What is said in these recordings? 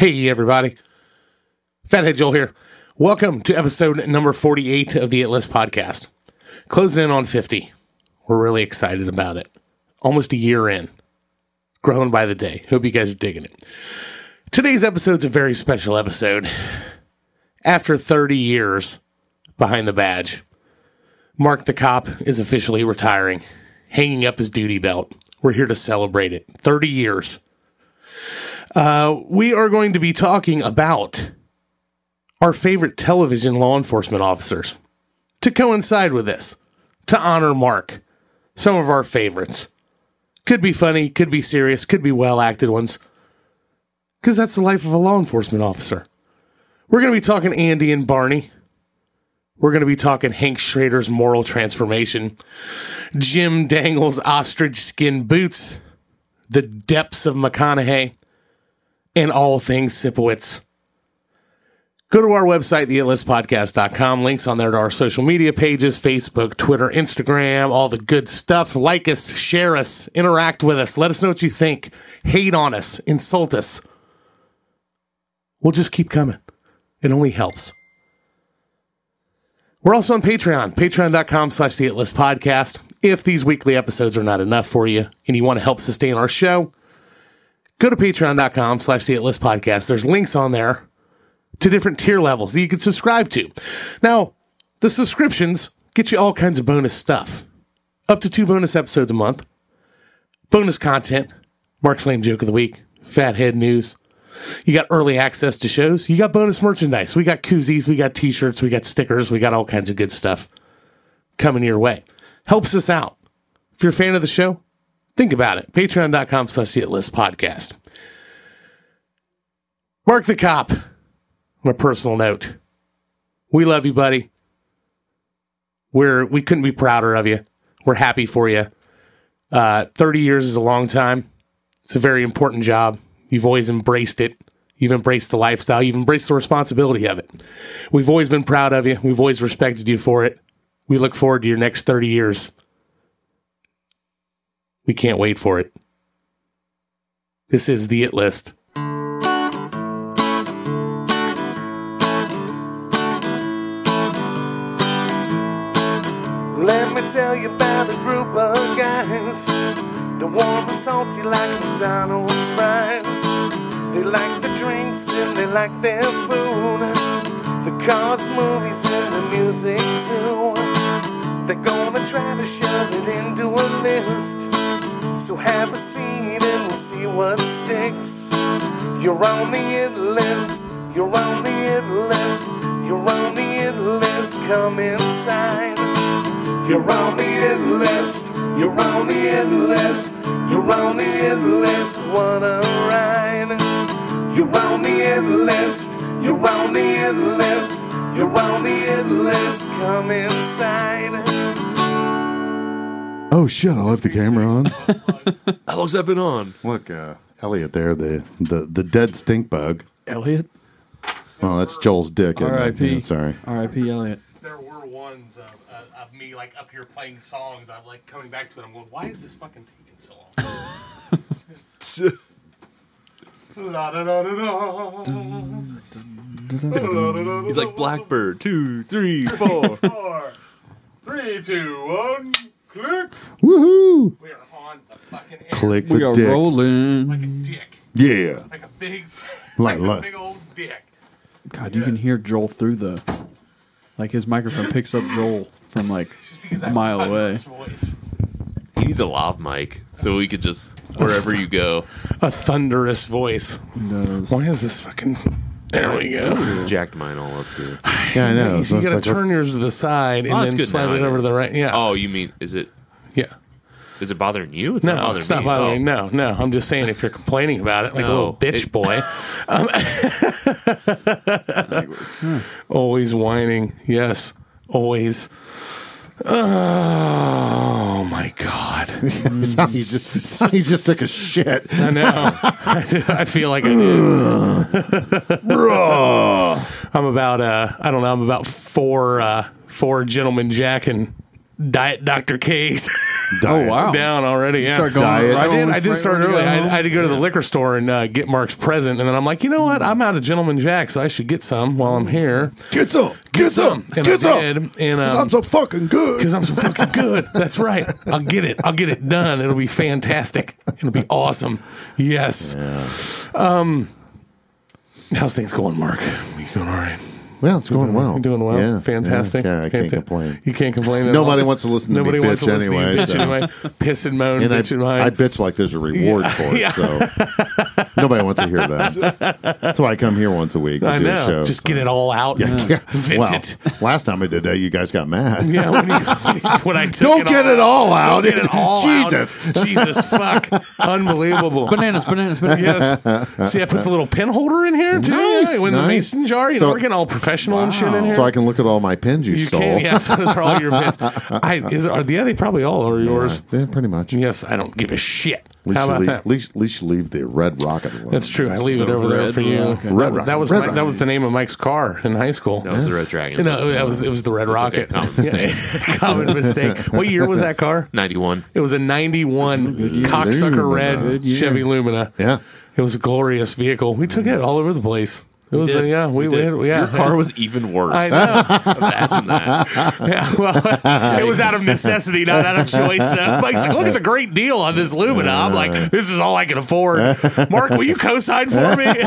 Hey, everybody. Fathead Joel here. Welcome to episode number 48 of the It List podcast. Closing in on 50. We're really excited about it. Almost a year in. Growing by the day. Hope you guys are digging it. Today's episode's a very special episode. After 30 years behind the badge, Marc the Cop is officially retiring, hanging up his duty belt. We're here to celebrate it. 30 years. Uh, we are going to be talking about our favorite television law enforcement officers to coincide with this, to honor Marc, some of our favorites. Could be funny, could be serious, could be well acted ones, because that's the life of a law enforcement officer. We're going to be talking Andy and Barney. We're going to be talking Hank Schrader's moral transformation, Jim Dangle's ostrich skin boots, the depths of McConaughey, and all things Sipowicz. Go to our website, theitlistpodcast.com. Links on there to our social media pages Facebook, Twitter, Instagram, all the good stuff. Like us, share us, interact with us. Let us know what you think. Hate on us, insult us. We'll just keep coming. It only helps. We're also on Patreon, patreon.com slash the It List podcast. If these weekly episodes are not enough for you and you want to help sustain our show, go to patreon.com slash the List podcast. There's links on there to different tier levels that you can subscribe to. Now, the subscriptions get you all kinds of bonus stuff. Up to two bonus episodes a month, bonus content, Marc's Lame Joke of the Week, Fathead News. You got early access to shows. You got bonus merchandise. We got koozies, we got t shirts, we got stickers, we got all kinds of good stuff coming your way. Helps us out. If you're a fan of the show, think about it. Patreon.com slash the list podcast. Marc the Cop, on a personal note. We love you, buddy. We're we couldn't be prouder of you. We're happy for you. Uh, 30 years is a long time. It's a very important job. You've always embraced it. You've embraced the lifestyle. You've embraced the responsibility of it. We've always been proud of you. We've always respected you for it. We look forward to your next 30 years. We can't wait for it. This is the It List. Let me tell you about a group of guys. They're warm and salty like McDonald's fries. They like the drinks and they like their food. The cars, movies, and the music too. They're gonna try to shove it into a list. So have a seat and we'll see what sticks. You're on the it list. You're on the it list. You're on the it list. Come inside. You're on the it list. You're on the it list. You're on the it list. What a ride. You're on the it list. You're on the it list. You're on the it list. Come inside. Oh shit! I left the camera on. How long's that been on? Look, uh, Elliot there, the, the the dead stink bug. Elliot? Oh, that's Joel's dick. isn't it? R.I.P. Yeah, sorry. R.I.P. Elliot. There were ones of, uh, of me like up here playing songs. I'm like coming back to it. I'm going, why is this fucking taking so long? La, da, da, da, da. La, da, da, da, He's like Blackbird. Two, three, four. Four, three, two, one, click. Woohoo! We are on the fucking air. Click we the are dick. like a rolling. dick, Yeah. like a big, Like- like, like- a big old dick. God, you can hear Joel through the. Like his microphone picks up Joel from like Just because a I mile have a away. thunderous Voice. He needs a lav mic so he could just wherever you go. A thunderous voice. knows. Why is this fucking? There we go. Jacked mine all up too. Yeah, I know. You, So it's gotta like, turn yours to the side and Oh, that's then good slide now, it I over to the right. Yeah. Oh, you mean is it yeah. is it bothering you? It's No, not bothering it's not me. bothering. Oh. No, no. I'm just saying if you're complaining about it like a No, little bitch it- boy, um, always whining. Yes, always. Oh my god! he just he just took a shit. I know. I, do- I feel like I do. I'm about uh, I don't know. I'm about four uh, four Gentleman Jack and Diet Dr. K's. Oh wow! down already. Yeah, start going Diet. I did. I did right start early. I. I had to go to the liquor store and uh, get Marc's present, and then I'm like, you know what? I'm out of Gentleman Jack, so I should get some while I'm here. Get some. Get some, and Get I some. did. And 'Cause um, I'm so fucking good. because I'm so fucking good. That's right. I'll get it. I'll get it done. It'll be fantastic. It'll be awesome. Yes. Um, how's things going, Marc? You doing all right? Well, it's going well. You doing well? Yeah, Fantastic. Yeah, I can't complain. You can't complain. Nobody all? wants to listen to me Nobody wants bitch to listen anyway, To you bitch so. anyway. Piss and moan, And I, bitch and whine. I bitch like there's a reward for it. Yeah. So nobody wants to hear that. That's why I come here once a week. to I do a know. show, Just so. get it all out. Yeah, yeah. Vent Well, it. last time I did that, you guys got mad. Yeah, when, you, when, you, when I took Don't it get all it all out. Don't get it all Jesus. out. Jesus, fuck. Unbelievable. bananas, bananas, bananas. Yes. See, I put the little pen holder in here too. Nice, yeah, in the mason jar. You So- know, we're getting all professional and shit in here. So I can look at all my pens you, you stole. can, yes, those are all your pens. I is are yeah, they probably all are yours. Yeah, pretty much. Yes, I don't give a shit. At least, How about leave, that? at least, at least you leave the red rocket alone. That's true. I leave it over there for you. Rocket. That- Red that, was Red my, that was the name of Mike's car in high school. That was the Red Dragon. No, it was it was the Red okay, Rocket. common Yeah, common mistake. What year was that car? 91. It was a '91 cocksucker Lumina. red Chevy Lumina. Yeah. It was a glorious vehicle. We took it all over the place. It was did. uh, yeah, we, We did. we- yeah. Your car was even worse. I know. Imagine that. Yeah, well, it was out of necessity, not out of choice. Though. Mike's like, look at the great deal on this Lumina. I'm like, this is all I can afford. Marc, will you co-sign for me?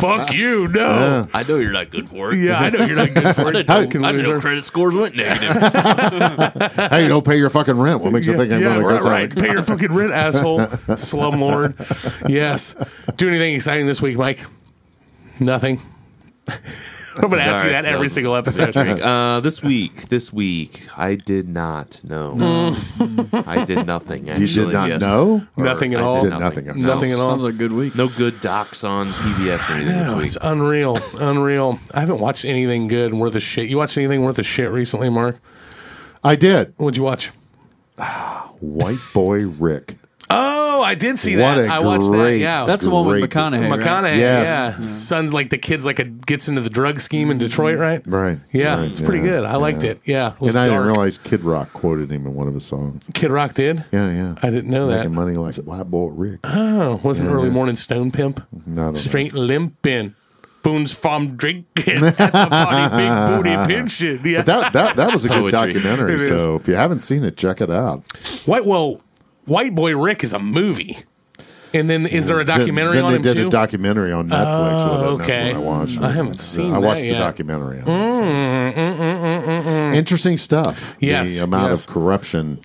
Fuck you, no. I know you're not good for it. Yeah, I know you're not good for it. didn't know, Fucking I know credit scores went negative. Hey, you don't pay your fucking rent. What makes you think I'm yeah, going to right, go right. Pay your fucking rent, asshole. Slumlord. Yes. Do anything exciting this week, Mike? Nothing. I'm going to ask you that every No. single episode. Uh, this week, this week, I did not know. I did nothing. You did not yes. know? Or Nothing at I all? Did Did nothing. nothing. No. Nothing at all. Sounds like a good week. No good docs on PBS or anything this No, week. it's unreal. Unreal. I haven't watched anything good and worth a shit. You watched anything worth a shit recently, Marc? I did. What'd you watch? White Boy Rick. Oh, I did see What that. a I watched that. great- Yeah. That's the one with Great. McConaughey. right? McConaughey, Yes. yeah. Mm-hmm. Son, like the kid's like a gets into the drug scheme in Detroit, mm-hmm. right? Right. Yeah, Right, it's pretty yeah, good. I liked yeah. it. Yeah, it was And I dark. didn't realize Kid Rock quoted him in one of his songs. Kid Rock did. Yeah, yeah. I didn't know that. Making money like White Boy Rick. Oh, wasn't early morning stone pimp? No, I don't know. Straight limping. Boone's farm drinking at the party, big booty pinching. Yeah. That, that, that was a good Poetry. documentary. It is. So if you haven't seen it, check it out. White well, White Boy Rick is a movie. And then is there a Then- documentary then, on they him did too? a documentary on Netflix Oh, with it. okay. That's what I watched. I haven't seen I watched that the yet. documentary. On it. Mm, mm, mm, Interesting stuff. Yes, The amount yes. of corruption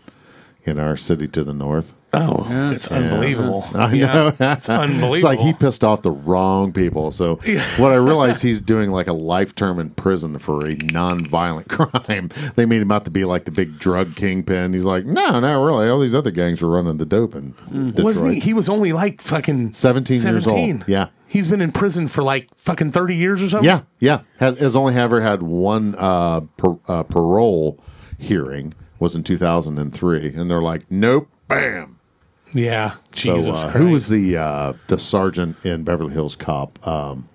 in our city to the north. Oh, it's unbelievable. I Yeah, know. It's unbelievable. It's like he pissed off the wrong people. So what I realized he's doing like a life term in prison for a non-violent crime. They made him out to be like the big drug kingpin. He's like, no, not really. All these other gangs were running the dope And Detroit. Wasn't he? He was only like fucking 17 years old. Yeah. He's been in prison for like fucking 30 years or something? Yeah, yeah. Has, has only ever had one uh, per, uh, parole hearing. Was in 2003, and they're like, nope, bam. Yeah. Jesus so, uh, Christ. who was the uh, the sergeant in Beverly Hills Cop? Um,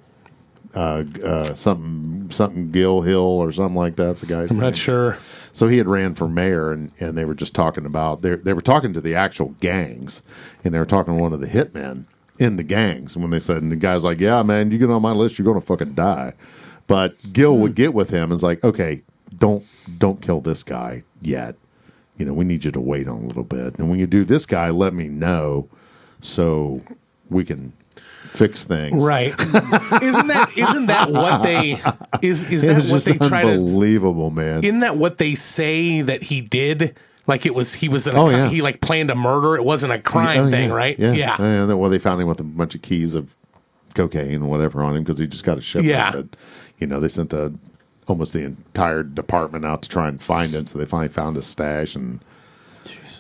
uh, uh, something something Gil Hill or something like that. That's the guy's I'm name. not sure. So he had ran for mayor, and, and they were just talking about they they were talking to the actual gangs, and they were talking to one of the hitmen in the gangs. And when they said, and the guy's like, "Yeah, man, you get on my list, you're gonna fucking die." But Gil would get with him and is like, "Okay, don't don't kill this guy yet. You know, we need you to wait on a little bit, and when you do this guy, let me know so we can." Fix things, Right. isn't that isn't that what they is is that what they try to unbelievable, man. isn't that what they say that he did? Like it was he was in a, Oh, yeah. he like planned a murder. It wasn't a oh, crime Oh, thing, yeah. right? Yeah. Yeah. Oh, and then, well, they found him with a bunch of keys of cocaine and whatever on him because he just got a ship. Yeah. But, you know, they sent the almost the entire department out to try and find it. So they finally found his stash. And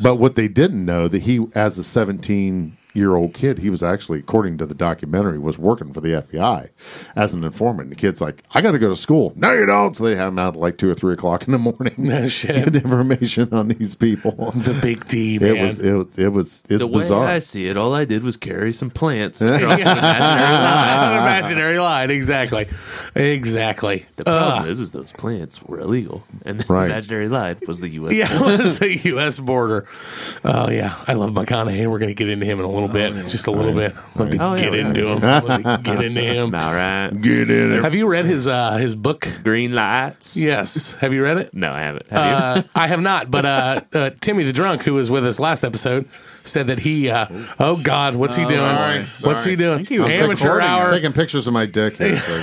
but what they didn't know that he, as a 17 year old kid. He was actually, according to the documentary, was working for the FBI as an informant. The kid's like, I got to go to school. No, you don't. So they have him out at like two or three o'clock in the morning. No shit. Get information on these people. The big D, man. It was it, was- it was it's the way. I see it, all I did was carry some plants across an imaginary line. An imaginary line, exactly, exactly. The problem uh, is, is those plants were illegal, and the Right. imaginary line was the U.S. Yeah, it was the U.S. border. Oh yeah, I love McConaughey. We're going to get into him in a little bit, just a little bit. Love to Oh, yeah, get right. into him. Love to get into him. All right, Get in there. Have you read his uh, his book? green lights. Yes. Have you read it? No, I haven't. Have you? Uh, I have not, but uh, uh, Timmy the drunk, who was with us last episode, said that he. Uh, oh God, what's he doing? sorry, What's he doing? he was Amateur recording it. hour. taking pictures of my dick. Here, so,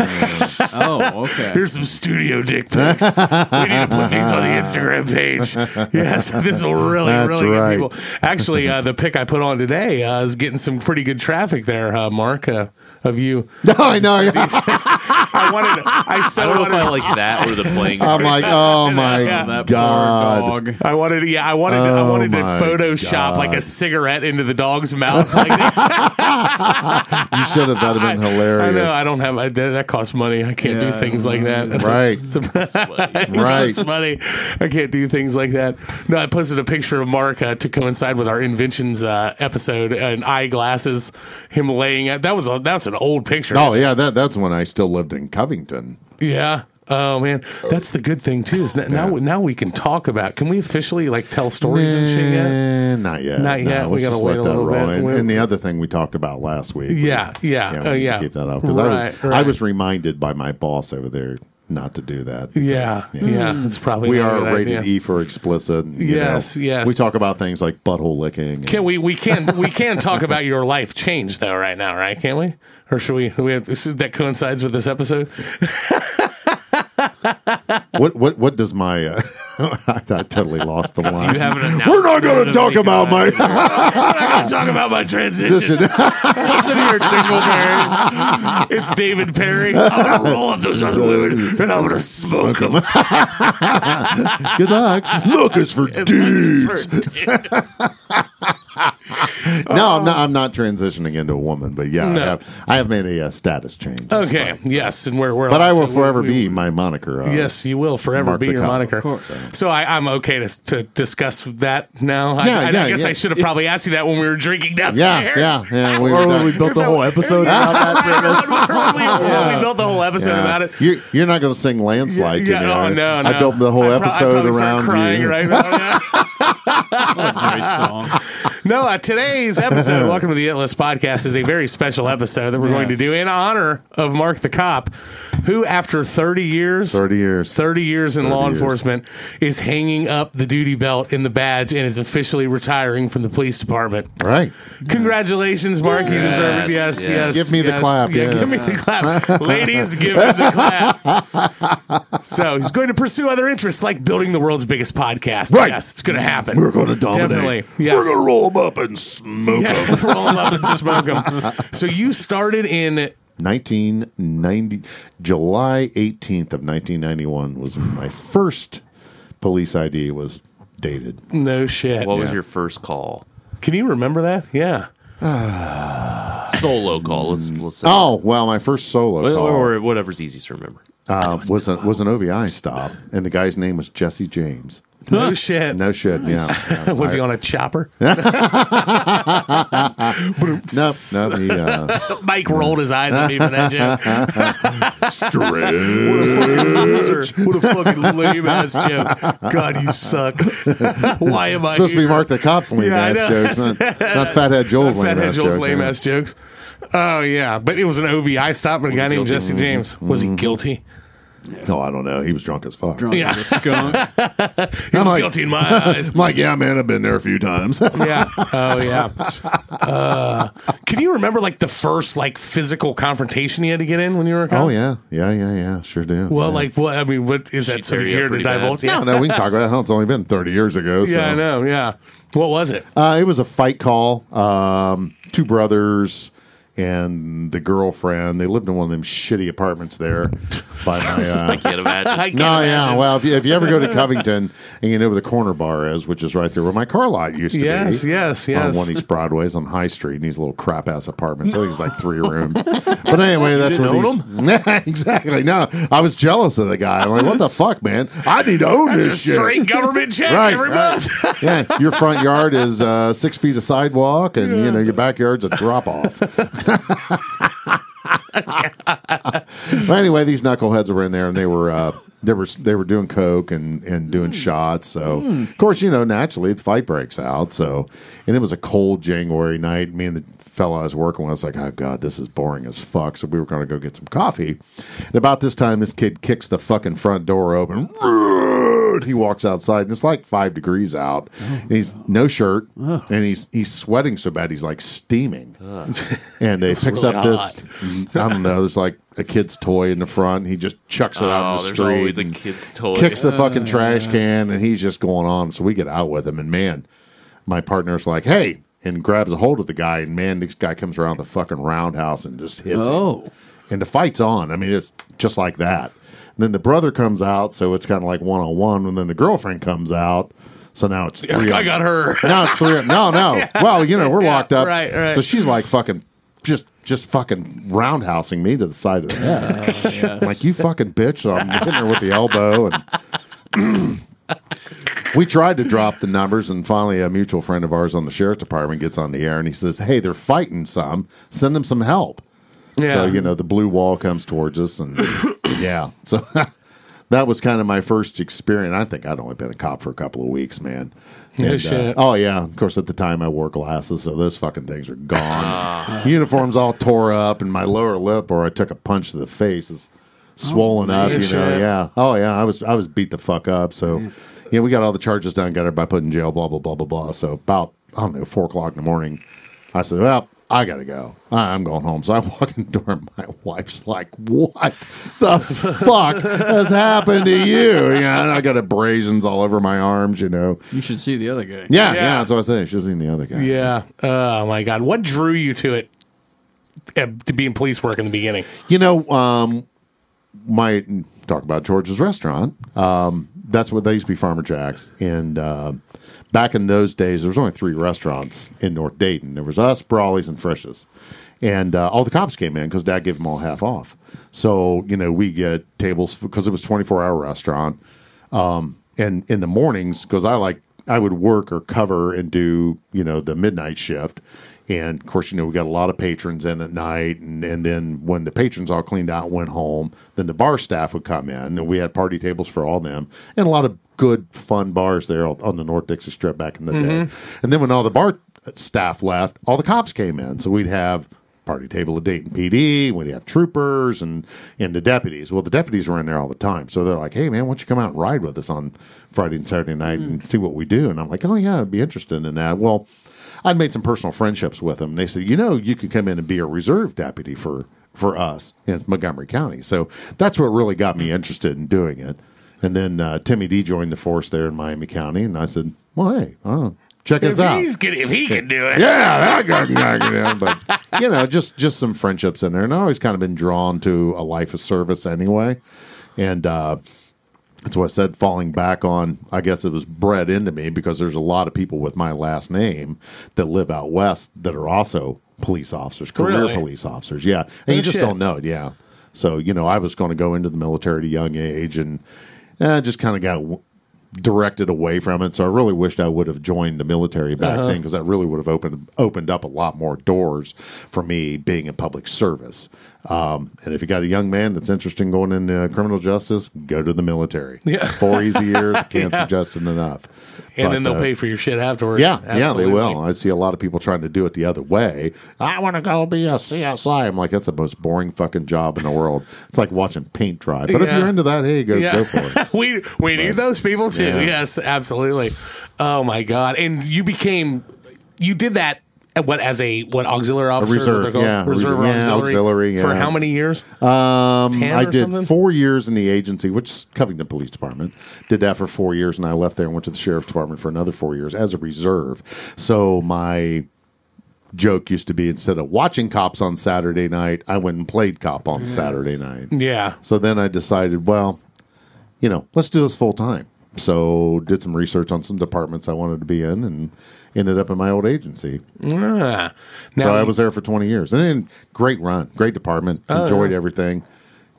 Oh, okay. Here's some studio dick pics. we need to put these on the Instagram page. Yes, this will really, That's really right. get people. Actually, uh, the pic I put on today uh, is getting some pretty good traffic there, uh, Marc, uh, of you. no, I know. I wanted. I so I don't know if wanted. I like that or the playing. I'm like, oh my Yeah. that god. poor dog. I wanted, yeah, I wanted, to, I Oh wanted to my Photoshop like a cigarette into the dog's mouth. Like that. You should have. That'd have been hilarious. I know, I don't have I, that, that costs money. I can't do things like that. That's Right. right. Right. money. I can't do things like that. No, I posted a picture of Marc uh, to coincide with our inventions uh, episode and eyeglasses. Him laying at that was a, that's an old picture. Oh yeah, that that's when I still lived in Covington. Yeah. Oh man, that's the good thing too. Is that now now we can talk about. Can we officially like tell stories and shit yet? Eh, Not yet. Not yet. No, We let's gotta just wait let a that little roll. bit. And, and the other thing we talked about last week. Yeah, yeah, we uh, need yeah. Keep that up because I, Right, was, right. I was reminded by my boss over there not to do that. Yeah, yeah. It's probably We are rated idea. E for explicit. Yes, know, yes. We talk about things like butthole licking. and- Can we? We can. We can talk about your life change though, right now, right? Can't we? Or should we? we have, this is- that coincides with this episode. what what what does my? Uh, I, I totally lost the line. you have an We're not going to talk about my. I'm not going to talk about my transition. Listen, Listen here, Dingleberry. It's David Perry. I'm gonna roll up those other women and I'm gonna smoke them. good luck. Look, it's for dudes. No, I'm not. I'm not transitioning into a woman, but yeah, No. I have. I have made a, uh status change. Okay. fine. Yes, and we're we're. but I will to- forever we- be my moniker. Uh, Yes, you will forever Marc be your Cop. moniker. Of course. So I, I'm okay to, to discuss that now. I, Yeah, I, I guess yeah. I should have probably asked you that when we were drinking downstairs. Yeah, yeah, yeah. We Or when we built the whole episode about that we, we built the whole episode Yeah. about it. You're, you're not going to sing landslide to yeah, me. oh, are no, no. I built the whole I'd pro- episode start around crying you. right now. yeah. Great song. No, uh, today's episode, welcome to the It List podcast, is a very special episode that we're going to do in honor of Marc the Cop, who, after 30 years, 30 years. 30 years in 30 law years. enforcement, is hanging up the duty belt in the badge and is officially retiring from the police department. Right. Congratulations, Marc. You deserve it. Yes, Yes. yes. Give me the clap, Yeah, yeah. give me the clap. Ladies, give him the clap. so he's going to pursue other interests like building the world's biggest podcast. Right. Yes, it's going to happen. We're going to dominate. Definitely. Yes. We're going to roll them up and smoke them. Yeah, roll them up and smoke them. So you started in 1990, July 18th of 1991 was my first police ID was dated. no shit. What was Yeah. your first call? Can you remember that? Yeah. Solo call. Let's let's say. Oh, well, my first solo Or, call or whatever's easiest to remember. uh, was, a, was an OVI stop, and the guy's name was Jesse James. No shit. No shit, yeah. yeah. Was he on a chopper? Nope, nope. He, uh, Mike rolled his eyes at me for that joke. Stretch. What a fucking loser. What a fucking lame ass joke. God, you suck. Why am I supposed to be here? Marc the Cop's lame Yeah, I ass know. jokes, not, not Fathead Joel's lame Fathead ass Joel's joke, lame yeah. ass jokes. Oh yeah, but it was an OVI stop with a guy named? Jesse James. Was he guilty? No, I don't know. He was drunk as fuck. Drunk Yeah. as a skunk. He was like- guilty in my eyes. I'm like, yeah, man, I've been there a few times. yeah. Oh yeah. Uh, can you remember like the first like physical confrontation you had to get in when you were a cop? oh yeah, yeah, yeah, yeah. Sure do. Well, yeah. like what? I mean, what is that? She Sort of tear here to divulge? no, Yeah. no, we can talk about it. It's only been 30 years ago. So. Yeah, I know. Yeah. What was it? Uh, it was a fight call. Um, two brothers and the girlfriend. They lived in one of them shitty apartments there by my. Uh, I can't imagine. I can't no, yeah. Well, if you, if you ever go to Covington and you know where the corner bar is, which is right there where my car lot used to Yes, be. yes, On yes. On one of these Broadways on High Street in these little crap ass apartments. I think it's like three rooms. But anyway, that's didn't where own these. exactly. No, I was jealous of the guy. I'm like, what the fuck, man? I need to own That's a this shit. straight government check Right, every right. month. yeah, your front yard is uh, six feet of sidewalk, and you know your backyard's a drop off. But anyway, these knuckleheads were in there, and they were uh, they were they were doing coke and and doing shots. So of course, you know, naturally the fight breaks out. So and it was a cold January night. Me and the fellow I was working with I was like, oh god, this is boring as fuck. So we were going to go get some coffee. And about this time, this kid kicks the fucking front door open. He walks outside, and it's like five degrees out. And he's no shirt, oh. and he's he's sweating so bad he's like steaming. And he picks really up this. I don't know. There's like a kid's toy in the front. He just chucks it out Oh, in the there's street. always a kid's toy. Kicks the oh, fucking trash can, and he's just going on. So we get out with him, and man, my partner's like, "Hey." And grabs a hold of the guy, and man, this guy comes around the fucking roundhouse and just hits him Oh, and the fight's on. I mean, it's just like that. Then the brother comes out, so it's kind of like one on one. And then the girlfriend comes out, so now it's three. I on- got her. Now it's three. on- No, no. Well, you know, we're locked up. right, right. So she's like fucking just. Just fucking roundhousing me to the side of the head. Oh, I'm like you fucking bitch. So I'm hitting her with the elbow, and we tried to drop the numbers. And finally, a mutual friend of ours on the sheriff's department gets on the air, and he says, "Hey, they're fighting some. Send them some help." Yeah. So you know the blue wall comes towards us, and yeah, so that was kind of my first experience. I think I'd only been a cop for a couple of weeks, man. No And, uh, oh yeah, of course. At the time, I wore glasses, so those fucking things are gone. Uniforms all tore up, and my lower lip, where I took a punch to the face, is swollen up. You know, shit. yeah. Oh yeah, I was I was beat the fuck up. So yeah, we got all the charges done, got everybody put in jail. Blah blah blah blah blah. So about I don't know four o'clock in the morning, I said, well. I gotta go. I- I'm going home. So I walk in the door, and my wife's like, "What the fuck has happened to you?" Yeah, and I got abrasions all over my arms. You know. you should see the other guy. Yeah, yeah. Yeah. that's what I was saying. She was in the other guy. Yeah. Oh my God. What drew you to it? uh, To being in police work in the beginning. You know, um, my talk about George's restaurant. Um, that's what they used to be Farmer Jack's, and um back in those days, there was only three restaurants in North Dayton. There was us, Brawley's, and Frisch's, and uh, all the cops came in because Dad gave them all half off. So you know, we get tables because it was twenty four hour restaurant. Um, and in the mornings, because I like I would work or cover and do you know the midnight shift, and of course you know we got a lot of patrons in at night, and and then when the patrons all cleaned out and went home, then the bar staff would come in, and we had party tables for all them, and a lot of good fun bars there on the North Dixie Strip back in the mm-hmm. day, and then when all the bar staff left, all the cops came in, so we'd have party table at Dayton PD. We'd have troopers and and the deputies. Well, the deputies were in there all the time, so they're like, "Hey, man, why don't you come out and ride with us on Friday and Saturday night and mm. see what we do?" And I'm like, "Oh yeah, I'd be interested in that." Well, I'd made some personal friendships with them. They said, "You know, you can come in and be a reserve deputy for for us in Montgomery County." So that's what really got me interested in doing it. And then uh, Timmy D joined the force there in Miami County, and I said, "Well, hey, check If us out." good, if he can do it. yeah, that guy can knock it. But you know, just just some friendships in there, and I always kind of been drawn to a life of service anyway, and uh, that's what I said. Falling back on, I guess it was bred into me because there's a lot of people with my last name that live out west that are also police officers, career Really? police officers. Yeah, and No you just shit. don't know it. Yeah, so you know, I was going to go into the military at a young age, and uh, just kind of got w- directed away from it. So I really wished I would have joined the military back Uh-huh. then because that really would have opened opened up a lot more doors for me being in public service. Um, and if you got a young man that's interested in going into criminal justice, go to the military. Yeah. four easy years can't suggest it enough. And But, then they'll uh, pay for your shit afterwards. yeah, yeah, they will. I see a lot of people trying to do it the other way. I want to go be a CSI. I'm like, that's the most boring fucking job in the world. It's like watching paint dry. But if you're into that, hey, go Yeah. go for it. we we need those people too. Yeah. Yes, absolutely. Oh my god! And you became you did that at what as a what auxiliary officer? reserve, they're called? yeah, reserve reserve- yeah, auxiliary, auxiliary, for how many years? Um, 10 I did something? four years in the agency, which is Covington Police Department. Did that for four years, and I left there and went to the sheriff's department for another four years as a reserve. So my joke used to be instead of watching cops on Saturday night, I went and played cop on Saturday night. Yeah. So then I decided, well, you know, let's do this full time. So did some research on some departments I wanted to be in and ended up in my old agency. Ah. Now so I was there for 20 years. And then great run, great department, enjoyed everything,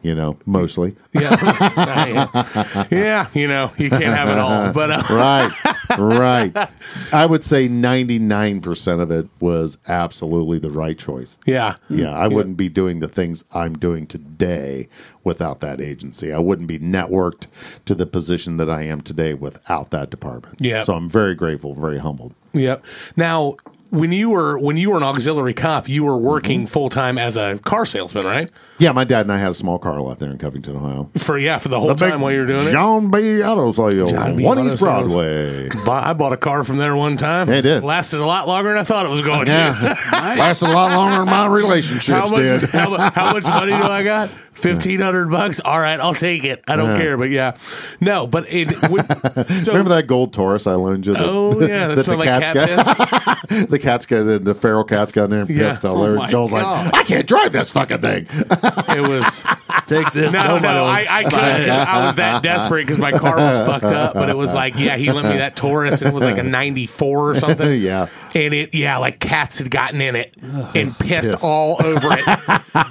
you know, mostly. Yeah. yeah. Yeah, you know, you can't have it all. But uh, right, right. I would say 99% of it was absolutely the right choice. yeah. Yeah, I wouldn't be doing the things I'm doing today without that agency. I wouldn't be networked to the position that I am today without that department. Yeah. So I'm very grateful, very humbled. Yep. Now, when you were when you were an auxiliary cop, you were working mm-hmm. full time as a car salesman, right? Yeah, my dad and I had a small car lot there in Covington, Ohio. For yeah, for the whole time while you were doing it. John B. Auto Sales, John. One East Broadway. I bought a car from there one time. Yeah, it did. Lasted a lot longer than I thought it was going to. Yeah, lasted a lot longer than my relationships How much? did. How, how much money do I got? Fifteen hundred bucks. All right, I'll take it. I don't Yeah. care, but yeah, no. But it. would- So Remember that gold Taurus I loaned you? that- Oh yeah, that that's the smelled like cats cat got- piss. the cat's got the, the feral cat's got in there and Yeah. pissed all Oh over. my Joel's God. like, I can't drive this fucking thing. It was Take this. no, go, no. I, I couldn't. 'cause I was that desperate because my car was fucked up. But it was like, yeah, he lent me that Taurus, and it was like a '94 or something. Yeah. and it, yeah, like cats had gotten in it and pissed Pissed. all over it.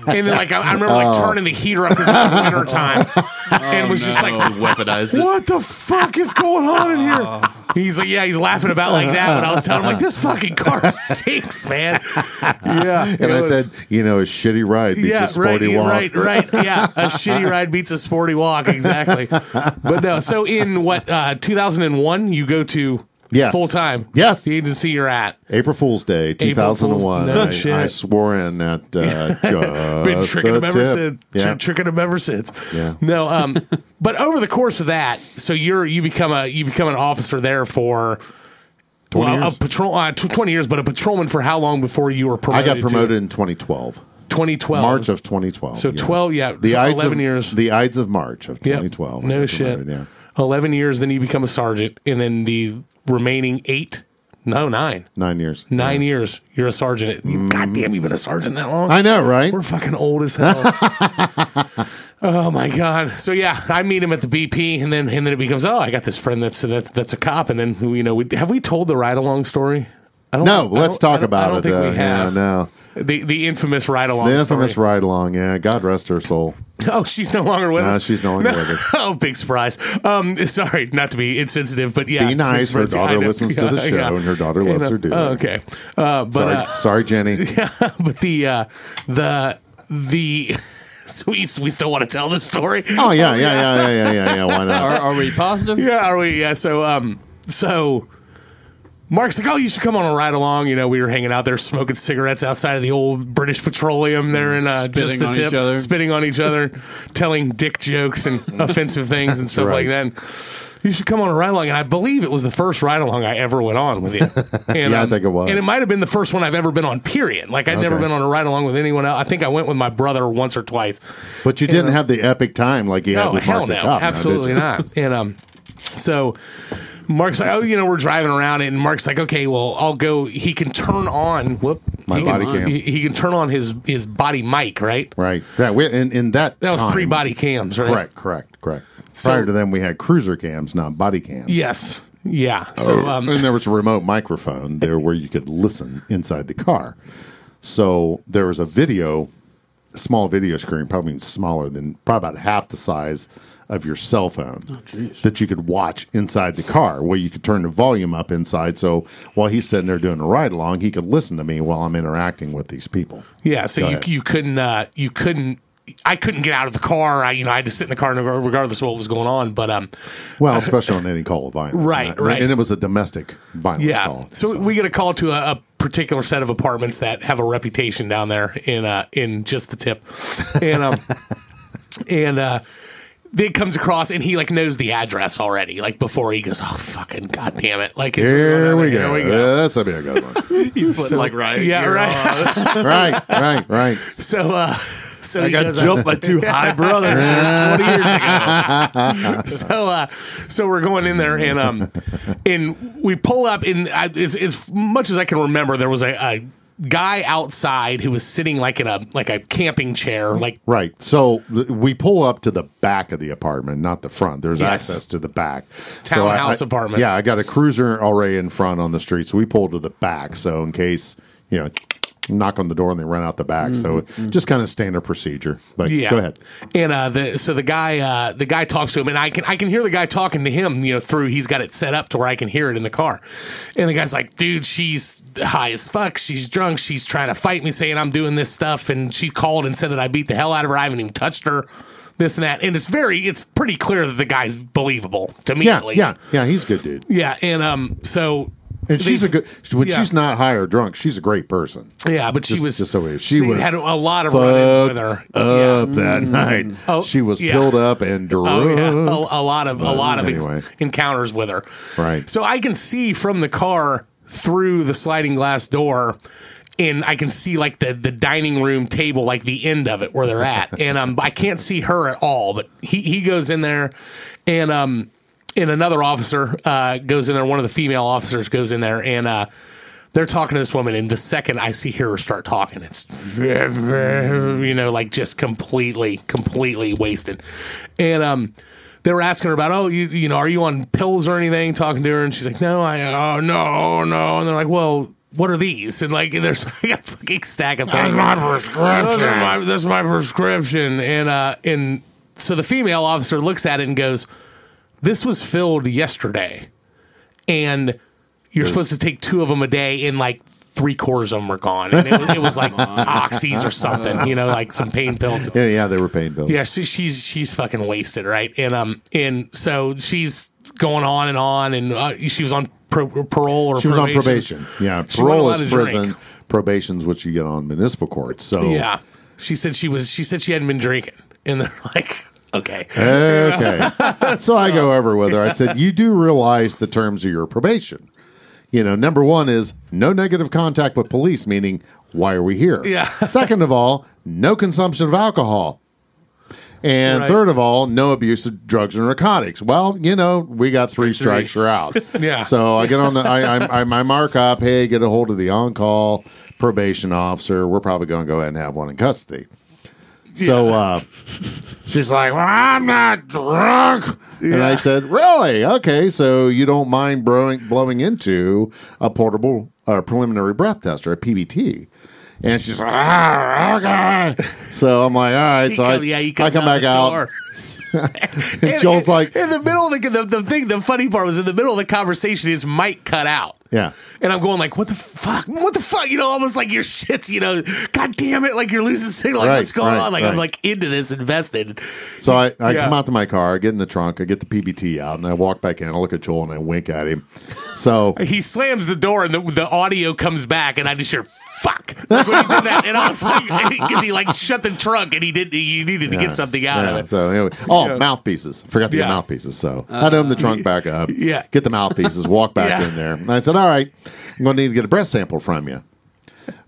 and then, like, I, I remember like Oh. turning the heater up because it was winter time, and was just like, weaponized it. what the fuck is going on in here? He's like, yeah, he's laughing about like that. But I was telling him like, this fucking car stinks, man. Yeah, And I was- said, you know, a shitty ride beats a sporty right, walk. right, right. Yeah, a shitty ride beats a sporty walk. Exactly. But no, so in what uh, 2001, you go to Yes. full time. Yes. the agency you're at. April Fool's Day, April Fool's- 2001. no I, shit. I swore in at uh, Been tricking the them ever tip. since. Yeah. Tr- tricking them ever since. Yeah. No, um, but over the course of that, so you're you become a you become an officer there for 20 well, years. a patrol uh, tw- 20 years, but a patrolman for how long before you were promoted? I promoted? got promoted in 2012. 2012. March of 2012. So yeah. 12, yeah, The so Ides 11 of, years. The Ides of March of Yep. 2012. I No got shit. promoted, Yeah. 11 years, then you become a sergeant, and then the remaining eight, no, nine, Nine years. nine years, you're a sergeant. You, mm. God damn, you've been a sergeant that long? I know, right? We're fucking old as hell. oh my god! So yeah, I meet him at the BP, and then and then it becomes oh, I got this friend that's that, that's a cop, and then who you know we have we told the ride along story? I don't No, I let's don't- I talk don't- about I don't it. think though. we have Yeah, no. The the infamous ride along. The infamous story. ride along. Yeah, God rest her soul. Oh, she's no longer with No, us. she's no longer with us. oh, big surprise. Um, sorry, not to be insensitive, but yeah, Be nice. Her daughter listens to the show, and her daughter loves uh, her dude. oh, okay, uh, but Sorry, uh, sorry, Jenny. but the uh, the the so we we still want to tell this story. Oh yeah, yeah, yeah, yeah, yeah, yeah, yeah. Why not? Are, are we positive? Yeah, are we? Yeah. So, um, so Marc's like, oh, you should come on a ride along. You know, we were hanging out there smoking cigarettes outside of the old British Petroleum there in uh, just the on tip, each other. spitting on each other, telling dick jokes and offensive things and stuff right. like that. You should come on a ride along, and I believe it was the first ride along I ever went on with you. And, Yeah, I think it was. and it might have been the first one I've ever been on. Period. Like I'd never been on a ride along with anyone else. I think I went with my brother once or twice. But you didn't have the epic time like you had No, with hell Marc no, Cop. absolutely not. And um, so Marc's like, oh, you know, we're driving around, and Marc's like, okay, well, I'll go. He can turn on. Whoop. My he body can, cam. He, he can turn on his his body mic, right? Right. Yeah. We, in, in that That was pre body cams, right? Correct. Correct. Correct. So- Prior to them, we had cruiser cams, not body cams. Yes. Yeah. So um, and there was a remote microphone there where you could listen inside the car. So there was a video, a small video screen, probably smaller than probably about half the size of your cell phone that you could watch inside the car where you could turn the volume up inside. So while he's sitting there doing a ride along, he could listen to me while I'm interacting with these people. yeah. So Go you ahead. you couldn't uh, you couldn't. I couldn't get out of the car. I, you know, I had to sit in the car regardless of what was going on. But um, Well, especially on any call of violence. Right, And that- right. And it was a domestic violence Yeah. call. So, we get a call to a, a particular set of apartments that have a reputation down there in uh in just the tip, and um and uh. It comes across and he like knows the address already. Like before he goes, oh fucking goddamn it! Like Here we go. Here we go. Yeah, That's a bit good one. He's putting like right. Yeah, right. right, right, right. So, uh, so I he got goes, uh, jumped by two high brothers twenty years ago. so uh so we're going in there and um and we pull up and I, as, as much as i can remember there was a, a guy outside who was sitting like in a like a camping chair, like Right. So th- we pull up to the back of the apartment, not the front. There's Yes. access to the back. Townhouse I- apartments. Yeah, I got a cruiser already in front on the street, so we pull to the back. So in case you know, knock on the door and they run out the back. So just kind of standard procedure. But Yeah. go ahead. And uh the so the guy uh the guy talks to him and I can I can hear the guy talking to him, you know, through he's got it set up to where I can hear it in the car. And the guy's like, dude, she's high as fuck. She's drunk. She's trying to fight me saying I'm doing this stuff and she called and said that I beat the hell out of her. I haven't even touched her. This and that. And it's very it's pretty clear that the guy's believable to me Yeah, at least. yeah, yeah. He's a good dude, Yeah, and um so and she's a good. When yeah. she's not high or drunk, she's a great person. Yeah, but she Just- was just so she they was had a lot of run-ins with her. Up that night, Oh, she was yeah. filled up and drunk. Oh yeah, a, a lot of a lot of ex- encounters with her. Right. So I can see from the car through the sliding glass door, and I can see like the the dining room table, like the end of it where they're at, and um I can't see her at all. But he he goes in there, and um and another officer uh goes in there. One of the female officers goes in there, and uh. They're talking to this woman, and the second I see her start talking, it's you know, like just completely, completely wasted. And um, they were asking her about, oh, you you know, are you on pills or anything? Talking to her, and she's like, no, I, oh, no, no. And they're like, well, what are these? And like, there's like a fucking stack of pills. That's my prescription. My, that's my prescription. And uh, and so the female officer looks at it and goes, this was filled yesterday, and you're supposed to take two of them a day, and like three quarters of them are gone. And it was, it was like oxys or something, you know, like some pain pills. Yeah, yeah, they were pain pills. Yeah, she, she's she's fucking wasted, right? And um, and so she's going on and on, and uh, she was on pro- parole or She was on probation. probation. Yeah, She wasn't parole allowed is to drink. prison. Probation's what you get on municipal courts. So Yeah, she said she was. She said she hadn't been drinking, and they're like, okay, Okay. so I go over with her. I said, You do realize the terms of your probation. You know, number one is no negative contact with police, meaning, why are we here? Yeah. Second of all, no consumption of alcohol. And Right. third of all, no abuse of drugs and narcotics. Well, you know, we got three strikes, you're out. Yeah. So I get on the, I, I, I, I mark up, hey, get a hold of the on call probation officer. We're probably going to go ahead and have one in custody. So uh, she's like, "Well, I'm not drunk," and I said, "Really? Okay, so you don't mind blowing blowing into a portable uh, preliminary breath tester, a PBT?" And she's like, "Ah, okay." So I'm like, "All right." So I, yeah, I come back the out. And Joel's like, in the middle of the, the the thing. The funny part was in the middle of the conversation, his mic cut out. Yeah. And I'm going like, what the fuck? What the fuck? You know, almost like your shit's, you know, god damn it, like you're losing signal. Like Right, what's going right, on? Like right. I'm like into this, invested. So I, I Yeah. come out to my car, I get in the trunk, I get the PBT out, and I walk back in. I look at Joel and I wink at him. So He slams the door and the, the audio comes back, and I just hear fuck like when he did that, and I was like, because he like shut the trunk and he did, he needed to Yeah. get something out Yeah, of it. So anyway, oh, Yeah. mouthpieces. Forgot to get mouthpieces. So I'd open the trunk back up. Yeah. Get the mouthpieces. Walk back Yeah. in there. And I said, "All right, I'm going to need to get a breath sample from you."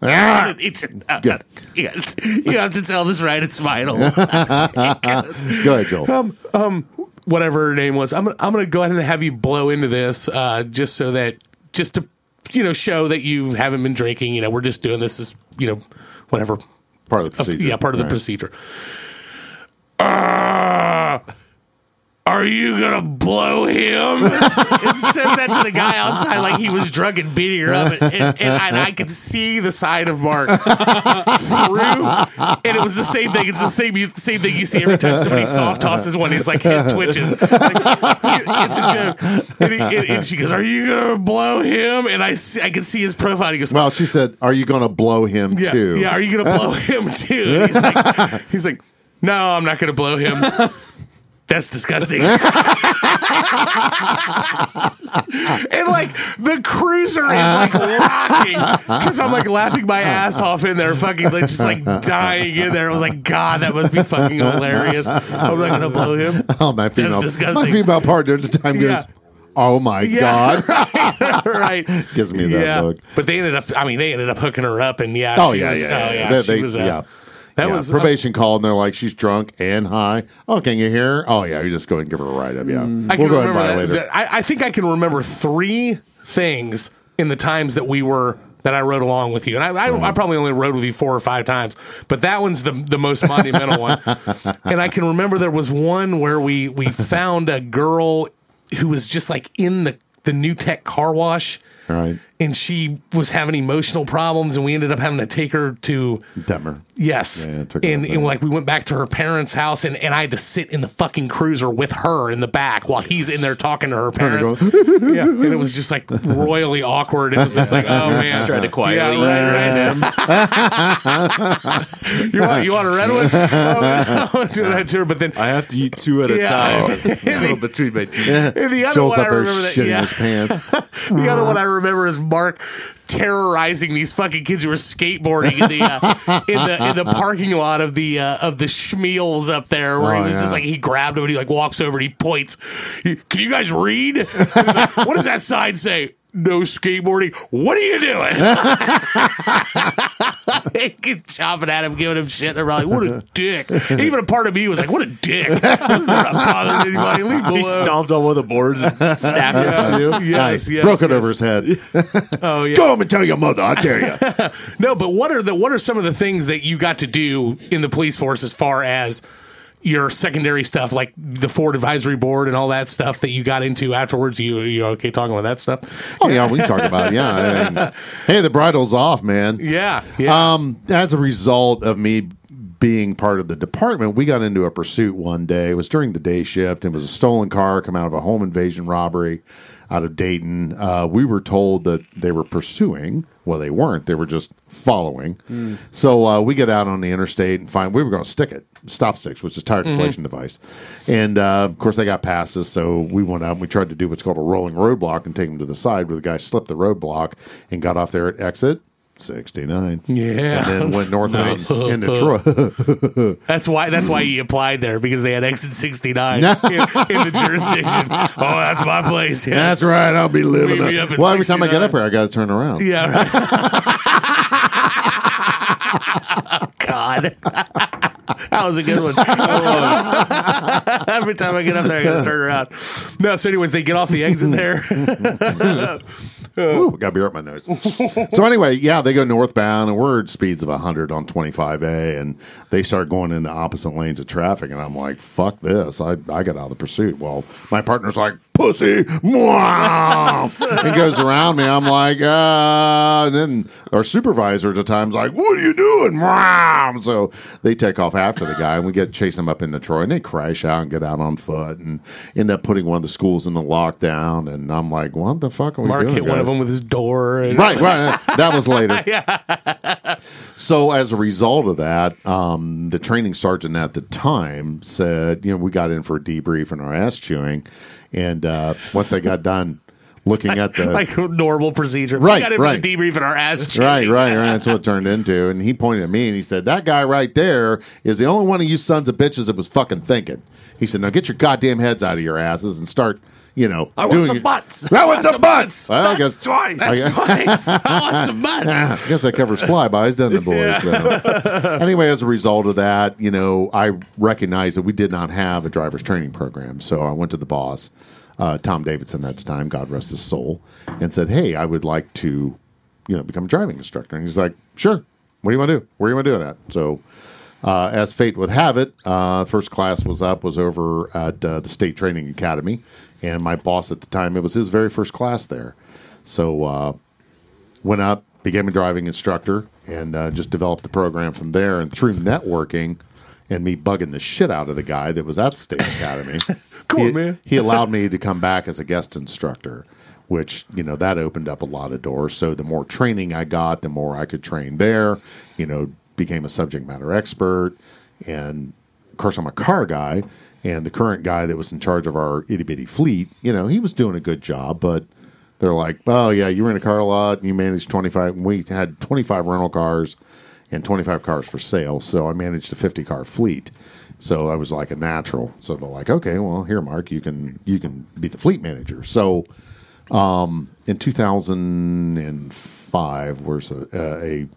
It's, Good. You, have to, you have to tell this right. It's vital. Go ahead, Joel. Um, whatever her name was. I'm I'm gonna go ahead and have you blow into this, uh, just so that just to you know show that you haven't been drinking. You know, we're just doing this as you know whatever. part of the procedure. yeah, part of the Right. procedure. Uh, are you gonna blow him? it says that to the guy outside like he was drunk and beating her up, and, and, and, I, and I could see the side of Marc through, and it was the same thing. It's the same same thing you see every time somebody soft tosses one. He's like it twitches. Like, it's a joke. And, he, and, and she goes, "Are you gonna blow him?" And I see, I can see his profile. He goes, Well, she said, "Are you going to blow him yeah, too?" Yeah, are you gonna blow him too? He's like, he's like, no, I'm not gonna blow him. That's disgusting. and like the cruiser is like rocking because I'm like laughing my ass off in there, fucking like just like dying in there. I was like, God, that must be fucking hilarious. I'm not gonna blow him. Oh, my female, that's disgusting. my female partner at the time goes, Yeah. "Oh my Yeah, god!" right. Gives me that yeah. look. But they ended up. I mean, they ended up hooking her up, and yeah. Oh she yeah, was, yeah, Oh yeah. yeah. They- she they- was. Uh, yeah. That Yeah, was probation call, and they're like, "She's drunk and high." Oh, can you hear? her? Oh yeah, you just go ahead and give her a ride up. Yeah, Mm. I we'll go ahead and buy that. later. that- I, I think I can remember three things in the times that we were that I rode along with you, and I, I, I probably only rode with you four or five times, but that one's the the most monumental one. And I can remember there was one where we we found a girl who was just like in the the new tech car wash. Right. And she was having emotional problems, and we ended up having to take her to Dettmer. Yes. Yeah, it took her and, and like we went back to her parents' house and, and I had to sit in the fucking cruiser with her in the back while he's in there talking to her parents. yeah. And it was just like royally awkward. It was just like, oh man. Just tried to quietly Yeah, right, right. you want you want a red one? Oh, no, do that to her. But then I have to eat two at a Yeah. time. a little between my teeth. and the other Joel's one I up there remember that yeah. his pants. The other one I remember is Marc terrorizing these fucking kids who were skateboarding in the uh, in the in the parking lot of the uh, of the Schmeals up there, where he Oh, was just like he grabbed him and he like walks over and he points. He- Can you guys read? Like, what does that sign say? No skateboarding. What are you doing? They keep chopping at him, giving him shit. They're probably what a dick. Even a part of me was like, what a dick. They're not bothering anybody. Leave him He alone. stomped on one of the boards and snapped it too. Yes, yes, Broke it over his head. Oh yeah. Go home and tell your mother, I dare you. No, but what are the what are some of the things that you got to do in the police force as far as your secondary stuff, like the Ford Advisory Board and all that stuff that you got into afterwards? You you okay talking about that stuff? Oh yeah, we can talk about it. Yeah. I mean, hey, the bridle's off, man. Yeah, yeah. Um, as a result of me being part of the department, we got into a pursuit one day. It was during the day shift. It was a stolen car come out of a home invasion robbery out of Dayton. Uh, we were told that they were pursuing. Well, they weren't. They were just following. So uh, we get out on the interstate and find we were going to stick it, stop sticks, which is tire deflation device. And uh, of course, they got past us. So we went out and we tried to do what's called a rolling roadblock and take them to the side where the guy slipped the roadblock and got off there at exit 69. Yeah. And then went northbound into Troy. that's why that's why he applied there because they had exit sixty nine in, in the jurisdiction. Oh, that's my place. Yes. That's right. I'll be living me up. Well, every time I get up here, I got to turn around. Yeah. Right. God. that was a good one. Every time I get up there, I got to turn around. No, so, anyways, they get off the exit there. Ooh, got beer up my nose. so anyway, yeah, they go northbound, and we're at speeds of 100 on 25A, and they start going into opposite lanes of traffic, and I'm like, fuck this. I, I got out of the pursuit. Well, my partner's like, pussy, and goes around me. I'm like, uh, and then our supervisor at the time's like, what are you doing? Mwah. So they take off after the guy, and we get chase him up into Troy, and they crash out and get out on foot, and end up putting one of the schools in the lockdown, and I'm like, what the fuck are we Mark doing? Mark hit one of them with his door. And, Right, right. That was later. So as a result of that, um, the training sergeant at the time said, you know, we got in for a debrief and our ass chewing, and uh, once I got done looking at the like normal procedure. Right, We got in for right. the debrief in our ass. Right, right, right. That's what it turned into. And he pointed at me and he said, That guy right there is the only one of you sons of bitches that was fucking thinking. He said, Now get your goddamn heads out of your asses and start, you know, I want some butts. I want some butts. Well, I That's guess, twice. I guess- Twice. I want some butts. I guess that covers flybys, doesn't it, boys? So. anyway, as a result of that, you know, I recognized that we did not have a driver's training program. So I went to the boss, uh, Tom Davidson at the time, God rest his soul, and said, Hey, I would like to, you know, become a driving instructor. And he's like, Sure. What do you want to do? Where do you want to do it at? So uh, as fate would have it, uh, first class was up, was over at uh, the State Training Academy. And my boss at the time, it was his very first class there. So uh, went up, became a driving instructor, and uh, just developed the program from there. And through networking and me bugging the shit out of the guy that was at the State Academy, Come he, on, man. he allowed me to come back as a guest instructor, which you know that opened up a lot of doors. So the more training I got, the more I could train there. You know, became a subject matter expert, and of course I'm a car guy. And the current guy that was in charge of our itty bitty fleet, you know, he was doing a good job, but they're like, oh yeah, you were in a car lot and you managed 25. and We had 25 rental cars and 25 cars for sale. So I managed a 50 car fleet. So I was like a natural. So they're like, okay, well here, Mark, you can, you can be the fleet manager. So, um, in 2005 was a, a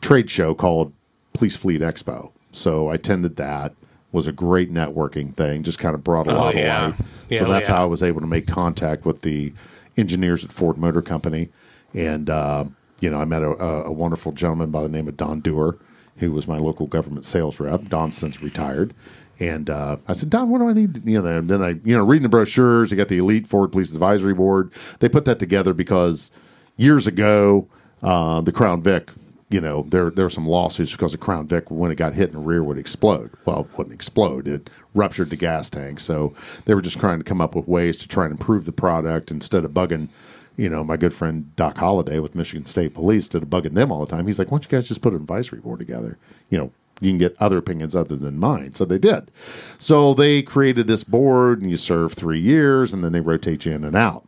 trade show called Police Fleet Expo. So I attended that. Was a great networking thing. Just kind of brought a Oh, lot yeah. of light. Yeah, so oh, that's yeah. how I was able to make contact with the engineers at Ford Motor Company, and uh, you know, I met a, a, wonderful gentleman by the name of Don Dewar, who was my local government sales rep. Don since retired. And uh, I said, Don, what do I need? You know, then I, you know, reading the brochures, you got the Elite Ford Police Advisory Board. They put that together because years ago, uh, the Crown Vic, you know, there there were some lawsuits because the Crown Vic, when it got hit in the rear, would explode. Well, it wouldn't explode; it ruptured the gas tank. So they were just trying to come up with ways to try and improve the product instead of bugging. You know, my good friend Doc Holliday with Michigan State Police of bugging them all the time. He's like, "Why don't you guys just put an advisory board together?" You know, you can get other opinions other than mine. So they did. So they created this board, and you serve three years, and then they rotate you in and out.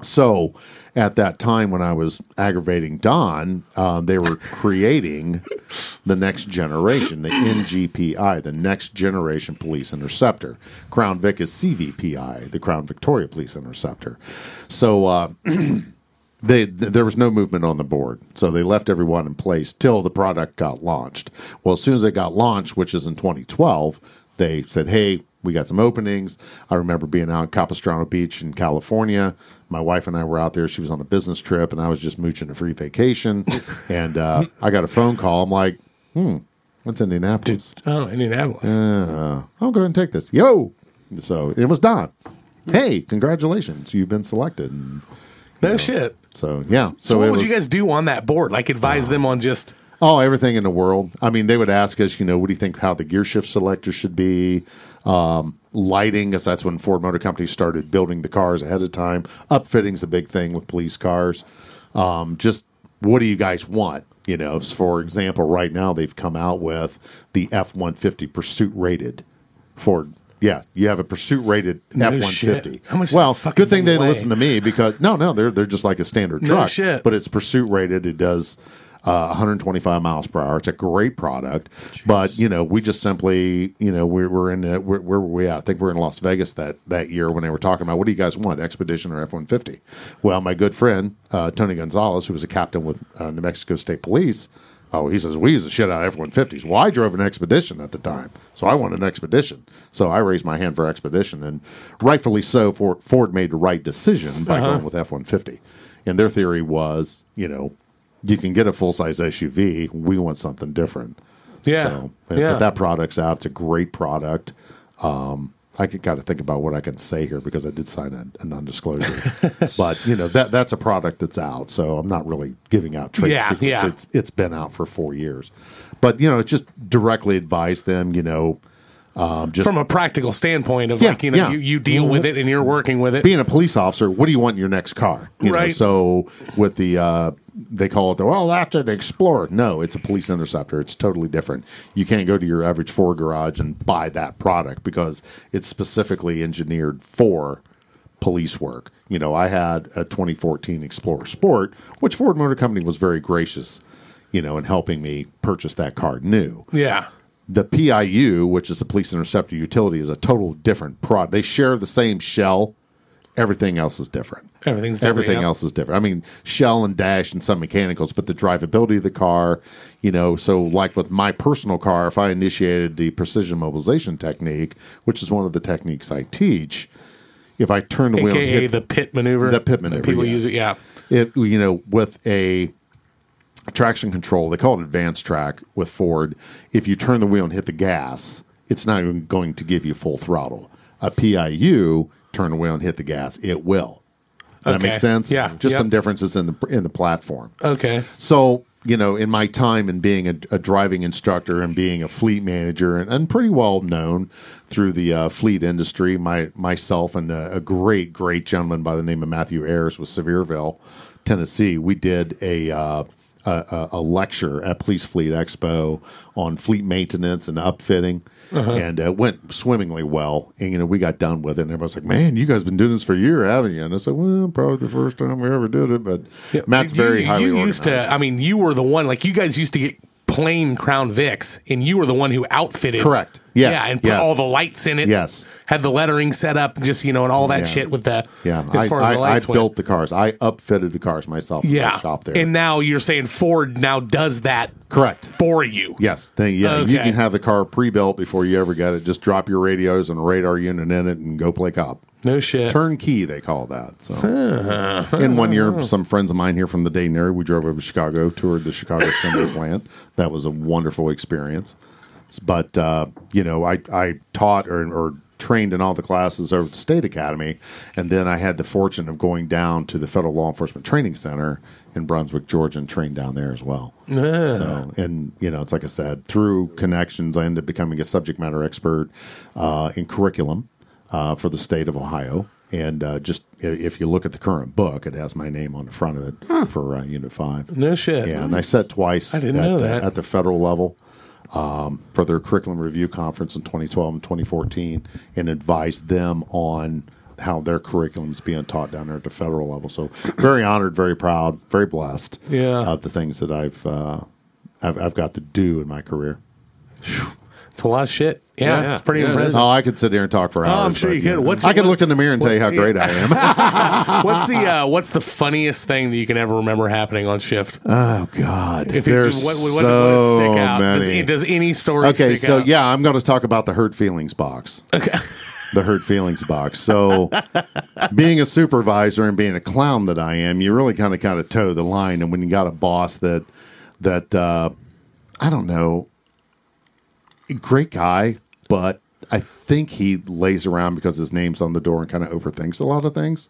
So at that time when I was aggravating Don, uh, they were creating the next generation, the NGPI, the next generation police interceptor. Crown Vic is CVPI, the Crown Victoria Police Interceptor. So uh, they th- there was no movement on the board, so they left everyone in place till the product got launched. Well, as soon as it got launched, which is in 2012, they said, "Hey, we got some openings." I remember being out in Capistrano Beach in California. My wife and I were out there. She was on a business trip, and I was just mooching a free vacation. and uh, I got a phone call. I'm like, "Hmm, what's Indianapolis?" Oh, Indianapolis. Uh, I'll go ahead and take this. Yo, so it was Don. Hey, congratulations! You've been selected. And no shit. so yeah. So, So, what would was, you guys do on that board? Like advise them on just Oh, everything in the world. I mean, they would ask us, you know, what do you think how the gear shift selector should be? Um, lighting, because that's when Ford Motor Company started building the cars ahead of time. Upfitting's a big thing with police cars. Um, just what do you guys want? You know, for example, right now they've come out with the F one fifty pursuit rated Ford. Yeah, you have a pursuit rated F one fifty. How much does Well, good thing they weigh? listen to me because no, no, they're they're just like a standard No truck. shit. But it's pursuit rated. It does uh, 125 miles per hour. It's a great product. But you know, we just simply, you know, we're, we're in. Uh, where, where were we at? I think we are in Las Vegas that that year when they were talking about what do you guys want, Expedition or F 150? Well, my good friend uh, Tony Gonzalez, who was a captain with uh, New Mexico State Police. Oh, he says we use the shit out of F one fifties. Well, I drove an expedition at the time, so I wanted an expedition. So I raised my hand for expedition, and rightfully so. Ford, Ford made the right decision by going with F one fifty. And their theory was, you know, you can get a full size SUV. We want something different. yeah, So, but yeah. that product's out. It's a great product. Um, I could kind of think about what I can say here because I did sign a, a non-disclosure. but you know that that's a product that's out, so I'm not really giving out trade Yeah, secrets. yeah. It's it's been out for four years, but you know, just directly advise them. You know, um, just from a practical standpoint of Yeah, like you know yeah. you, you deal with it and you're working with it. being a police officer, what do you want in your next car? You know, Right. so with the uh, they call it the well, that's an Explorer. No, it's a police interceptor. It's totally different. You can't go to your average Ford garage and buy that product because it's specifically engineered for police work. You know, I had a 2014 Explorer Sport, which Ford Motor Company was very gracious, you know, in helping me purchase that car new yeah, the PIU, which is the Police Interceptor Utility, is a total different product. They share the same shell. Everything else is different. Everything's different, everything yeah. else is different. I mean, shell and dash and some mechanicals, but the drivability of the car, you know. So, like with my personal car, if I initiated the precision mobilization technique, which is one of the techniques I teach, if I turn the wheel, and aka the pit maneuver. The pit maneuver, People yes. use it. Yeah, it you know with a traction control they call it AdvanceTrac with ford if you turn the wheel and hit the gas it's not even going to give you full throttle a piu turn the wheel and hit the gas it will does that Okay. make sense Yeah. just Yep. some differences in the in the platform okay. so, you know, in my time in being a, a driving instructor and being a fleet manager and, and pretty well known through the uh, fleet industry, my myself and a, a great, great gentleman by the name of Matthew Ayers with Sevierville, Tennessee, we did a, uh, a, a a lecture at Police Fleet Expo on fleet maintenance and upfitting. And uh, it went swimmingly well. And, you know, we got done with it. And everybody's like, man, you guys been doing this for a year, haven't you? And I said, well, probably the first time we ever did it. But Matt's You- very you, highly You used organized. to. I mean, you were the one. Like you guys used to get plain Crown Vics, and you were the one who outfitted Correct. Yes, yeah, and put yes. all the lights in it. Yes. Had the lettering set up, just you know, and all that Yeah. shit with the Yeah, As I, far as I, the lights I went. built the cars. I upfitted the cars myself. yeah, shop there. and now you're saying Ford now does that Correct. for you. Yes, they, yeah. You can have the car pre-built before you ever get it. Just drop your radios and radar unit in it, and go play cop. No shit. Turnkey, they call that. So, in one year, some friends of mine here from the Dayton area, we drove over to Chicago, toured the Chicago assembly plant. That was a wonderful experience. But uh, you know, I I taught or, or trained in all the classes over at the State Academy, and then I had the fortune of going down to the Federal Law Enforcement Training Center in Brunswick, Georgia, and trained down there as well. So, and you know, it's like I said, through connections, I ended up becoming a subject matter expert uh, in curriculum uh, for the state of Ohio. And uh, just if you look at the current book, it has my name on the front of it for uh, Unit Five. No shit. Yeah, and I sat twice I didn't at, know that. at the federal level um, for their curriculum review conference in 2012 and 2014 and advised them on how their curriculum is being taught down there at the federal level. So very honored, very proud, very blessed Yeah. of the things that I've, uh, I've I've got to do in my career. It's a lot of shit. Yeah, Yeah, it's pretty yeah, it impressive. Oh, I could sit here and talk for hours. Oh, I'm sure but, you could. What's- I could look in the mirror and tell you how great I am. What's the uh, what's the funniest thing that you can ever remember happening on shift? oh God, If you- there's what, what, what so does stick out? Does, many. does any story Okay, stick so out? yeah, I'm going to talk about the hurt feelings box. Okay. The hurt feelings box. So, being a supervisor and being a clown that I am, you really kind of kind of toe the line. And when you got a boss that that uh, I don't know, great guy, but I think he lays around because his name's on the door and kind of overthinks a lot of things.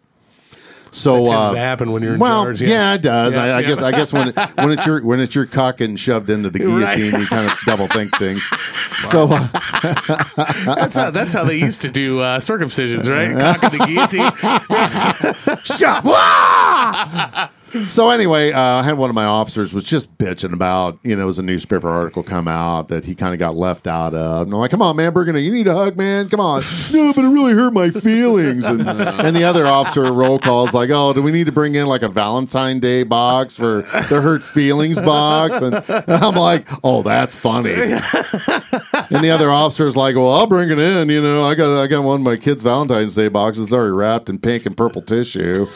So That tends uh, to happen when you're in well, charge, Yeah. yeah. it does. Yeah, I, I yeah. guess. I guess when it, when it's your when it's your cock getting shoved into the guillotine, Right. you kind of double think things. So uh, That's how that's how they used to do uh, circumcisions, right? Cock of the guillotine. Shut up! So anyway, uh, I had one of my officers was just bitching about, you know, it was a newspaper article come out that he kind of got left out of. And I'm like, come on, man, Burgundy, you need a hug, man. Come on. no, but it really hurt my feelings. And, and the other officer roll call is like, oh, do we need to bring in like a Valentine Day box for the hurt feelings box? And, and I'm like, oh, that's funny. And the other officer is like, "Well, I'll bring it in. You know, I got I got one of my kids' Valentine's Day boxes already wrapped in pink and purple tissue."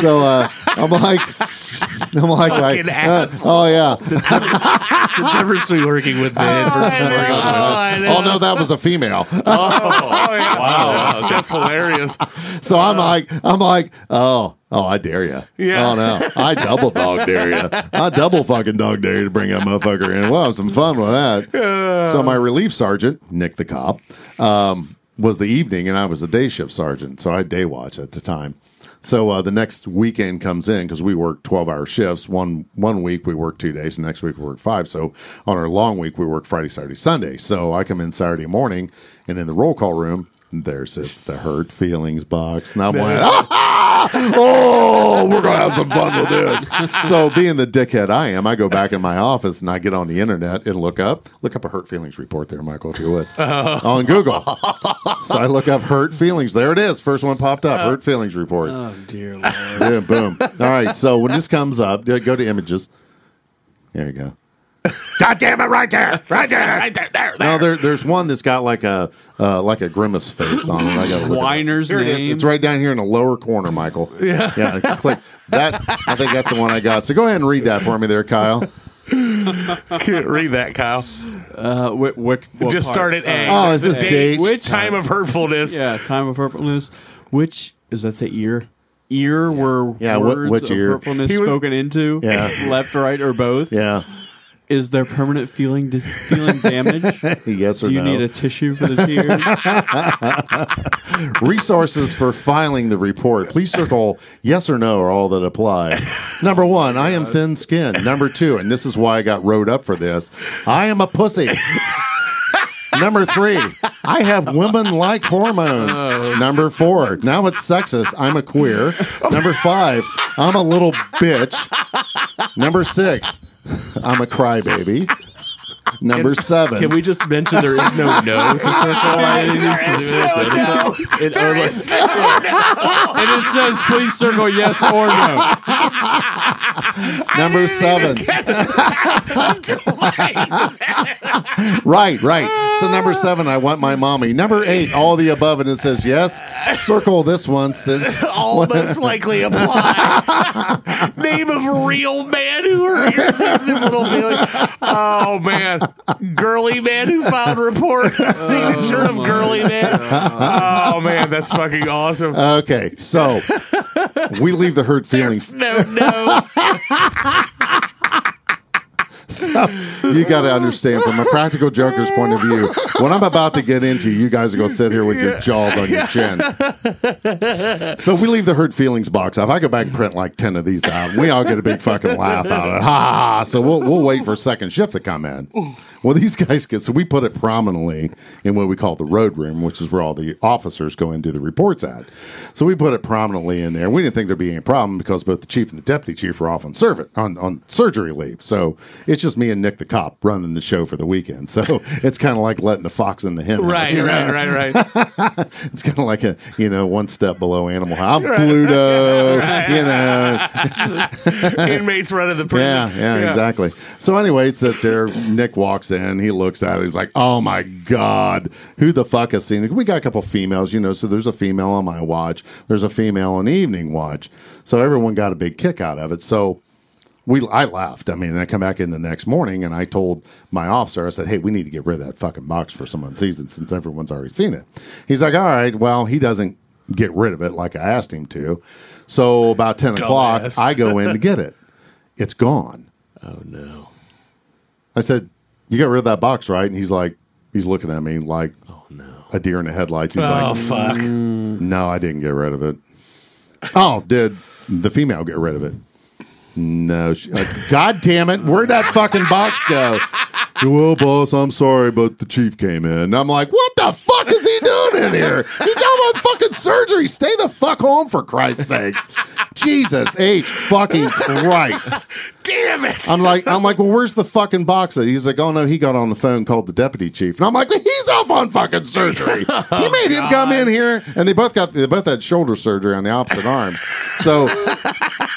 So uh, I'm like, I'm like, like, uh, oh yeah, the difference between working with men versus working with women. I oh no, that was a female. Oh, yeah. that's hilarious. So I'm like, I'm like, oh, oh, I dare you. Yeah. Oh no, I double dog dare you. I double fucking dog dare you to bring that motherfucker in. We'll have some fun with that. So my relief sergeant, Nick the cop, um, was the evening, and I was the day shift sergeant. So I had day watch at the time. So uh, the next weekend comes in because we work twelve hour shifts. One one week we work two days, and next week we work five. So on our long week we work Friday, Saturday, Sunday. So I come in Saturday morning, and in the roll call room there's this the hurt feelings box, and I'm like, "Ah, oh, we're gonna have some fun with this. So being the dickhead I am, I go back in my office and I get on the internet and look up look up a hurt feelings report there, Michael, if you would, on Google. So I look up hurt feelings. There it is. First one popped up. Hurt feelings report. Oh dear lord. Yeah, boom. All right. So when this comes up, go to images. There you go. God damn it! Right there, right there. Right there, there, there. No, there, there's one that's got like a uh, like a grimace face on it. I got Whiner's Here it is. name. It's right down here in the lower corner, Michael. Yeah, yeah. Click that. I think that's the one I got. So go ahead and read that for me, there, Kyle. Can't read that, Kyle. Uh, which, which what Just part? start at A. Oh, is this The date? Which time of hurtfulness? Yeah, time of hurtfulness. Which is that say ear? Ear were Yeah, wh- words which of ear? hurtfulness He was- spoken into. Yeah. left, right, or both. Yeah. Is there permanent feeling feeling damage? Yes or no? Do you no? need a tissue for the tears? Resources for filing the report. Please circle yes or no are all that apply. Number one, I am thin skinned. Number two, and this is why I got rode up for this, I am a pussy. Number three, I have women like hormones. Oh. Number four, now it's sexist. I'm a queer. Number five, I'm a little bitch. Number six, I'm a crybaby. Number seven. Can we just mention there is no no to circle? I just- it- or like- And it says, please circle yes or no. Number seven. right, right. So number seven, I want my mommy. Number eight, all the above, and it says yes. Circle this one since All most likely apply. Name of real man who hurt your sensitive little feeling. Oh man, girly man who filed report. Signature of oh, girly man. Oh man, that's fucking awesome. Okay, so we leave the hurt feelings. No, no. You got to understand from a practical joker's point of view. What I'm about to get into, you guys are going to sit here with your jaws on your chin. So we leave the hurt feelings box up. I go back and print like ten of these out. We all get a big fucking laugh out of it. Ha! ha, ha. So we'll we'll wait for second shift to come in. Well, these guys get so we put it prominently in what we call the road room, which is where all the officers go and do the reports at. So we put it prominently in there. We didn't think there'd be any problem because both the chief and the deputy chief are off on serv- on, on surgery leave. So it's just me and Nick the cop running the show for the weekend. So it's kind of like letting the fox in the hen. house, Right, you know? right, right, right. It's kind of like a you know one step below Animal House. I'm Bluto, you know. Inmates running the prison. Yeah, yeah, exactly. So anyway, it sits there. Nick walks in. And he looks at it. He's like, "Oh my god, who the fuck has seen it?" We got a couple females, you know. So there's a female on my watch. There's a female on evening watch. So everyone got a big kick out of it. So we, I left. I mean, I come back in the next morning and I told my officer, I said, "Hey, we need to get rid of that fucking box for someone season since everyone's already seen it." He's like, "All right, well, he doesn't get rid of it like I asked him to." So about ten o'clock, I go in to get it. It's gone. oh no. I said, "You got rid of that box, right?" And he's like, he's looking at me like Oh no. a deer in the headlights. He's like Oh like, fuck. Mm, "No, I didn't get rid of it." Oh, did the female get rid of it? No. She, like, God damn it! Where'd that fucking box go? Well, boss, I'm sorry, but the chief came in. And I'm like, what the fuck is he doing in here? He's talking about fucking surgery. Stay the fuck home for Christ's sakes. Jesus H fucking Christ. Damn it. I'm like, I'm like, well, where's the fucking box? At? He's like, oh no, he got on the phone, called the deputy chief, and I'm like, he's off on fucking surgery. he made him oh, come in here, and they both got, they both had shoulder surgery on the opposite arm. So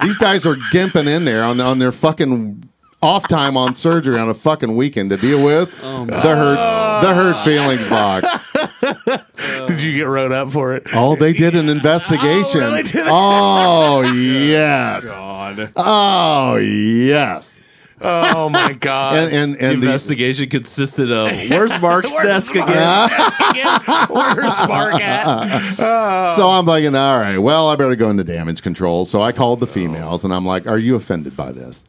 these guys are gimping in there on on their fucking off time on surgery on a fucking weekend to deal with oh, the hurt, the hurt feelings box. Did you get wrote up for it? Oh, they did an investigation. Oh, really? Did they? Oh yes. God. Oh yes. Oh my god. And and The and the, investigation consisted of where's Mark's Where's desk Mark's again? Where's Mark at? Oh. So I'm thinking, all right, well, I better go into damage control. So I called the females and I'm like, are you offended by this?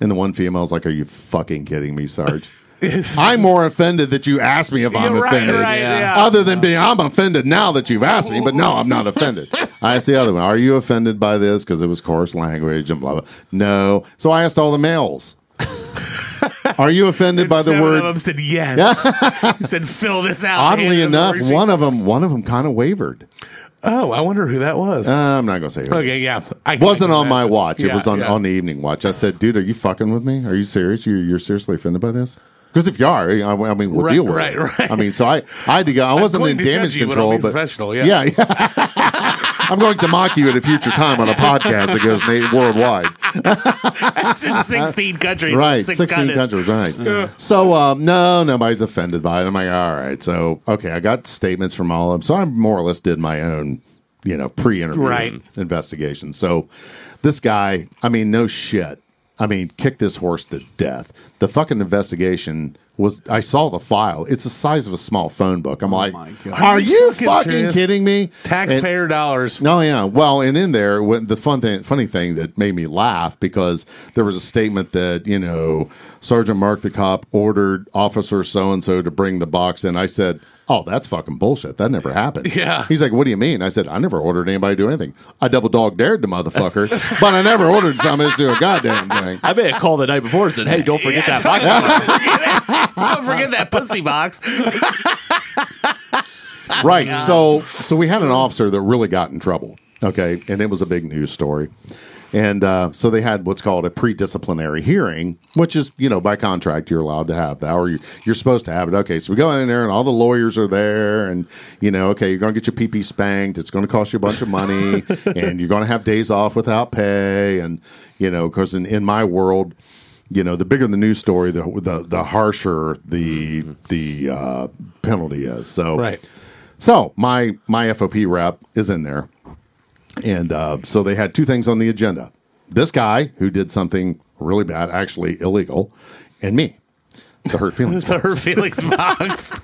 And the one female female's like, are you fucking kidding me, Sarge? I'm more offended that you asked me if I'm You're right, offended. right, yeah. Other than being, I'm offended now that you've asked me, but no, I'm not offended. I asked the other one, are you offended by this? Because it was coarse language and blah, blah. No. So I asked all the males, are you offended by the Seven word? of them said yes. he said, "Fill this out." Oddly enough, one of them, one of them kind of wavered. Oh, I wonder who that was. Uh, I'm not going to say who. okay, yeah. I, wasn't on my watch. It Yeah, was on, yeah. on the evening watch. I said, dude, are you fucking with me? Are you serious? You're, you're seriously offended by this? Because if you are, I, I mean, we'll Right, deal with right, it. right. I mean, so I, I had to go. I wasn't in damage judge you, but control, but professional, yeah. yeah, yeah. I'm going to mock you at a future time on a podcast that goes worldwide. It's in 16 countries. right, Six 16 continents. countries, right. So, um, no, nobody's offended by it. I'm like, all right. So, okay, I got statements from all of them. So I more or less did my own, you know, pre-interview Right. investigation. So this guy, I mean, no shit. I mean, kick this horse to death. The fucking investigation was, I saw the file. It's the size of a small phone book. I'm like, are you fucking fucking kidding me? And- Taxpayer dollars. Oh yeah. Well, and in there, when the fun thing, funny thing that made me laugh because there was a statement that you know Sergeant Mark the cop ordered Officer so and so to bring the box in. I said. Oh, that's fucking bullshit. That never happened. Yeah. He's like, what do you mean? I said, I never ordered anybody to do anything. I double dog dared the motherfucker, but I never ordered somebody to do a goddamn thing. I may have called the night before and said, "Hey, don't forget Yeah, that box." Don't forget that pussy box. Right. So, so we had an officer that really got in trouble. Okay, and it was a big news story. And uh, so they had what's called a pre-disciplinary hearing, which is, you know, by contract you're allowed to have that, or you, you're supposed to have it. Okay, so we go in there, and all the lawyers are there, and you know, okay, you're going to get your pee spanked. It's going to cost you a bunch of money, and you're going to have days off without pay, and you know, because in, in my world, you know, the bigger the news story, the the, the harsher the the uh, penalty is. So Right. so my my FOP rep is in there, and uh, so they had two things on the agenda: this guy who did something really bad, actually illegal, and me, the hurt feelings. The her feelings box.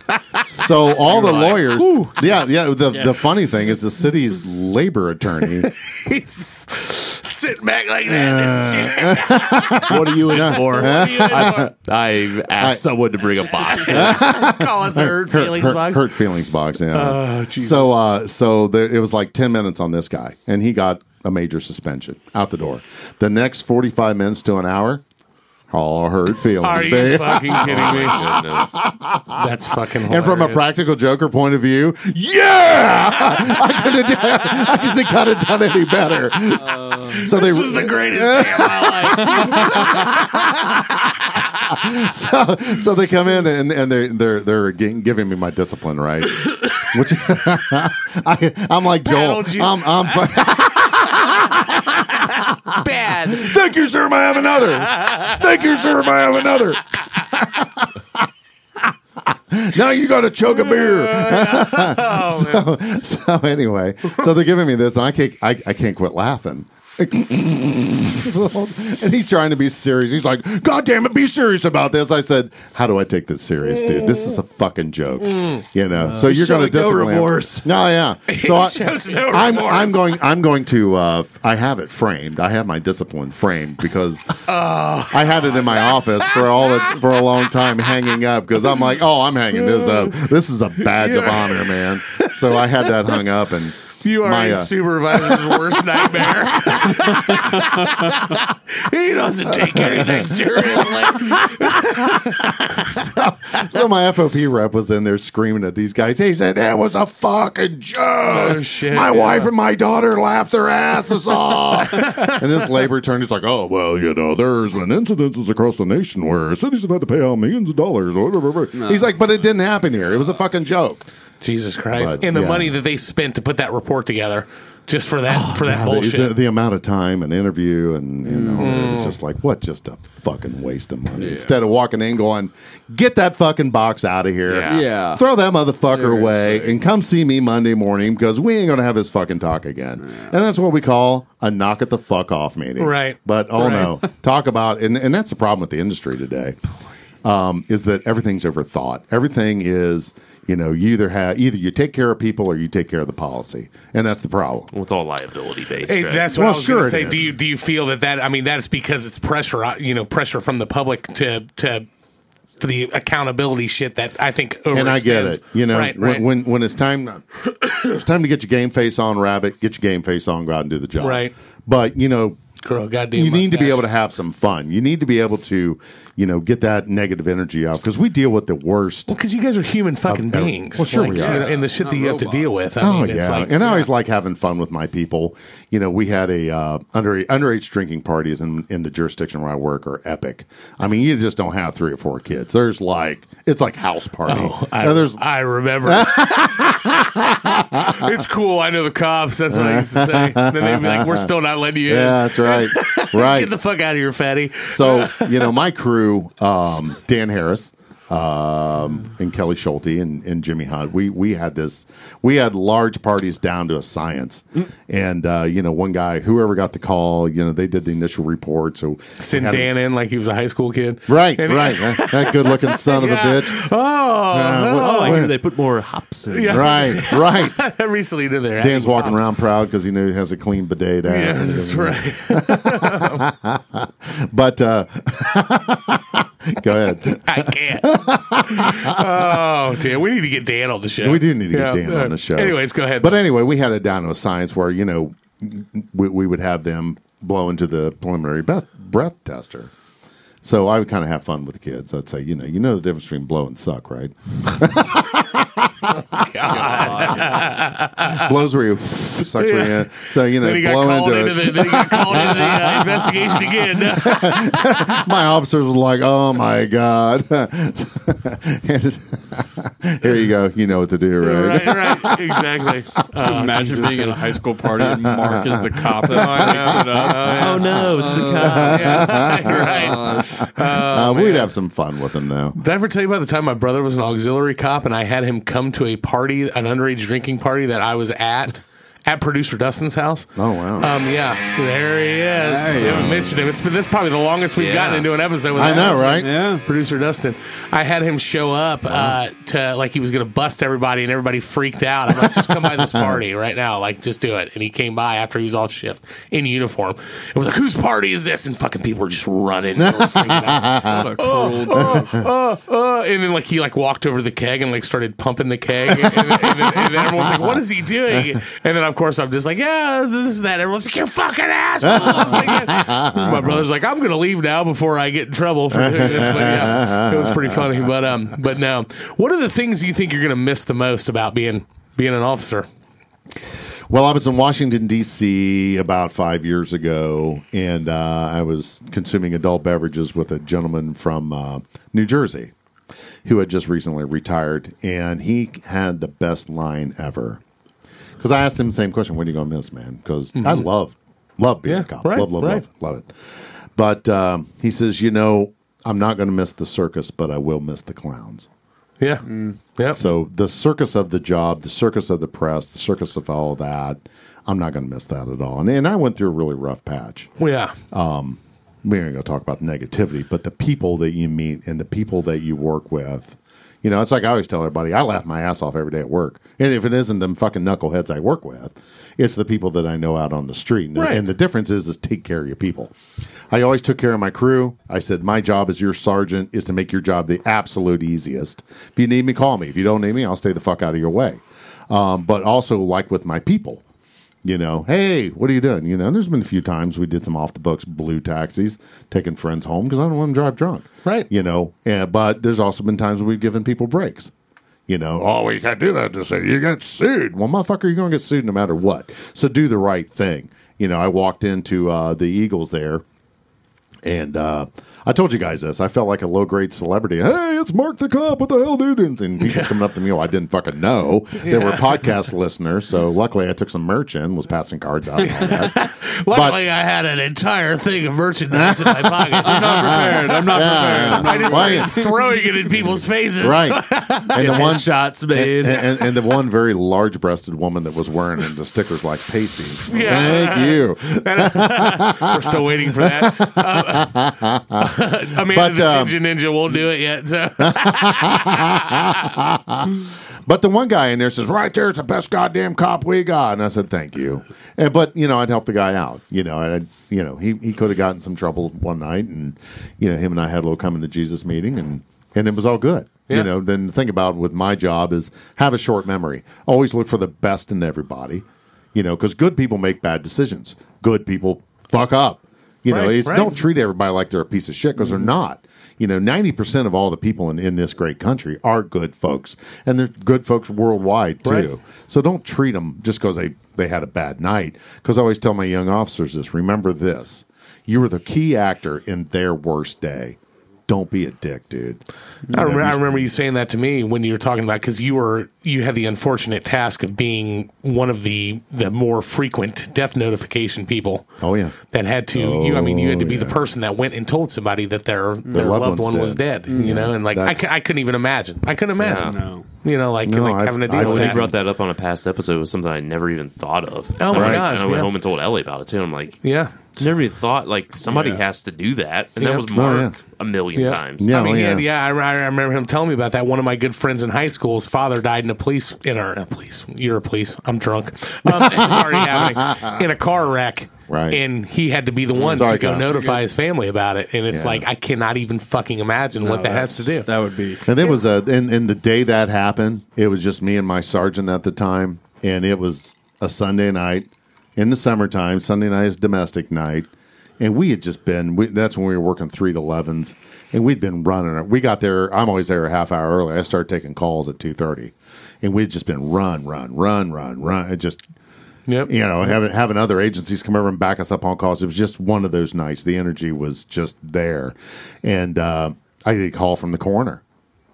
so all the lawyers, yeah, yeah. The the funny thing is the city's labor attorney. He's sitting back like that. What are you in for? I I asked someone to bring a box. call it the hurt hurt, feelings hurt- box. hurt feelings box. Yeah. Oh, Jesus. so uh, so there, it was like ten minutes on this guy, and he got a major suspension out the door. The next forty five minutes to an hour, all hurt feelings. Are you babe. fucking kidding me? Oh, That's fucking And from a practical joker point of view, yeah, I could have I could have got it done any better. Uh, so they This was the greatest day of my life. so, so they come in and, and they're they're they're gi- giving me my discipline right, which I, I'm like Joel. Paddled you. I'm, I'm Bad. Thank you, sir. May I have another? Thank you, sir. May I have another? now you got to chug a beer. Oh, so, so anyway, so they're giving me this, and I can't I, I can't quit laughing. and he's trying to be serious. He's like, "God damn it, be serious about this." I said, "How do I take this serious, dude? This is a fucking joke, you know." so you're going to showing no discipline. remorse. No, yeah. So I, shows no I'm, remorse. I'm going. I'm going to. Uh, I have it framed. I have my discipline framed because Oh. I had it in my office for all the, for a long time, hanging up because I'm like, oh, I'm hanging this up. This is a badge of honor, man. So I had that hung up, and You are my, a supervisor's worst nightmare. he doesn't take anything seriously. so my FOP rep was in there screaming at these guys. He said that was a fucking joke. Oh, shit, my yeah. wife and my daughter laughed their asses off. and this labor attorney's like, oh well, you know, there's been incidences across the nation where cities have had to pay out millions of dollars. Or whatever. He's like, but it didn't happen here. It was a fucking joke. Jesus Christ. But, and the yeah. money that they spent to put that report together just for that for that Yeah, the- bullshit. The, the amount of time and interview and you know Mm. it's just like what just a fucking waste of money instead of walking in going get that fucking box out of here Yeah. Yeah. throw that motherfucker away and come see me Monday morning because we ain't gonna have this fucking talk again and that's what we call a knock at the fuck off meeting Right. but oh Right. no talk about and, and that's the problem with the industry today um, is that everything's overthought everything is you know you either have either you take care of people or you take care of the policy and that's the problem Well, it's all liability based. Hey, right? that's what Well, I was sure going to say. is. Do you do you feel that that I mean that's because it's pressure, uh, you know, pressure from the public to to for the accountability shit that I think overextends. and I get it. You know, right, when, right. when when it's time, it's time to get your game face on, rabbit. Get your game face on, go out and do the job. Right. But you know, Grow a goddamn you need to be able to have some fun. You need to be able to, you know, get that negative energy out because we deal with the worst. Well, because you guys are human fucking beings. well, sure Like, we are. and the shit Not that you have to deal with. I Oh mean, it's yeah, like, and I always like having fun with my people. You know, we had a uh, under underage drinking parties in in the jurisdiction where I work are epic. I mean, you just don't have three or four kids. There's like it's like house party. Oh, I, Now, there's I remember. it's cool. I know the cops. That's what I used to say. Then they'd be like, "We're still not letting you yeah, that's right, in. right. Get the fuck out of here, fatty." So you know, my crew, um, Dan Harris, um, and Kelly Schulte and, and Jimmy Hunt, we we had this, we had large parties down to a science, and uh, you know, one guy, whoever got the call, you know, they did the initial report, so Send had- Dan in like he was a high school kid. right, And- right, that, that good-looking son of a bitch, Oh, Uh, what- Oh, I hear they put more hops in. Yeah. right, right. Recently did there. Dan's walking around proud because he knew he has a clean bidet. to Yeah, have. that's right. But uh, go ahead. I can't. oh, damn. We need to get Dan on the show. We do need to get Yeah. Dan on the show. Anyways, go ahead. But anyway, we had it down to science where you know we, we would have them blow into the preliminary breath, breath tester. So I would kind of have fun with the kids. I'd say, you know, you know the difference between blow and suck, right? blows where you sucks where you so you know Then he got blow called into into it. the, then he got called into the uh, investigation again. My officers were like, "Oh my god!" Here you go. You know what to do, right? right, right, exactly. Oh, Imagine Jesus. being at a high school party and Mark is the cop that picks it up. Oh no, it's the cop. right. Uh, we'd have some fun with him though. Did I ever tell you about the time my brother was an auxiliary cop and I had him come to a party, an underage drinking party that I was at? At producer Dustin's house. Oh wow! Um, yeah, there he is. There we you haven't mentioned him. It's been that's probably the longest we've Yeah. gotten into an episode. With I know, Dustin. right? Yeah. Producer Dustin. I had him show up uh, to like he was going to bust everybody, and everybody freaked out. I'm like, just come by this party right now, like just do it. And he came by after he was all shift in uniform. It was like, whose party is this? And fucking people were just running. Were freaking out. What a cruel uh, uh, and then like he like walked over to the keg and like started pumping the keg, and, and, and, and everyone's like, "What is he doing?" And then of course I'm just like, "Yeah, this is that." Everyone's like, "You fucking assholes!" Like, yeah. My brother's like, "I'm gonna leave now before I get in trouble for doing this." But yeah, it was pretty funny. But um, but no, what are the things you think you're gonna miss the most about being being an officer? Well, I was in Washington D.C. about five years ago, and uh, I was consuming adult beverages with a gentleman from uh, New Jersey who had just recently retired, and he had the best line ever. Because I asked him the same question: "What are you going to miss, man?" Because I mm-hmm. love love being Yeah, a cop, right, love, love, right. love, love it. But um, he says, "You know, I'm not going to miss the circus, but I will miss the clowns." Yeah, mm. yeah. So the circus of the job, the circus of the press, the circus of all that, I'm not going to miss that at all. And, and I went through a really rough patch. yeah, um, We ain't going to talk about negativity, but the people that you meet and the people that you work with, you know, it's like I always tell everybody, I laugh my ass off every day at work. And if it isn't them fucking knuckleheads I work with, it's the people that I know out on the street. And, Right. and the difference is, is take care of your people. I always took care of my crew. I said, my job as your sergeant is to make your job the absolute easiest. If you need me, call me. If you don't need me, I'll stay the fuck out of your way. Um, but also, like with my people, you know, hey, what are you doing? You know, there's been a few times we did some off the books blue taxis, taking friends home because I don't want them to drive drunk. Right. You know, and, but there's also been times we've given people breaks. You know, oh, well, you can't do that. to say you get sued. Well, motherfucker, you're going to get sued no matter what. So do the right thing. You know, I walked into uh, the Eagles there, and uh, I told you guys this. I felt like a low grade celebrity. Hey, it's Mark the cop. What the hell, dude? And, and people coming up to me. Well, I didn't fucking know they were podcast listeners. So luckily, I took some merch in, was passing cards out. And. Luckily, I had an entire thing of merchandise in my pocket. I'm not prepared. I'm not Yeah. prepared. I just Right. started throwing it in people's faces. right. And the one shots and, made. and, and the one very large breasted woman that was wearing the stickers like pasties. Yeah. Thank you. We're still waiting for that. Uh, I mean, But, the um, Ginger Ninja won't do it yet. So. But the one guy in there says, "Right there's the best goddamn cop we got," and I said, "Thank you." And, but you know, I'd help the guy out. You know, and I'd, you know, he he could have gotten some trouble one night, and you know, him and I had a little coming to Jesus meeting, and and it was all good. Yeah. You know, then the thing about with my job is have a short memory. Always look for the best in everybody. You know, because good people make bad decisions. Good people fuck up. You know, it's right. don't treat everybody like they're a piece of shit because they're mm-hmm. not. You know, 90% of all the people in, in this great country are good folks. And they're good folks worldwide, too. Right. So don't treat them just because they, they had a bad night. Because I always tell my young officers this remember this you were the key actor in their worst day. Don't be a dick, dude. I remember, I remember you saying that to me when you were talking about because you were you had the unfortunate task of being one of the the more frequent death notification people. Oh, yeah. that had to you. I mean, you had to oh, be the person that went and told somebody that their their, loved loved one's one was dead. dead. You mm. know, and like I, That's- I couldn't even imagine. I couldn't imagine. No. You know, like No, like I've- having to deal I've with They that. brought that up on a past episode It was something I never even thought of. Oh, my And I- God, And I went yeah. home and told Ellie about it too. I'm like, Yeah. never even thought like somebody Yeah. has to do that, and Yeah. that was Oh, Mark yeah. A million Yeah. times. Yeah. I mean, oh, yeah. yeah, I, I remember him telling me about that. One of my good friends in high school, his father died in a police in a, a police. You're a police. I'm drunk. Um, it's already happening in a car wreck. Right. And he had to be the one to go Kyle. notify his family about it. And it's Yeah. like I cannot even fucking imagine what that has to do. That would be. And it was a and, and the day that happened, it was just me and my sergeant at the time, and it was a Sunday night in the summertime. Sunday night is domestic night, and we had just been. We, that's when we were working three to elevens, and we'd been running. We got there. I'm always there a half hour early. I start taking calls at two thirty, and we'd just been run, run, run, run, run. It just Yep. you know, having having other agencies come over and back us up on calls. It was just one of those nights. The energy was just there, and uh, I get a call from the coroner.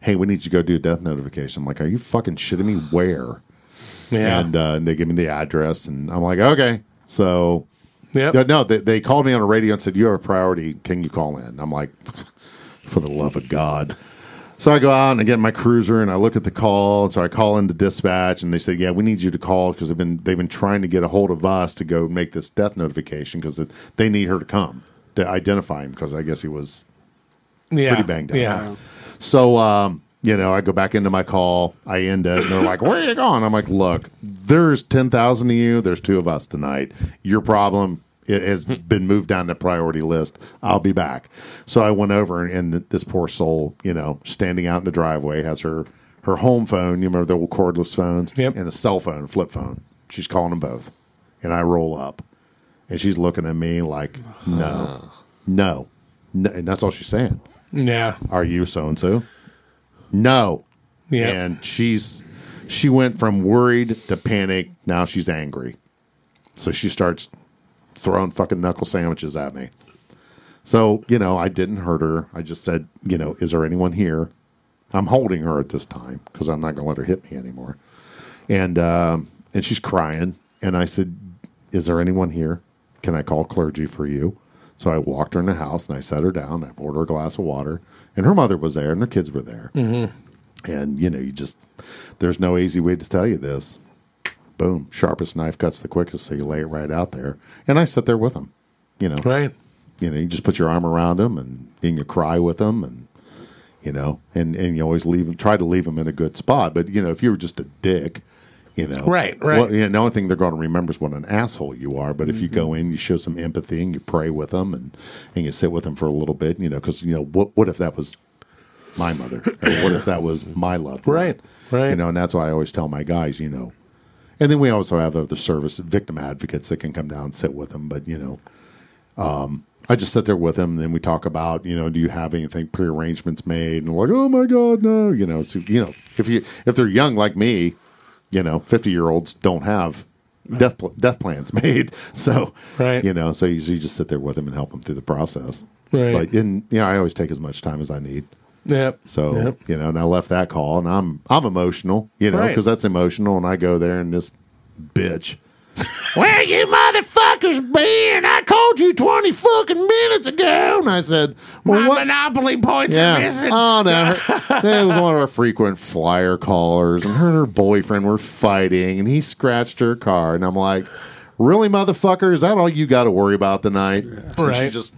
Hey, we need you to go do a death notification. I'm like, are you fucking shitting me? Where? Yeah. And, uh, and they give me the address, and I'm like, okay. So, Yep. Yeah, no, they, they called me on the radio and said, you have a priority. Can you call in? I'm like, for the love of God. So I go out and I get my cruiser and I look at the call. So I call into dispatch and they say, "Yeah, we need you to call because they've been they've been trying to get a hold of us to go make this death notification because they need her to come to identify him because I guess he was yeah. pretty banged up. Yeah. so, um, you know, I go back into my call. I end it, and they're like, "Where are you going?" I'm like, "Look, there's ten thousand of you. There's two of us tonight. Your problem it has hmm. been moved down the priority list. I'll be back." So I went over, and, and this poor soul, you know, standing out in the driveway, has her her home phone. You remember the old cordless phones, Yep. and a cell phone, flip phone. She's calling them both, and I roll up, and she's looking at me like, "No, no," no and that's all she's saying Yeah. are you so and so? No. Yeah. And she's she went from worried to panic. Now she's angry. So she starts throwing fucking knuckle sandwiches at me. So, you know, I didn't hurt her. I just said, you know, is there anyone here? I'm holding her at this time because I'm not going to let her hit me anymore. And um, and she's crying. And I said, is there anyone here? Can I call clergy for you? So I walked her in the house and I set her down. I poured her a glass of water, and her mother was there and her kids were there. Mm-hmm. And you know, you just there's no easy way to tell you this. Boom, sharpest knife cuts the quickest, so you lay it right out there. And I sit there with them. You know, Right. you know, you just put your arm around them and then you cry with them and you know, and and you always leave them, try to leave them in a good spot. But you know, if you were just a dick, you know, Right, right. Well, know, the only thing they're going to remember is what an asshole you are. But if you go mm-hmm. in, you show some empathy and you pray with them and and you sit with them for a little bit, you know, because you know, what what if that was my mother? or what if that was my love? Right, right. You know, and that's why I always tell my guys, you know. And then we also have other service victim advocates that can come down and sit with them. But you know, um, I just sit there with them, and then we talk about, you know, do you have anything prearrangements made? And like, oh my god, no, you know, so you know, if you if they're young like me, you know, fifty year olds don't have death pl- death plans made, so Right. you know, so you, you just sit there with them and help them through the process, Right. But in you know, I always take as much time as I need. Yep. So Yep. you know, and I left that call, and I'm I'm emotional, you know, Right. because that's emotional, and I go there and this bitch. Where you motherfuckers been? I called you twenty fucking minutes ago, and I said, "Well, My what?" monopoly points are missing. Oh no, her, it was one of our frequent flyer callers, and her and her boyfriend were fighting, and he scratched her car, and I'm like, "Really, motherfucker? Is that all you got to worry about tonight?" And she just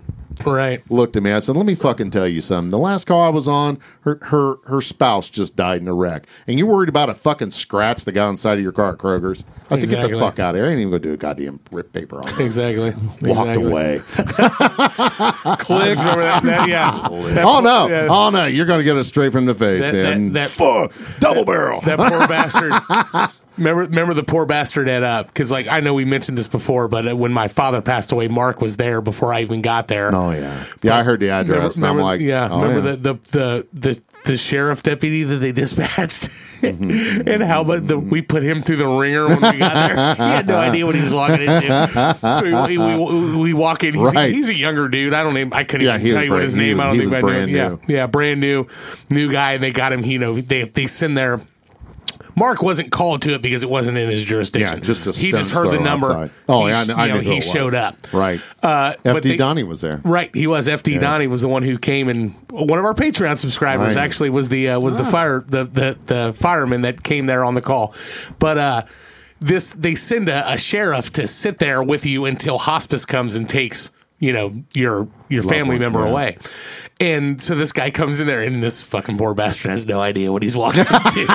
right. looked at me. I said, "Let me fucking tell you something. The last call I was on, her her her spouse just died in a wreck, and you're worried about a fucking scratch that got inside of your car at Kroger's." I said, "Get Exactly. the fuck out of here! I ain't even gonna do a goddamn rip paper on it." Exactly. Walked Exactly. away. Click. Remember that? that yeah. oh no! yeah. Oh, oh no! You're gonna get it straight from the face, That, man. that, that fuck Double barrel. that poor bastard. Remember, remember the poor bastard at up because, like, I know we mentioned this before, but uh, when my father passed away, Mark was there before I even got there. Oh yeah, yeah. I heard the Remember, address, and I'm remember- like, yeah, oh, remember yeah. The, the the the the sheriff deputy that they dispatched, Mm-hmm. and how but the, we put him through the ringer when we got there. He had no idea what he was walking into. So we, we, we, we walk in. He's, a, he's a younger dude. I don't even. I couldn't Yeah, even tell you what his name. I don't think I knew. Yeah, yeah, brand new, new guy. And they got him. You know, they they send their. Mark wasn't called to it because it wasn't in his jurisdiction. Yeah, just a he just heard the number. outside. Oh, He yeah, I sh- kn- I know, he showed up. right. Uh, but FD they- Donnie was there. Right, he was. FD Donnie was the one who came and one of our Patreon subscribers Right. actually was the uh, was the fire the, the the fireman that came there on the call. But uh, this they send a, a sheriff to sit there with you until hospice comes and takes you know your your family member yeah. away. And so this guy comes in there, and this fucking poor bastard has no idea what he's walking into.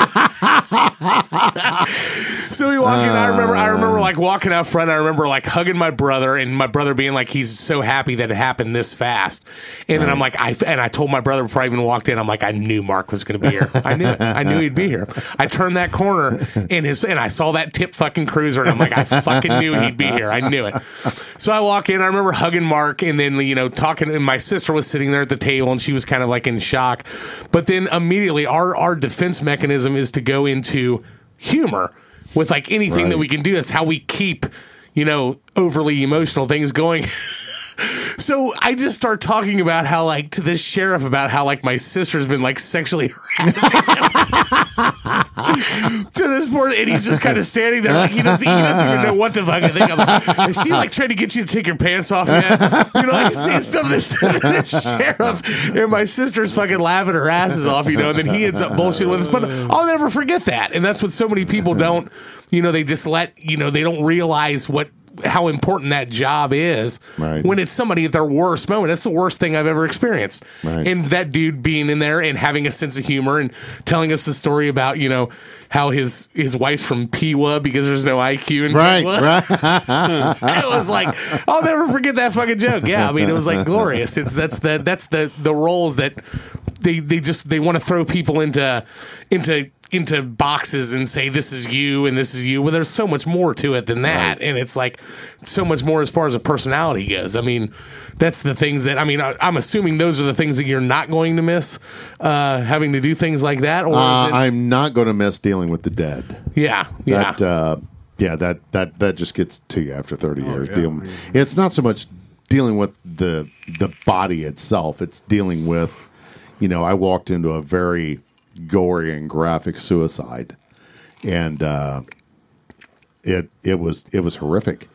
So we walk in. I remember. I remember uh. like walking out front. I remember like hugging my brother, and my brother being like, he's so happy that it happened this fast. And then I'm like, I and I told my brother before I even walked in, I'm like, I knew Mark was going to be here. I knew it. I knew he'd be here. I turned that corner and his and I saw that tip fucking cruiser, and I'm like, I fucking knew he'd be here. I knew it. So I walk in. I remember hugging Mark, and then you know talking. And my sister was sitting there at the table, and she was kind of like in shock. But then immediately, our our defense mechanism is to go into humor with like anything that we can do. That's how we keep, you know, overly emotional things going. so I just start talking about how, like, to this sheriff about how, like, my sister's been like sexually harassing him. To this point, and he's just kind of standing there, like he doesn't, he doesn't even know what to fucking think. Is she like trying to get you to take your pants off yet? You know, like seeing stuff. This, this sheriff and my sister's fucking laughing her asses off, you know, and then he ends up bullshitting with us. But I'll never forget that, and that's what so many people don't. You know, they just let you know they don't realize what how important that job is Right. when it's somebody at their worst moment. That's the worst thing I've ever experienced. Right. And that dude being in there and having a sense of humor and telling us the story about, you know, how his his wife's from Pewa because there's no IQ in Right, Pewa. right. it was like I'll never forget that fucking joke. Yeah, I mean it was like glorious. It's that's the that's the the roles that they they just they want to throw people into into into boxes and say this is you and this is you. Well, there's so much more to it than that, and it's like so much more as far as a personality goes. I mean, that's the things that I mean. I, I'm assuming those are the things that you're not going to miss uh, having to do things like that, or Uh, is it? I'm not going to miss dealing with the dead. yeah, yeah. That, uh, yeah, that that that just gets to you after 30 years. yeah. Dealing, it's not so much dealing with the the body itself. It's dealing with, you know, I walked into a very gory and graphic suicide, and uh, it it was it was horrific.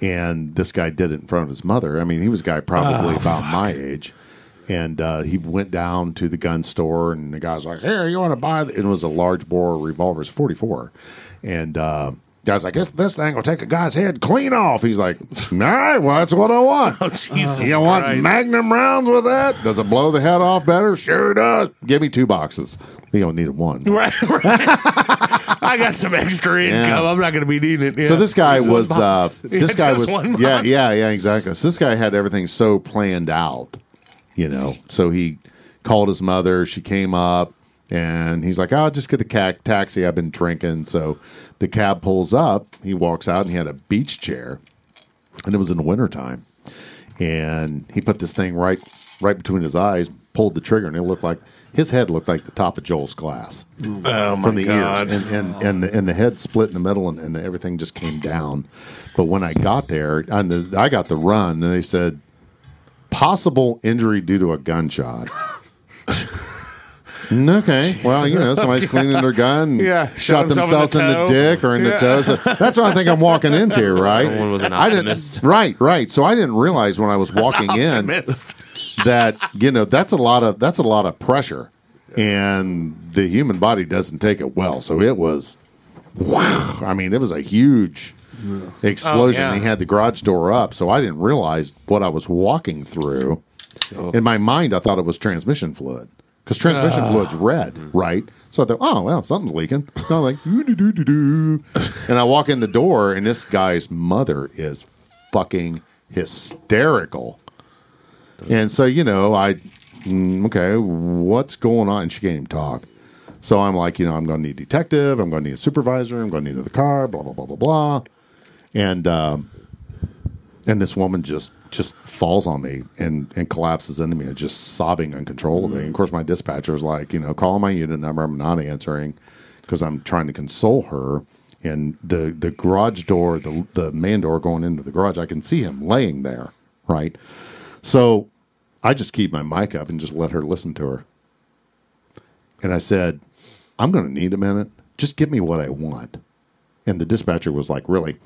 And this guy did it in front of his mother. I mean, he was a guy probably about my age. And uh, he went down to the gun store, and the guy's like, "Here, you want to buy?" th-" It was a large bore revolver, it's forty four, and uh, guy's like, "This this thing will take a guy's head clean off." He's like, "All right, well, that's what I want." oh Jesus! you want Christ. Magnum rounds with that? Does it blow the head off better? Sure it does. Give me two boxes. You don't need one. Right, right. I got some extra income. Yeah. I'm not going to be needing it. Yeah. So this guy Just was uh, box. this Yeah, guy just was one yeah yeah yeah exactly. So this guy had everything so planned out, you know. So he called his mother. She came up, and he's like, "Oh, I'll just get a ca- taxi. I've been drinking." So the cab pulls up. He walks out, and he had a beach chair, and it was in the wintertime. And he put this thing right right between his eyes, pulled the trigger, and it looked like his head looked like the top of Joel's glass Oh my from the God. ears, and and and the, and the head split in the middle, and, and everything just came down. But when I got there, and the, I got the run, and they said possible injury due to a gunshot. okay, well, you know, somebody's cleaning their gun, Yeah, shot shot himself in themselves the in the, dick or in the Yeah. toe. So that's what I think I'm walking into, right? Someone was an I didn't- right, right. So I didn't realize when I was walking in that you know that's a lot of that's a lot of pressure. And the human body doesn't take it well. So it was wow i mean it was a huge explosion. Oh, yeah. he had the garage door up. So i didn't realize what i was walking through. Oh. in my mind i thought it was transmission fluid because transmission Ah. fluid's red right so i thought oh well something's leaking so i'm like and i walk in the door and this guy's mother is fucking hysterical and so, you know, I, mm, okay, what's going on? And she can't even talk. So I'm like, you know, I'm going to need a detective. I'm going to need a supervisor. I'm going to need another car, blah, blah, blah, blah, blah. And, um, and this woman just, just falls on me and, and collapses into me, just sobbing uncontrollably. And of course, my dispatcher is like, you know, call my unit number. I'm not answering because I'm trying to console her. And the, the garage door, the, the man door going into the garage, I can see him laying there, right? So I just keep my mic up and just let her listen to her. And I said, I'm going to need a minute. Just give me what I want. And the dispatcher was like, really?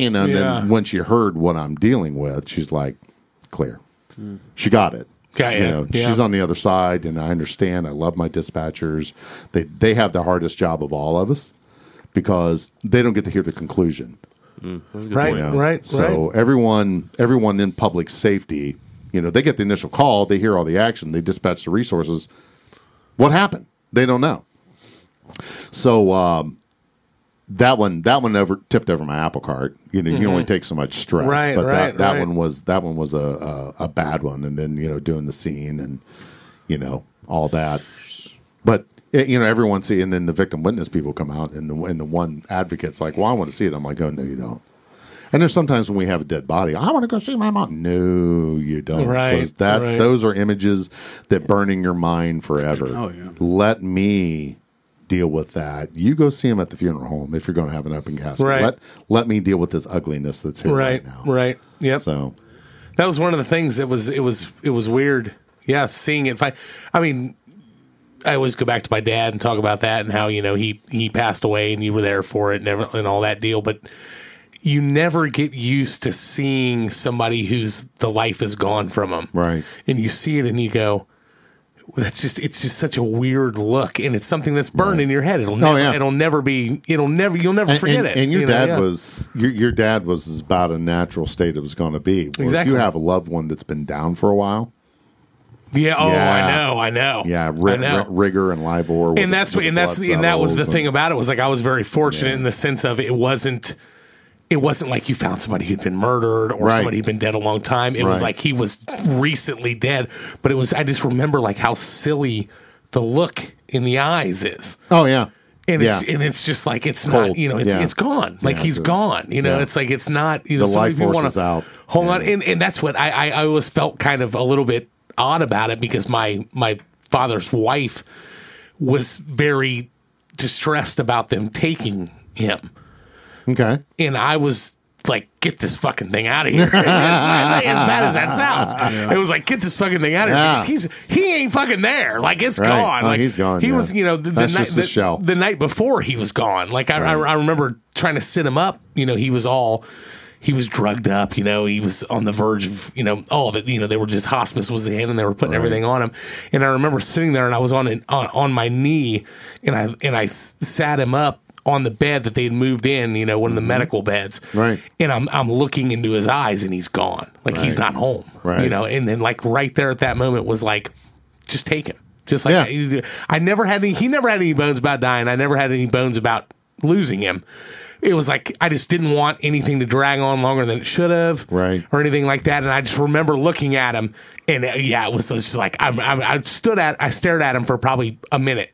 You know, and Yeah. then when she heard what I'm dealing with, she's like, clear. She got it. Got you ya. know, Yeah. she's on the other side, and I understand. I love my dispatchers. They they have the hardest job of all of us because they don't get to hear the conclusion. Right, You know? right, So right. everyone, everyone in public safety, you know, they get the initial call, they hear all the action, they dispatch the resources. What happened? They don't know. So um, that one that one over tipped over my apple cart. You know, you only take so much stress, Mm-hmm. Right, but right, that, that right. one was that one was a, a a bad one. And then you know doing the scene and you know all that, but. it- you know, everyone see, and then the victim witness people come out, and the and the one advocate's like, "Well, I want to see it." I'm like, "Oh no, you don't." And there's sometimes when we have a dead body, I want to go see my mom. No, you don't. Right, 'Cause That right. those are images that burn in your mind forever. Oh, yeah. Let me deal with that. You go see him at the funeral home if you're going to have an open casket. Right. Let let me deal with this ugliness that's here right, Right, now. right. Yep. So That was one of the things that was it was it was weird. Yeah, seeing it. I, I mean, I always go back to my dad and talk about that and how you know he he passed away and you were there for it and every, and all that deal. But you never get used to seeing somebody whose the life is gone from them. Right. And you see it and you go. That's just it's just such a weird look, and it's something that's burned in your head. It'll oh, never, Oh, yeah. it'll never be, it'll never, you'll never and, forget and- it. and your you know, dad yeah. was your your dad was about a natural state it was going to be. If Exactly. you have a loved one that's been down for a while. yeah. Oh, Yeah. I know, I know. Yeah, ri- I know. ri- rigor and livor. and that's and that's and that was the cells thing about it was like I was very fortunate in the sense of it wasn't it wasn't like you found somebody who'd been murdered or Right. somebody who'd been dead a long time. It was like he was recently dead, but it was I just remember like how silly the look in the eyes is. Oh yeah, And yeah. it's and it's just like it's Cold. not you know it's Yeah. it's gone like Yeah, he's a- gone you know it's like it's not you know The some life force wanna is out. hold on and, and that's what I, I I always felt kind of a little bit odd about it because my my father's wife was very distressed about them taking him okay. and I was like, "Get this fucking thing out of here!" as, bad as that sounds, it was like, "Get this fucking thing out of here!" Because he's he ain't fucking there. Like it's Right. gone. Oh, like he's gone, He yeah. was, you know, the, the night the the, the night before he was gone. Like I, I, I remember trying to sit him up. You know, he was all. He was drugged up, you know. He was on the verge of, you know, all of it. You know, they were just hospice was in, and they were putting everything on him. And I remember sitting there, and I was on an, on on my knee, and I and I sat him up on the bed that they had moved in, you know, one of the medical beds. Mm-hmm. Right. And I'm I'm looking into his eyes and he's gone. Like he's not home. Right. You know, and then like right there at that moment was like, just take him. Just like Yeah. I, I never had any he never had any bones about dying. I never had any bones about losing him. It was like I just didn't want anything to drag on longer than it should have, Right. or anything like that. And I just remember looking at him, and uh, yeah, it was just like I'm, I'm, I stood at, I stared at him for probably a minute,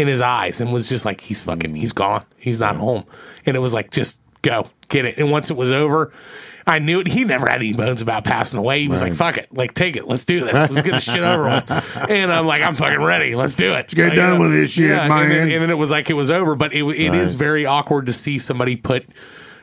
in his eyes and was just like, he's fucking, he's gone. He's not home. And it was like, just go get it. And once it was over, I knew it. He never had any bones about passing away. He was like, fuck it. Like, take it. Let's do this. Let's get this shit over with. And I'm like, I'm fucking ready. Let's do it. get Like, done you know, with this shit, And then, and then it was like, it was over. But it, it is Right. very awkward to see somebody put,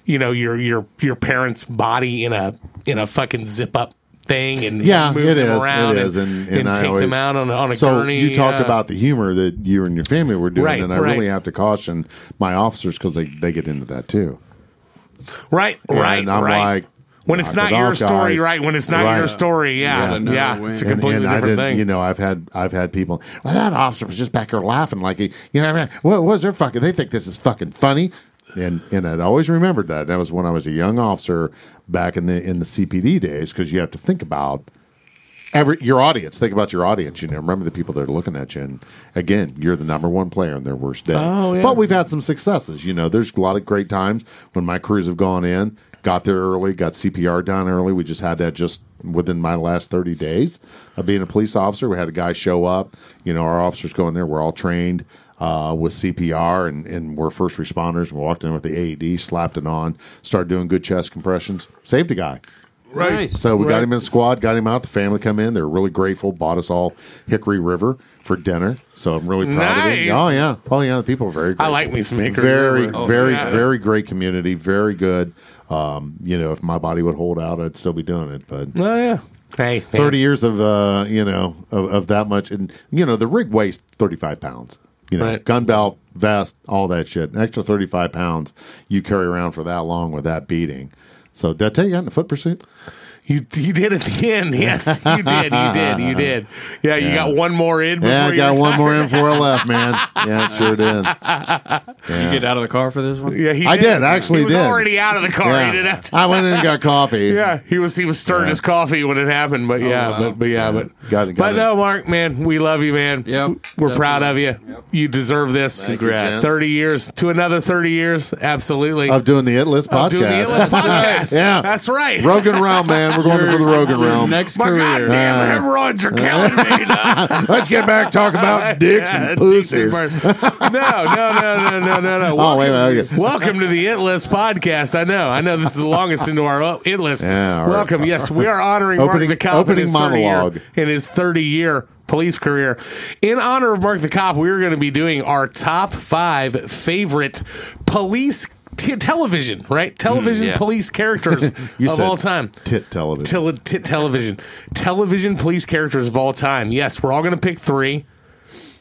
you know, your, your, your parents' body in a, in a fucking zip up thing and Yeah, move it them is. around It is, and, and, and, I take always, them out on, a- on a so gurney. you talked yeah. about the humor that you and your family were doing, Right, and I right. really have to caution my officers because they, they get into that too. Right, right, And I'm right. like, when it's not it your story, guys. right? When it's not Right. your story, yeah, Yeah. yeah, Another it's a completely and, and different I thing. You know, I've had I've had people. Well, that officer was just back there laughing like he, you know, what I mean, what was their fucking? They think this is fucking funny, and and I'd always remembered that. That was when I was a young officer back in the in the CPD days because you have to think about every your audience. Think about your audience. You know, remember the people that are looking at you. And again, you're the number one player in their worst day. Oh, yeah. But we've had some successes. You know, there's a lot of great times when my crews have gone in, got there early, got CPR done early. We just had that just within my last 30 days of being a police officer. We had a guy show up. You know, our officers go in there. We're all trained. Uh, with CPR and, and we're first responders. We walked in with the AED, slapped it on, started doing good chest compressions, saved a guy. right. Nice. So we got him in the squad, got him out. The family come in. They're really grateful. Bought us all Hickory River for dinner. So I'm really proud of it. Oh yeah, oh yeah. The people are very. Grateful. I like me some Hickory Very, River. Oh, very, yeah. very great community. Very good. Um, you know, if my body would hold out, I'd still be doing it. But Oh yeah. Hey, man. thirty years of uh, you know of, of that much, and you know the rig weighs thirty five pounds. You know, Right. gun belt, vest, all that shit. An extra thirty five pounds you carry around for that long with that beating. So did I tell you you got in a foot pursuit? You you did at the end. Yes, you did. You did. You did. Yeah, you Yeah. got one more in before Yeah, I you got one more in before I left, man. Yeah, it sure did. You get out of the car for this one? Yeah, he I did, actually He was did. already out of the car. He didn't have to. I went in and got coffee. Yeah, he was he was stirring Yeah. his coffee when it happened, but oh, yeah, wow. but but yeah, but Got it, got but it. no, Mark, man, we love you, man. Yep, we're proud of you. Yep. You deserve this. Thank Congrats. Jen. Thirty years to another thirty years, absolutely. Of doing the It List podcast. Of doing the Endless podcast. Yeah. that's right. Rogan round, man. We're going for the Rogan realm. Next My career. goddamn Yeah. hemorrhoids are killing me. Let's get back talk about dicks Yeah, and pussies. Dixie Bird. No, no, no, no, no, no, no. Oh, wait a minute, okay. Welcome to the It List podcast. I know, I know. This is the longest into our It List. Yeah, all right. Welcome. Yes, we are honoring Opening- Mark the Cop in his 30 year, monologue. in his 30 year police career. In honor of Mark the Cop, we are going to be doing our top five favorite police. T- television, right? Television mm, yeah. police characters You of all time. Tit television. Tele- tit television. Television police characters of all time. Yes, we're all going to pick three.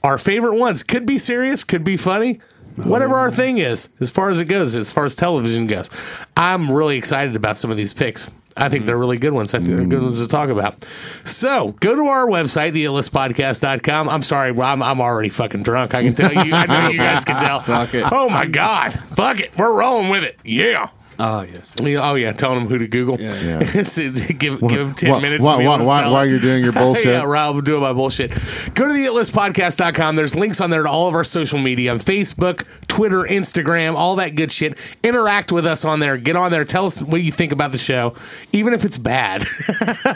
Our favorite ones could be serious, could be funny, whatever our thing is, as far as it goes, as far as television goes. I'm really excited about some of these picks. I think they're really good ones. I think they're good ones to talk about. So go to our website, theillistpodcast.com. I'm sorry, I'm, I'm already fucking drunk. I can tell you. I know you guys can tell. Fuck it. Oh my God. Fuck it. We're rolling with it. Yeah. Oh, yes. Yeah, Oh yeah, telling them who to Google. Yeah. Yeah. It's- it- give give them ten Why- minutes. why- to be able why- why- while you're doing your bullshit? yeah, Rob, doing my bullshit. Go to the itlistpodcast.com. There's links on there to all of our social media on Facebook, Twitter, Instagram, all that good shit. Interact with us on there. Get on there. Tell us what you think about the show, even if it's bad.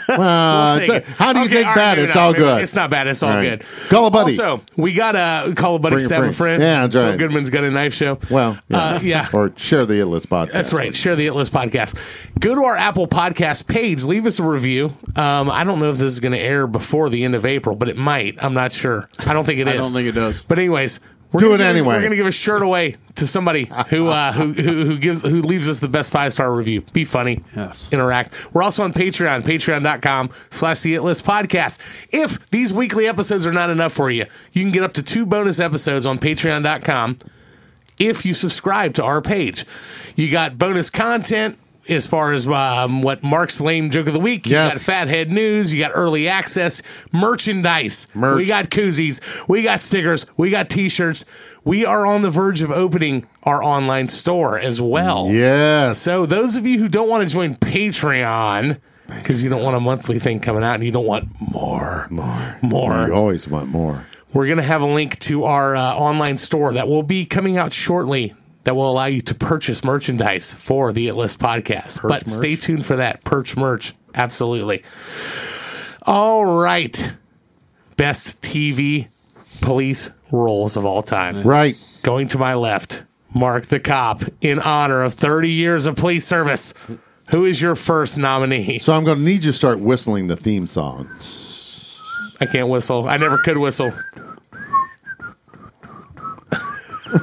Well, Take it's a- how do you Okay, think all right, bad? It's not. all Maybe- good. It's not bad. It's all Right. good. Call a buddy. Also, we got a call a buddy, Bring stab a friend. friend. Yeah, that's right. Will Goodman's got a knife show. Well, Uh, yeah. Or share the itlist podcast. That's right. Share the It List podcast. Go to our Apple Podcast page. Leave us a review. Um, I don't know if this is going to air before the end of April, but it might. I'm not sure. I don't think it is. I don't think it does. But anyways, we're Do gonna it anyway. We're going to give a shirt away to somebody who uh, who, who who gives who leaves us the best five star review. Be funny. Yes. Interact. We're also on Patreon. Patreon.com slash the It List podcast. If these weekly episodes are not enough for you, you can get up to two bonus episodes on Patreon.com if you subscribe to our page. You got bonus content as far as um, what Mark's lame joke of the week. You Yes. got Fathead News. You got early access merchandise. Merch. We got koozies. We got stickers. We got T-shirts. We are on the verge of opening our online store as well. Yes. So those of you who don't want to join Patreon because you don't want a monthly thing coming out and you don't want more, more, more, You always want more. We're going to have a link to our uh, online store that will be coming out shortly that will allow you to purchase merchandise for the It List podcast. but stay tuned for that. Perch merch. Absolutely. All right. Best TV police roles of all time. Right. Going to my left, Mark the Cop, in honor of 30 years of police service. Who is your first nominee? So I'm going to need you to start whistling the theme song. I can't whistle. I never could whistle.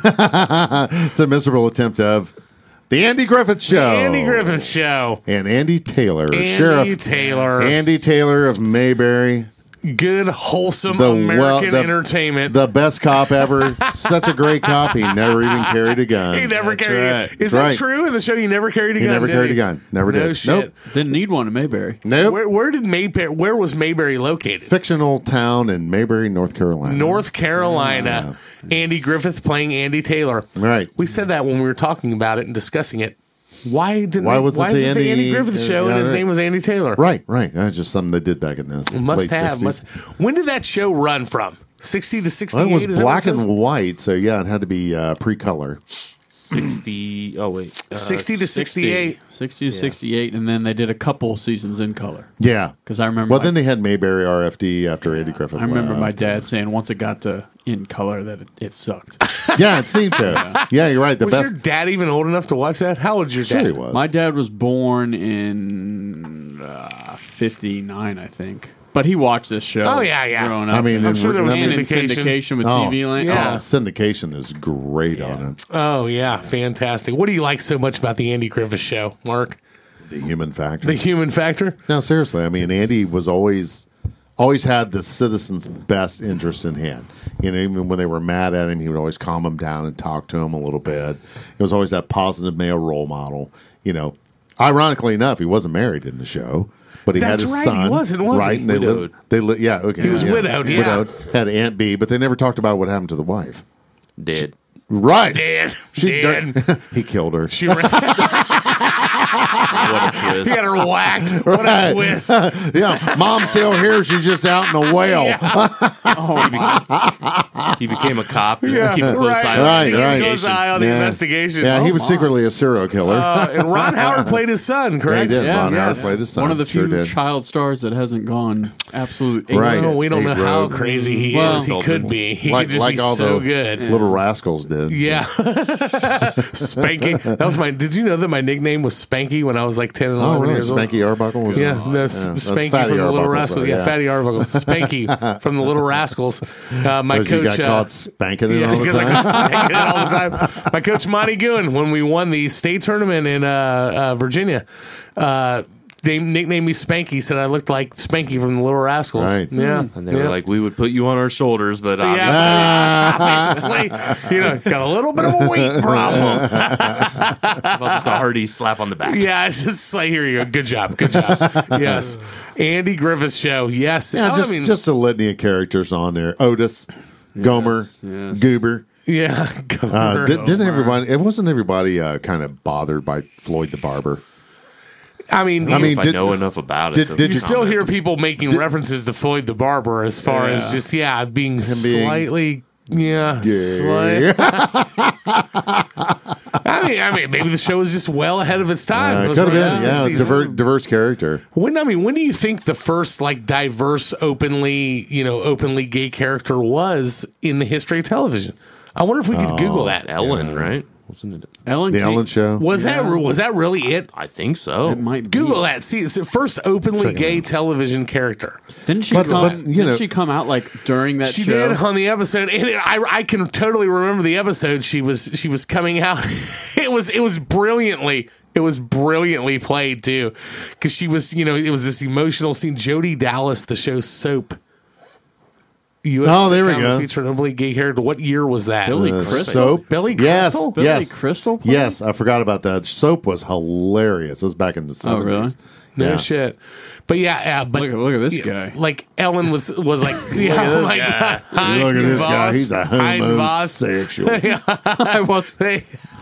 It's a miserable attempt of the Andy Griffith Show. Andy Griffith Show. and Andy Taylor, Andy Sheriff Taylor. Andy Taylor of Mayberry, Good, wholesome the American well, the- entertainment. the best cop ever. Such a great cop. He never even carried a gun. he never That's carried right. it. Is That's that right. true in the show? He never carried a He gun. never did carried he? a gun. Never no did. shit. Nope. Didn't need one in Mayberry. Nope. Where, where did Mayberry? Where was Mayberry located? Fictional town in Mayberry, North Carolina. North Carolina. Andy Griffith playing Andy Taylor. Right. We said that when we were talking about it and discussing it. Why didn't? Why they- was it why the it the Andy- Andy Griffith show yeah, and his right. name was Andy Taylor? Right, right. That's just something they did back in the Must late have. 60s. Must. When did that show run from? Sixty to sixty-eight. Well, it was Is that what black and white, so yeah, it had to be uh, pre-color. 60. Oh, wait. Uh, 60 to 68. 60 to 68, and then they did a couple seasons in color. Yeah, Because I remember, Well, my, then they had Mayberry RFD after Andy Griffith. I remember my left. dad saying once it got to in color that it, it sucked. Yeah, it seemed to. yeah, you're right. The Was best. your dad even old enough to watch that? How old old's your Sure, dad? he was. my dad was born in uh, 59, I think. But he watched this show. Oh, yeah, yeah. Growing up. I mean, I'm sure there was and in syndication. syndication with Oh, TV Land. Oh, yeah. oh, syndication is great on it. Oh yeah, fantastic. What do you like so much about the Andy Griffith show, Mark? The human factor. The human factor. no, seriously. I mean, Andy was always always had the citizens' best interest in hand. You know, even when they were mad at him, he would always calm them down and talk to them a little bit. It was always that positive male role model. You know, ironically enough, he wasn't married in the show. But he That's had his right, son. he wasn't, was right? he? And they Widowed. lived. They li- yeah, okay. He was yeah. widowed, yeah. Widowed. Had Aunt Bee, but they never talked about what happened to the wife. Did. Right. Dan, She Dan. he killed her. She ran, What a twist. he had her whacked. What a Right. twist! yeah, mom's still here. She's just out in a whale. He became a cop to Yeah, keep a close right. eye on Right, the right. close investigation. eye on the Yeah. investigation. Yeah, he Oh, was my. secretly a serial killer. Uh, and Ron Howard played his son, yeah, he correct? did. Ron Yeah, Howard played his son. One of the Sure few did. child stars that hasn't gone absolute. Right. No, we don't know how crazy he Well- is. He could be. He like could just like be all so the good. little rascals did. Yeah. Spanky. That was my did you know that my nickname was Spanky when I was like 10 and 11 Oh, really? years old? Spanky Arbuckle was Yeah, that's Yeah, Spanky from the Little Rascals. Yeah, Fatty Arbuckle. Spanky from the Little Rascals. Uh, my Because you coach. got uh, caught spanking it yeah, all the because I got spanking it all the time. My coach Monty Goon, when we won the state tournament in uh, uh, Virginia, uh, they nicknamed me Spanky. Said I looked like Spanky from the Little Rascals. Right. Yeah, And they yeah. were like, we would put you on our shoulders, but obviously, Yeah, obviously, you know, got a little bit of a weight problem. about just a hearty slap on the back. Yeah, it's just like here you go. Good job, good job. Yes, Andy Griffith show. Yes, Yeah, Oh, just I mean, just a litany of characters on there. Otis, Gomer, yes. Goober. yeah. Uh, Gomer. did, didn't everybody? It wasn't everybody uh, kind of bothered by Floyd the Barber. I mean, I mean, If I know enough about did- it, did you you still hear people making references to Floyd the Barber as far as just yeah being being slightly. Yeah, Gay. slight- I mean, I mean, maybe the show was just well ahead of its time. Uh, It could have been, yeah, 60s. diverse, diverse character. When I mean, when do you think the first like diverse, openly you know, openly gay character was in the history of television? I wonder if we could Google that. Ellen, right? Wasn't it? Ellen. The came- Ellen Show. Was that was that really it? I think so. It might be. Google that. See, it's the first openly gay television character. Didn't she But- come? but, you didn't know- she come out like during that She show? did on the episode, and I I can totally remember the episode. She was she was coming out. it was it was brilliantly. It was brilliantly played too, because she was you know it was this emotional scene. Jody Dallas, the show Soap. US Oh, there we go. Featured an openly gay character. What year was that? Billy Uh, Crystal. soap. Billy Crystal. yes, Crystal? Billy yes, Crystal played? Yes, I forgot about that. Soap was hilarious. It was back in the 70s. Oh, really? No Yeah. shit. But yeah, yeah. But Look at- look at this guy. Like Ellen was was like, yeah, oh my god, Look at this guy. He's a homosexual. I was.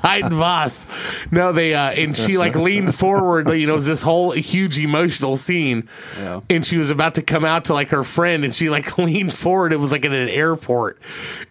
Hein Voss. No, they uh and she like leaned forward, you know, it was this whole huge emotional scene. Yeah. And she was about to come out to like her friend and she like leaned forward. It was like in an airport.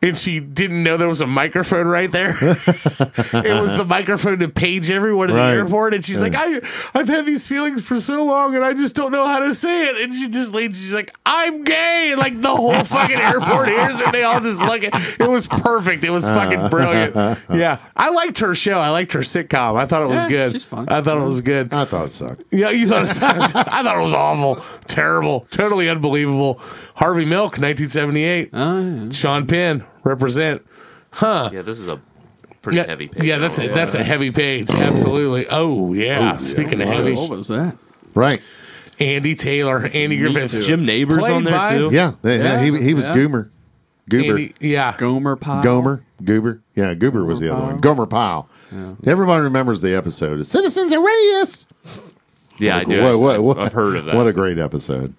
And she didn't know there was a microphone right there. it was the microphone to page everyone in Right. the airport. And she's like, I I've had these feelings for so long and I just don't know how to say it. And she just leans, she's like, I'm gay. And like the whole fucking airport hears it. They all just look at it was perfect. It was fucking brilliant. Yeah. I liked her show. I liked her sitcom. I thought it was Yeah, good. she's fun. I thought it was good. I thought it sucked. Yeah, you thought it sucked. I thought it was awful, terrible, totally unbelievable. Harvey Milk, 1978. Oh, yeah. Sean Penn, represent. Huh. Yeah, this is a pretty Yeah, heavy. Page. yeah, that's a that's a heavy page. Absolutely. Oh yeah. Oh, Speaking of heavy, What was that? Right. Andy Taylor, Andy Griffith, Jim Nabors Played on there by- too. Yeah. yeah, Yeah, he, he was yeah. Goomer. Goober. Andy, yeah. Gomer Pyle. Gomer. Goober. Yeah, Goober was the other one. Gomer Pyle. Everybody remembers the episode. Citizens are racist. Yeah, I do. What- what- what- I've heard of that. What a great episode.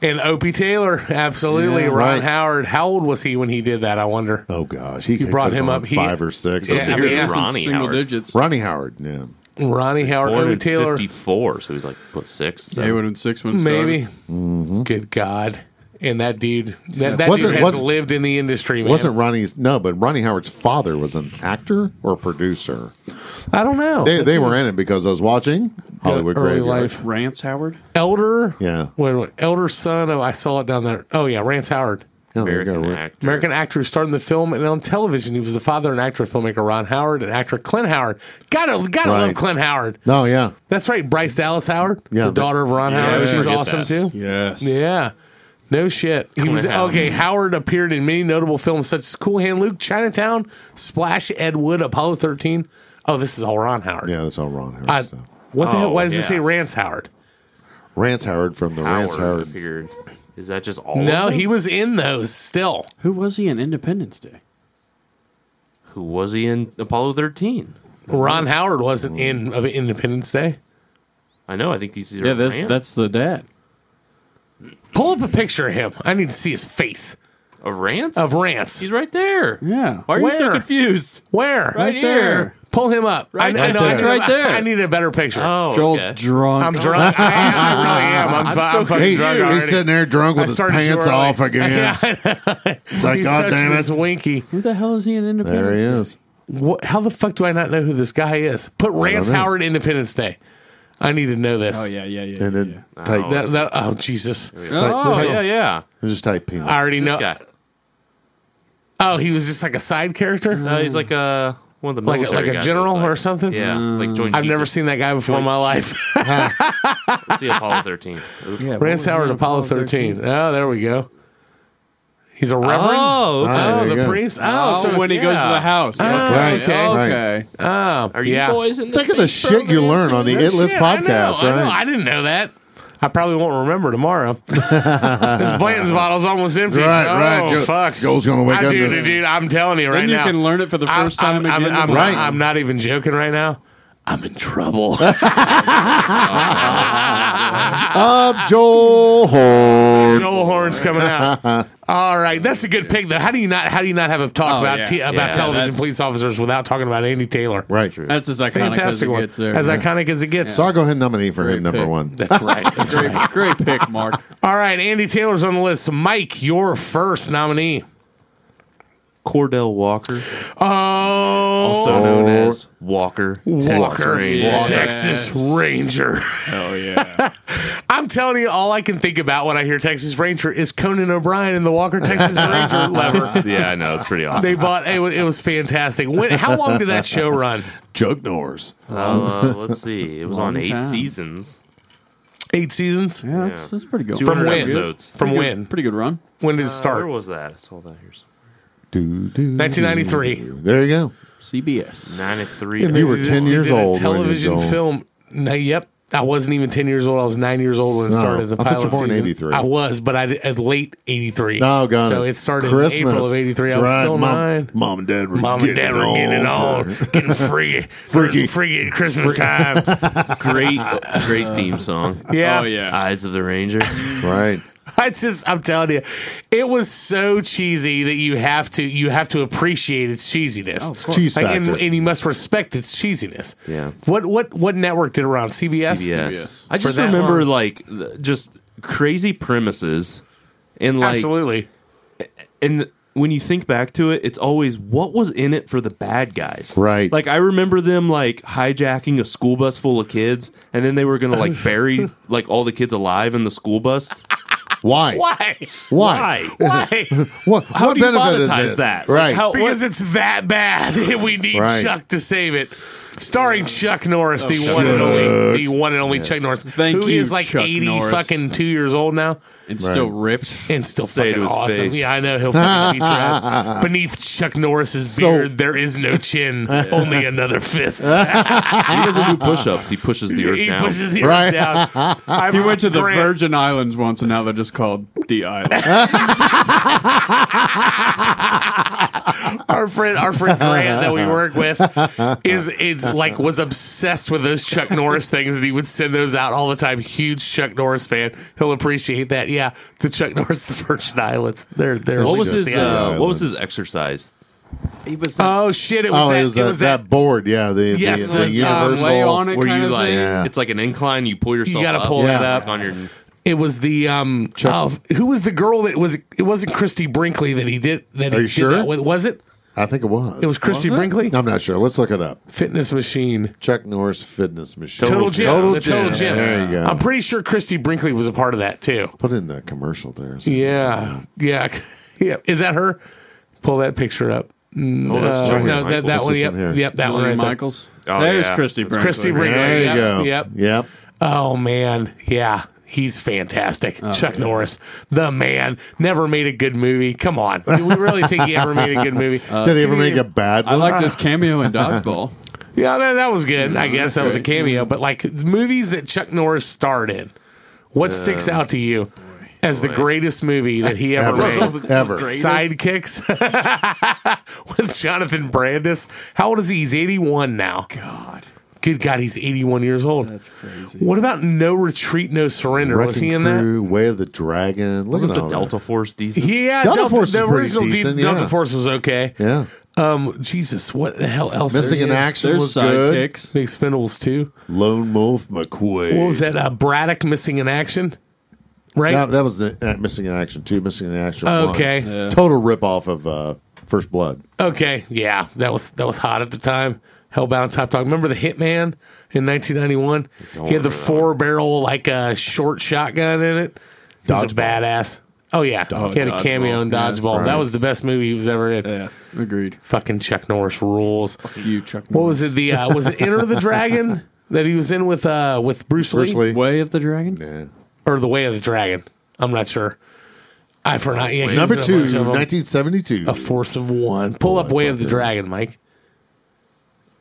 And Opie Taylor, absolutely. Yeah. Ron Right. Howard. How old was he when he did that? I wonder. Oh gosh, he, brought him gone up. He- five or six. Yeah, Let's see I mean, yeah. Ronnie single Howard. digits. Ronnie Howard. Yeah. Ronnie Howard, Born Opie Taylor, '54, so he's like what six? Yeah, he would have been six when maybe. Mm-hmm. Good God. And that dude, that, that Wasn't- dude has wasn't- lived in the industry, man. Wasn't Ronnie's no, but Ronnie Howard's father was an actor or producer. I don't know. They, they were in it because I was watching Hollywood early Graveyard. life. Rance Howard. elder. Yeah. Wait, wait, elder son of. I saw it down there. Oh yeah, Rance Howard, Yeah, there American go, Rick. actor. American actor who starred in the film and on television. He was the father and actor filmmaker Ron Howard and actor Clint Howard. Gotta gotta love Clint Howard. Oh yeah, That's right, Bryce Dallas Howard, Yeah, the daughter of Ron Howard. I She was awesome that. too. Yes. Yeah. No shit. He was okay. Howard appeared in many notable films such as Cool Hand Luke, Chinatown, Splash, Ed Wood, Apollo 13. Oh, this is all Ron Howard. yeah, that's all Ron Howard I- stuff. what the Oh, hell? Why does it yeah. say Rance Howard? Rance Howard from the Rance Howard. I Howard. Is that just all? No, he was in those still. Who was he in Independence Day? Who was he in Apollo 13? Ron Howard wasn't in of Independence Day. I know. I think these are Yeah, that's that's the dad. Pull up a picture of him. I need to see his face Of Rance. of Rance. He's right there. Yeah. Why are you so Where? confused? Where? Right here. Pull him up. Right I, I know. I there. need, Right there. I need a better picture. Oh, Joel's okay. drunk. I'm drunk. I, am. I really am. I'm, I'm so I'm fucking He- drunk he's sitting there drunk I with his started too pants early. off again. Yeah, I know. It's like, He's God touching damn his winky. Who the hell is he in Independence? There he Day? is. What, how the fuck do I not know who this guy is? Put Rance know. Howard Independence Day. I need to know this. Oh yeah, yeah, yeah. And yeah, then yeah. type, That, that, oh Jesus! Oh, This- yeah, yeah. just type penis. I already This know. guy. Oh, he was just like a side character, Uh, he's like a one of the like a, like a guys, general like. or something. Yeah, like joint. I've never seen that guy before in my life. See Apollo 13. Oop. Yeah, what Rance was Howard, in Apollo 13. Oh, there we go. He's a reverend. Oh, ah, okay. Ah, Oh, there you the go. priest. Oh, Oh, so when he goes to yeah. the house. Ah, right, okay. right. Okay. Oh, Are you yeah. boys in the Think of the space shit you program learn too? on the No It List shit, I know, podcast, I know. right? I didn't know that. I probably won't remember tomorrow. this Blanton's bottle's almost empty. Right, oh, right. Joe- fuck. Joel's gonna wake I, up Dude, this- dude, I'm telling you right Then you now. can learn it for the I'm- first time I'm, again. I'm, I'm, Right. I'm not even joking right now. I'm in trouble. Up uh, Joel Horn. Joel Horn's coming out. All right, that's a good pick though. How do you not? How do you not have a talk Oh, about yeah. t- about Yeah, television that's- police officers without talking about Andy Taylor? Right. That's as iconic as Fantastic it one. gets there. As Yeah. iconic as it gets. So I'll go ahead and nominate for Great him number pick. one. That's right. That's great, right. great pick, Mark. All right, Andy Taylor's on the list. Mike, your first nominee. Cordell Walker, Oh, also known as Walker, Texas Walker, Ranger. Yes. Texas Ranger. Oh yeah. I'm telling you, all I can think about when I hear Texas Ranger is Conan O'Brien and the Walker Texas Ranger lever. Yeah, I know it's pretty awesome. They bought it. Was, it was fantastic. When, how long did that show run? Chuck Norris. Uh, let's see. It was on eight time. seasons. Eight seasons. Yeah, that's, that's pretty good. 200 From when? episodes. From Pretty when? good- Pretty good run. When did it Uh, start? where was that? It's all that here's Do, do, 1993. do. There you go. CBS. 93. You were 10 years did a old when it television on. Uh, film. No, yep. I wasn't even 10 years old. I was nine years old when it No, started. The I thought you pilot were born in season. 83. I was, but I did, at late 83. Oh, got So it. it started Christmas. in April of 83. I was right. still Mom, nine. Mom and Dad were Mom and getting Dad were getting it on, for- getting freaky, Freaky. freaky at Christmas time. Great, great theme song. Yeah, Oh yeah. Eyes of the Ranger. Right. I just, I'm telling you, it was so cheesy that you have to, you have to appreciate its cheesiness. Oh, of course. Cheese Like, and, and you must respect its cheesiness. Yeah. What, what, what network did it run? CBS. CBS. CBS. I just remember long. like just crazy premises and like Absolutely. and when you think back to it, it's always what was in it for the bad guys. Right. Like I remember them like hijacking a school bus full of kids and then they were gonna like bury like all the kids alive in the school bus. Why? Why? Why? Why? What, How what do you benefit is monetize that? Right. Like, how- because it's that bad. we need Right. Chuck to save it. Starring Chuck Norris, the oh, one and only, the one and only Chuck Norris, Thank who you, is like Chuck eighty Norris. fucking two years old now, It's still ripped. and still Say it fucking to his awesome. face. Yeah, I know he'll fucking beat your ass. Beneath Chuck Norris's So- beard, there is no chin, only another fist. He doesn't do push ups, he pushes the earth he down. pushes the Right. earth down. He went to the Grant- Virgin Islands once, and now they're just called the Island. Our friend our friend Grant that we work with is is like was obsessed with those Chuck Norris things and he would send those out all the time. Huge Chuck Norris fan. He'll appreciate that. Yeah, the Chuck Norris the Virgin Islands. They're they're what was his uh, what was his exercise? he was Oh shit! It was Oh, that. it was, it that, was that, that. board. Yeah. The, Yes, the, the, the um, universal. lay on it Where kind you of like thing. Yeah. it's like an incline, you pull yourself You gotta up, pull that up. on your It was the um. Oh, who was the girl that was? It wasn't Christie Brinkley that he did that. Are he you did sure? That with, was it? I think it was. It was Christy Was it? Brinkley. I'm not sure. Let's look it up. Fitness machine. Chuck Norris Fitness Machine. Total Gym. Total the Total Gym. Gym. There you go. I'm pretty sure Christie Brinkley was a part of that too. Put in the commercial there. Yeah, yeah, yeah. Is that her? Pull that picture up. Oh, that's Uh, Julia no, that, Michaels. that This one. is Yep, in here. yep, that one Julia right there. Michaels. Oh, There's yeah. Christie Brinkley. Christie Brinkley. There you yep, go. Yep. Yep. Oh man, yeah. He's fantastic. Oh, Chuck Norris, the man, never made a good movie. Come on. Do we really think he ever made a good movie? Uh, Did he ever make you- a bad I like this cameo in Dodgeball. Yeah, that, that was good. I guess that was a cameo. But like movies that Chuck Norris starred in, what sticks out to you as the greatest movie that he ever Ever. made? Ever. Sidekicks with Jonathan Brandis. How old is he? He's 81 now. God. Good God, he's 81 years old. That's crazy. What about No Retreat, No Surrender? was he in that? Crew, Way of the Dragon. Look Wasn't at the all Delta Force decent? Yeah, Delta Delta, Force is the pretty original Deep- decent, Delta yeah. Force was okay. Yeah. Um, Jesus, what the hell else? Missing There's in Action There's was good. sidekicks. Big Expendables too. Lone Wolf McQuaid. What was that? Uh, Braddock missing in action, right? That, that was the, uh, Missing in Action too. Missing in Action okay, Yeah. Total rip off of uh, First Blood. okay, yeah, that was that was hot at the time. Hellbound Top Dog. Remember the Hitman in 1991? He had the remember that. four barrel like uh, short shotgun in it. He was a Dodgeball. badass. Oh yeah, he had a cameo in Dodgeball. Yeah, that's That was the best movie he was ever in. Yeah, agreed. Fucking Chuck Norris rules. You, Chuck. What was it? The uh, was it Enter the Dragon that he was in with uh with Bruce, Bruce Lee, Lee. Way of the Dragon? Yeah. or the Way of the Dragon? I'm not sure. I forgot. Yeah, he Number was a two, bunch of 'em. 1972. A Force of One. Pull up Way of the. Dragon, Mike.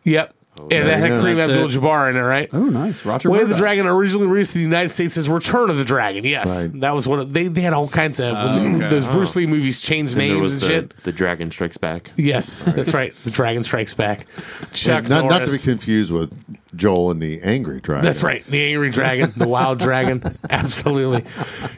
Yep. Oh, and that had yeah. Kareem Abdul-Jabbar in it, right? Oh, nice. Roger Way of the Dragon originally released in the United States as Return of the Dragon. Yes, Right. that was what it- they they had all kinds of when okay. those Bruce Lee movies changed And names and the, shit. the Dragon Strikes Back. Yes, that's right. The Dragon Strikes Back. Chuck And not, not to be confused with Joel and the Angry Dragon. That's right. The Angry Dragon, the Wild Dragon. Absolutely.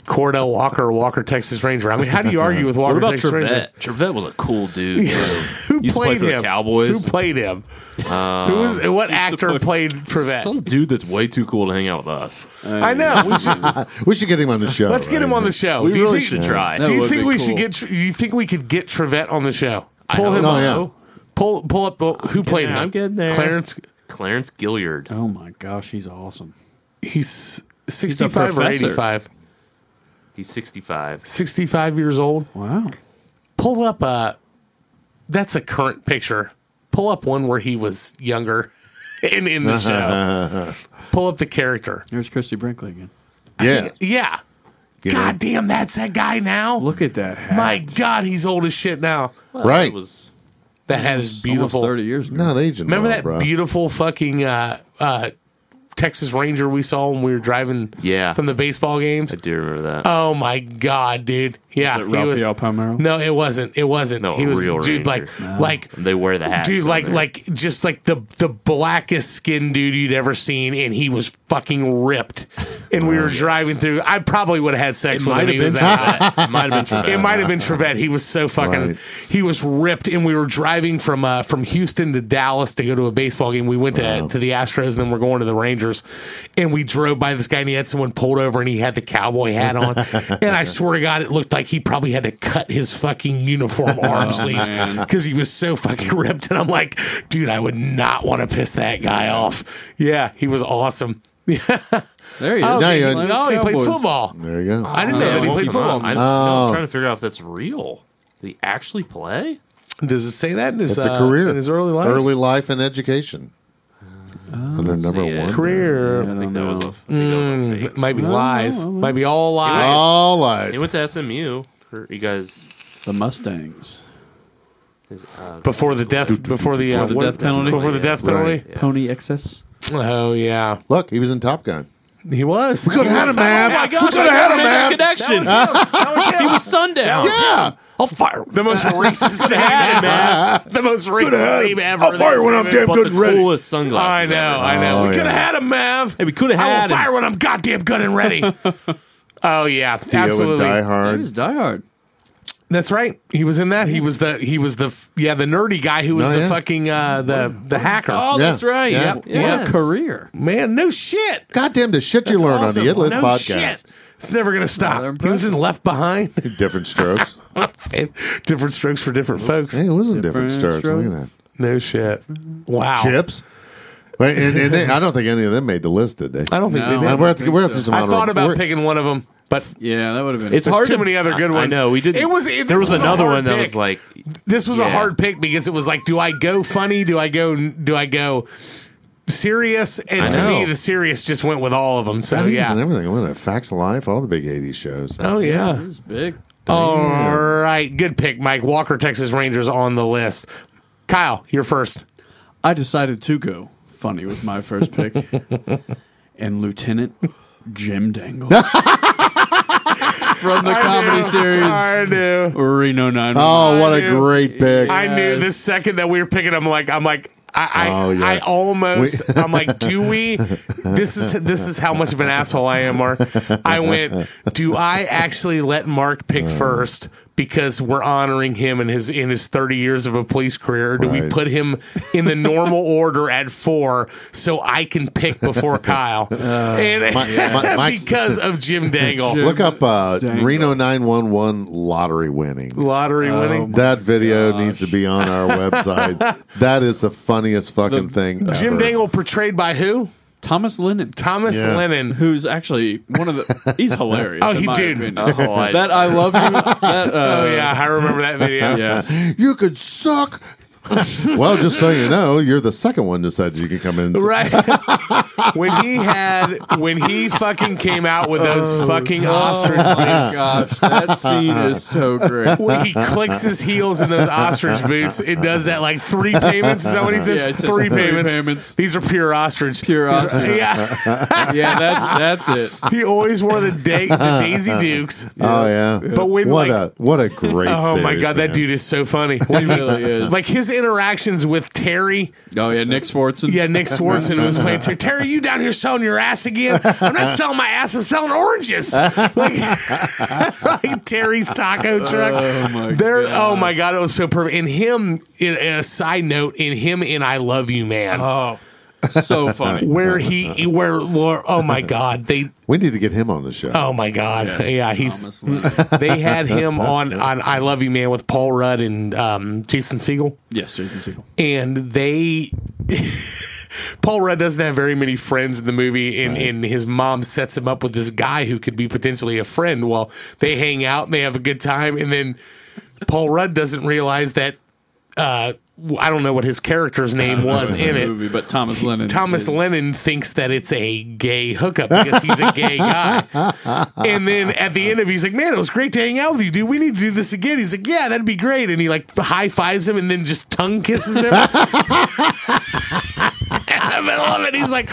Cordell Walker, Walker Texas Ranger. I mean, how do you argue with Walker What about Texas Ranger? Trivette? Trivette was a cool dude. too. Who Used play played for him? the Cowboys. Who played him? Um, who was what actor played Trivette? Some dude that's way too cool to hang out with us. I know. We should, We should get him on the show. let's get him on the show. We do you really think, should try. That Do you think we cool. should get? Do you think we could get Trivette on the show? Pull hope him so. up. Oh, yeah. Pull pull up. the- Who played him? I'm getting there. Clarence. Clarence Gilliard. Oh, my gosh. He's awesome. He's sixty-five or professor. eighty-five. He's 65. 65 years old. Wow. Pull up. a that's a current picture. Pull up one where he was younger and in the show. Pull up the character. There's Christie Brinkley again. Yeah. Yeah. You know? God damn, that's that guy now. Look at that hat. My God, he's old as shit now. Well, Right. It was That hat is Almost beautiful. 30 years ago. Not aging. Remember well, that bro. beautiful fucking uh, uh, Texas Ranger we saw when we were driving Yeah. from the baseball games? I do remember that. Oh my God, dude. Yeah. Is it he was- Palmeiro? No, it wasn't. It wasn't. No, he a was real dude like Ranger. like they wear the hats. dude like there. like just like the the blackest skinned dude you'd ever seen and he was fucking ripped and we were driving through i probably would have had sex It with might him have He was that Trivette. It might have been Trivette. it might have been Trivette. He was so fucking. Right. He was ripped, and we were driving from uh, from Houston to Dallas to go to a baseball game. We went to to the Astros, and then we're going to the Rangers. And we drove by this guy, and he had someone pulled over, and he had the cowboy hat on. and I swear to God, it looked like he probably had to cut his fucking uniform arm sleeves because he was so fucking ripped. And I'm like, dude, I would not want to piss that guy off. Yeah, he was awesome. There he is. Oh, Now he, you- oh, he played Cowboys. football. There you go. I didn't know that he Oh, played football. I, Oh. I'm trying to figure out if that's real. Did he actually play? Does it say that in his, That's a uh, career. in his early life? Early life and education. Under number one. career. I think that was a, I think that was a fake. Might be lies. Might be all lies. All lies. He went to SMU. For you guys, The Mustangs. his, uh, before the death. Before the, uh, Before the what- death penalty? Before the death penalty. Yeah. Pony excess. Oh yeah, Look, he was in Top Gun. he was. We could have had him, man. Oh We gosh, could have had him, man. connection. he was sundown. Yeah. I'll fire. The most racist name, man. The most racist name ever. I'll fire when I'm damn good the and ready. coolest I know, ever. I know. Oh, we could have yeah. had him, Mav. Hey, we could have I will had him. fire when I'm goddamn good and ready. oh yeah, Theo and absolutely. Die He Hard. was Die Hard. That's right. He was in that. He was the he was the yeah the nerdy guy who was Oh, the yeah. fucking uh, the the hacker. Oh, Yeah. that's right. Yeah. Yeah. What a career. Man, no shit. Goddamn, the shit you That's learn awesome. on the It List no podcast. Shit. It's never gonna stop. Rather He was in Left Behind. Different strokes. different strokes for different folks. hey, it wasn't different, Different strokes. Look at that. No shit. Wow. Chips. Wait, and, and they, I don't think any of them made the list, did they? I don't think No. they did. we're have to, we're have to some I thought about we're- picking one of them, but Yeah, that would have been. It's there's hard too to- many other good I- ones. I know we did. It was. It, there this was a another hard one that pick. was like This was a Yeah. hard pick because it was like, do I go funny? Do I go? Do I go serious? And I to know. me, the serious just went with all of them. So I think it yeah. in everything. Look at Facts of Life, all the big 80s shows. Oh yeah. It was big. All right, good pick, Mike Walker. Texas Rangers on the list. Kyle, you're first. I decided to go funny with my first pick. and Lieutenant Jim Dangle. From the comedy series I knew. Reno 911. Oh, what a knew. great pick. I knew the Yes. second that we were picking him. Like I'm like I, I, Oh, yeah. I almost I'm like, do we? This is this is how much of an asshole I am, Mark. I went, do I actually let Mark pick Uh. first because we're honoring him in his in his 30 years of a police career, or do we put him in the normal order at four so I can pick before Kyle? and Uh. My- my- my- because of Jim Dangle, Look up uh, Dangle. Reno 911 lottery winning. lottery winning. That video needs to be on our website. That is the funniest fucking The- thing. Jim ever. Dangle portrayed by who? Thomas Lennon, Thomas Yeah. Lennon. who's actually one of the. He's hilarious. Oh, in he- my dude. opinion. Oh, I- that I love you. That, uh, Oh yeah, I remember that video. Yes. You could suck. well, just so you know, you're the second one that said you can come in. Right. when he had when he fucking came out with those oh, fucking ostrich Oh my boots. gosh, that scene is so great. When he clicks his heels in those ostrich boots, it does that like three payments. Is that what he says? Yeah, it says three, three payments. payments. These are pure ostrich. Pure These are- ostrich. Yeah. Yeah, that's that's it. he always wore the, da- the Daisy Dukes. Oh yeah. But when, what like- a what a great. Oh my series, god, that dude is so funny. He really is. Like his interactions with Terry. oh yeah, Nick Swardson. Yeah, Nick Swardson was playing Terry. Terry, you down here selling your ass again? I'm not selling my ass. I'm selling oranges. Like, like Terry's taco oh truck. Oh, my There. God. Oh my god, it was so perfect. And him. In a side note, in him in I Love You Man, Oh, so funny. where he where oh my god they. We need to get him on the show. Oh my God! Yes, yeah, he's. Thomas Lennon. They had him on on I Love You Man with Paul Rudd and um, Jason Segel. Yes, Jason Segel. and they Paul Rudd doesn't have very many friends in the movie, and, and his mom sets him up with this guy who could be potentially a friend. Well, they hang out and they have a good time, and then Paul Rudd doesn't realize that uh, I don't know what his character's name was in it. movie, but Thomas Lennon. Thomas is- Lennon thinks that it's a gay hookup because he's a gay guy. And then at the end of it, he's like, Man, it was great to hang out with you, dude. We need to do this again. He's like, Yeah, that'd be great. And he like high fives him and then just tongue kisses him. in the middle of it, he's like,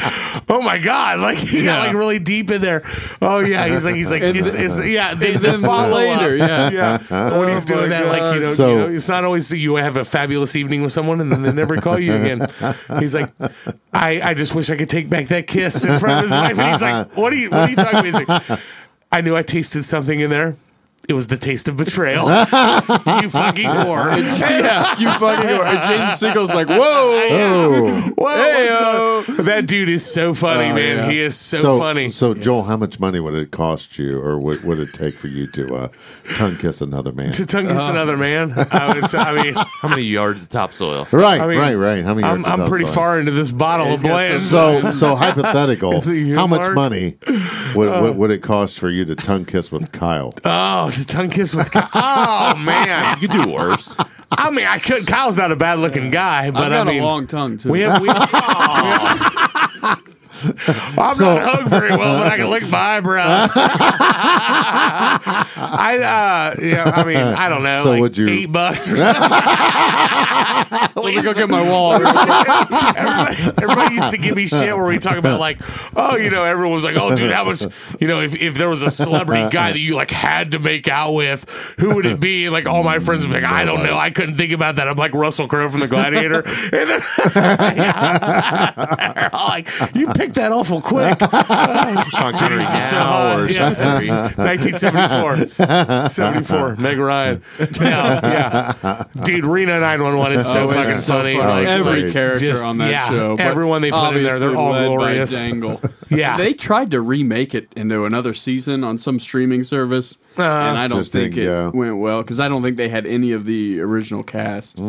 "Oh my god!" Like he got Yeah. like really deep in there. Oh yeah, he's like, he's like, And it's, it's, yeah. The, the then follow later, yeah. yeah. when he's Oh doing my that, like you know, So- you know, it's not always that you have a fabulous evening with someone and then they never call you again. He's like, I, I just wish I could take back that kiss in front of his wife. And he's like, What are you? What are you talking about? He's like, I knew I tasted something in there. It was the taste of betrayal. you fucking whore. yeah, you fucking. And Jason Segel's like, whoa. Oh. Whoa, Hey-o. that dude is so funny, Oh, man. yeah. He is so, So, funny. so Joel, how much money would it cost you, or would, would it take for you to uh, tongue kiss another man? to tongue kiss another man. I, would, I mean, How many yards of topsoil? Right, I mean, right, right. How many? I'm, of I'm pretty far into this bottle He's of got blend. So, so hypothetical. It's a you, how much Mark? money would, would, would it cost for you to tongue kiss with Kyle? oh, to tongue kiss with. Oh man. You could do worse. I mean, I could. Kyle's not a bad looking guy, but I've got I mean, a long tongue too. we have. We, I'm So- not hung very well, but I can lick my eyebrows. I, uh, yeah, I mean, I don't know. So like would you- eight bucks or something? Let me go get my wallet. everybody, everybody used to give me shit where we talk about like, oh, you know, everyone was like, oh, dude, how much, you know, if, if there was a celebrity guy that you like had to make out with, who would it be? And like all my friends would be like, I don't know, I couldn't think about that. I'm like Russell Crowe from The Gladiator, and then, they're all like, you picked that awful quick. Sean Connery This so now Yeah. 1974. 74. Meg Ryan. No, yeah. Dude, Reno 911 is so Oh, it's fucking so funny. funny. Like, Every Just- character on that yeah, show. but everyone they put in there, they're all led by glorious. Dangle. Yeah. They tried to remake it into another season on some streaming service, Uh-huh. and I don't think it go. went well because I don't think they had any of the original cast.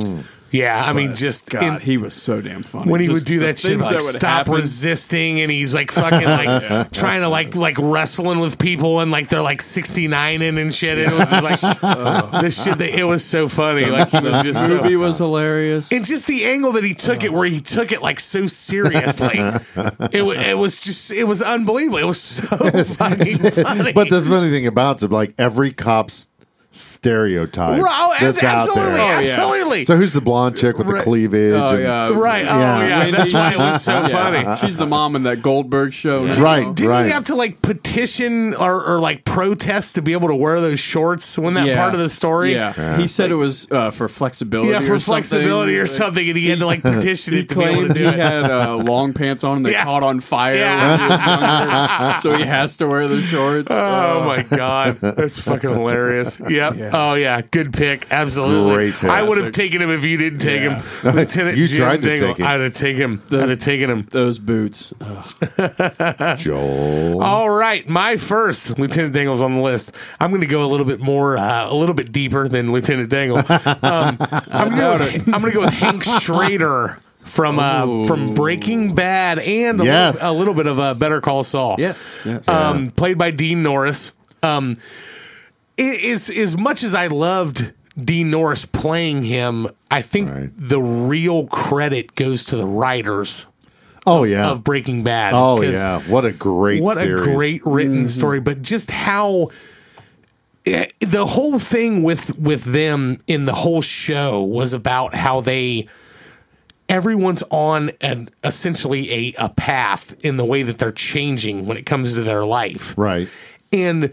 Yeah, I mean, just God, in- he was so damn funny. when he Just would do that shit, like that stop happen. resisting, and he's like fucking like trying to like like wrestling with people, and like they're like 69 in and shit. It was just like this shit. That, it was so funny. Like he was just so, movie was hilarious. and just the angle that he took it, where he took it like so seriously, it it was just it was unbelievable. It was so fucking funny. But the funny thing about it, like every cop's stereotype Oh, that's out absolutely, there. Oh, absolutely. So who's the blonde chick with Right. the cleavage? Oh and- yeah, right. Oh Yeah. yeah. Wendi, That's why it was so Yeah. funny. She's the mom in that Goldberg show. now. Right. Didn't right. he have to like petition or, or like protest to be able to wear those shorts? When that Yeah. part of the story? Yeah. he said it was uh, for flexibility. Yeah, for or flexibility or something. something, and he had to like petition He it to be able to claimed do he it. had uh, long pants on and they Yeah. caught on fire Yeah. when he was younger, so he has to wear the shorts. Oh my god, that's fucking hilarious. Yep. Yeah. Oh yeah, good pick. Absolutely. Great pick. I would have taken him if you didn't take Yeah. him. Lieutenant You Jim tried to Dingle. take him. I'd have taken him. I'd have taken him. Those boots. Ugh. Joel. All right, my first Lieutenant Dingle's on the list. I'm going to go a little bit more, uh, a little bit deeper than Lieutenant Dingle. Um, I'm going to go. I'm going to go with Hank Schrader from uh, from Breaking Bad and a, Yes. little, a little bit of uh, Better Call Saul. Yeah. Yes. um, played by Dean Norris. Um, i- is as much as I loved Dean Norris playing him, I think Right. the real credit goes to the writers Oh yeah. of Breaking Bad. Oh yeah. What a great what series. a great written Mm-hmm. story, but just how. eh, The whole thing with with them in the whole show was about how they everyone's on an essentially a, a path in the way that they're changing when it comes to their life Right. and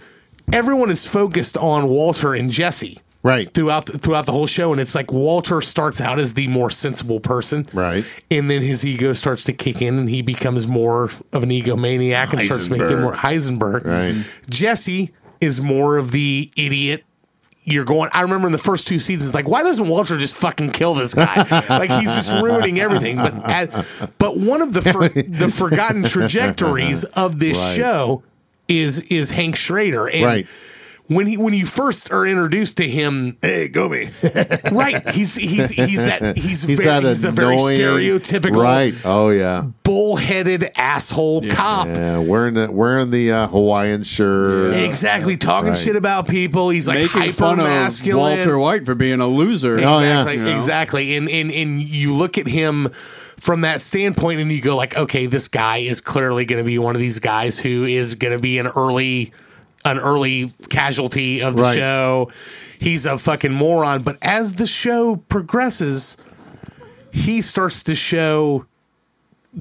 everyone is focused on Walter and Jesse Right. throughout the, throughout the whole show and it's like Walter starts out as the more sensible person Right. and then his ego starts to kick in and he becomes more of an egomaniac and starts making more Heisenberg Right. Jesse is more of the idiot you're going. I remember in the first two seasons, like, why doesn't Walter just fucking kill this guy? like he's just ruining everything. But at, but one of the for, the forgotten trajectories of this Right. show is is Hank Schrader. And Right. when he when you first are introduced to him, Hey, go me. right? He's he's he's that he's He's very, that he's the very stereotypical Right. Oh yeah. bullheaded asshole cop. Yeah. Wearing the wearing the uh, Hawaiian shirt. Exactly, talking Right. shit about people. He's like Making hyper fun masculine. Walter White for being a loser. Oh, yeah. Exactly, You know? exactly. And, and and you look at him from that standpoint and you go like, okay, this guy is clearly going to be one of these guys who is going to be an early an early casualty of the Right. show. He's a fucking moron, but as the show progresses, he starts to show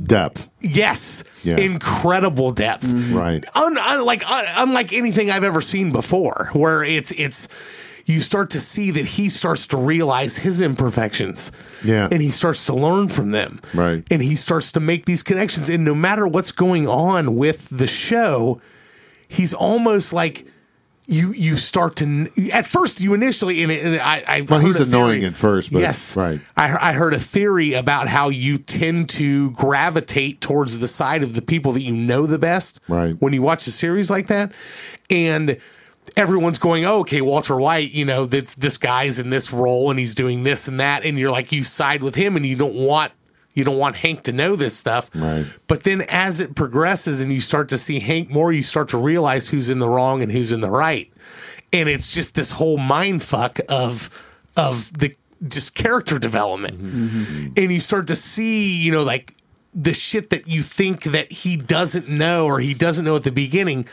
Depth. yes, Yeah. incredible depth. Mm-hmm. Right. un, un, like un, unlike anything I've ever seen before, where it's it's you start to see that he starts to realize his imperfections, Yeah. and he starts to learn from them, Right. and he starts to make these connections. And no matter what's going on with the show, he's almost like. You you start to at first you initially and, and I I Well, he's annoying theory- at first, but- yes right. I, I heard a theory about how you tend to gravitate towards the side of the people that you know the best Right. when you watch a series like that. And everyone's going, oh, okay, Walter White, you know, this, this guy's in this role and he's doing this and that. And you're like, you side with him and you don't want. You don't want Hank to know this stuff. Right. But then as it progresses and you start to see Hank more, you start to realize who's in the wrong and who's in the right. And it's just this whole mind fuck of of the just character development. Mm-hmm. Mm-hmm. And you start to see, you know, like the shit that you think that he doesn't know or he doesn't know at the beginning.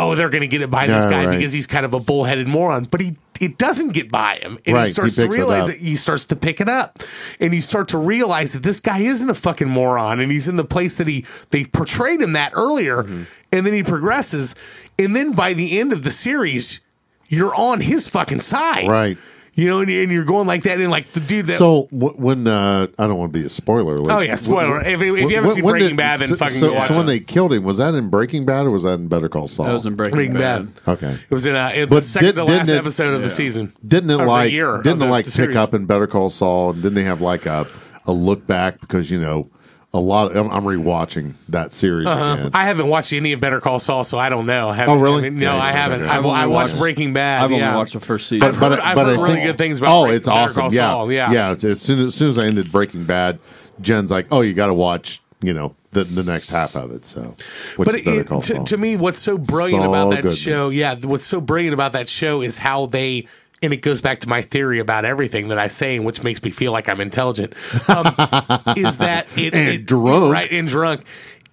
Oh, they're going to get it by this Yeah, guy right. because he's kind of a bullheaded moron, but he it doesn't get by him, and Right, he he starts to realize that. He starts to pick it up, and you start to realize that this guy isn't a fucking moron, and he's in the place that he they portrayed him that earlier, Mm-hmm. and then he progresses, and then by the end of the series, you're on his fucking side, Right. You know, and, and you're going like that, and like the dude that So w- when uh, I don't want to be a spoiler. Like, Oh, yeah, spoiler. If- if you haven't seen Breaking Bad, then so, fucking so, go watch it. so when it. they killed him, was that in Breaking Bad or was that in Better Call Saul? That was in Breaking, Breaking Bad. Bad. okay. It was in, uh, in the But second did- to last it- episode of the season. Didn't it like year didn't it like pick up in Better Call Saul? And didn't they have like a a look back because you know a lot. I'm, I'm rewatching that series uh-huh. again. I haven't watched any of Better Call Saul, so I don't know. I haven't- Oh, really? I mean, no, Yeah, I haven't. I've, I've I watched watched- Breaking Bad. I've only watched the first season. But, I've heard- I've heard really good things about Oh, Break- it's Better awesome. Call yeah, Saul, yeah. yeah. As soon as, as soon as I ended Breaking Bad, Jen's like, "Oh, you got to watch." You know the the next half of it. So, which But is it, to, to me, what's so brilliant So about that good, show, yeah, what's so brilliant about that show is how they, and it goes back to my theory about everything that I say, and which makes me feel like I'm intelligent, um, is that it, And it- drunk. right, and drunk.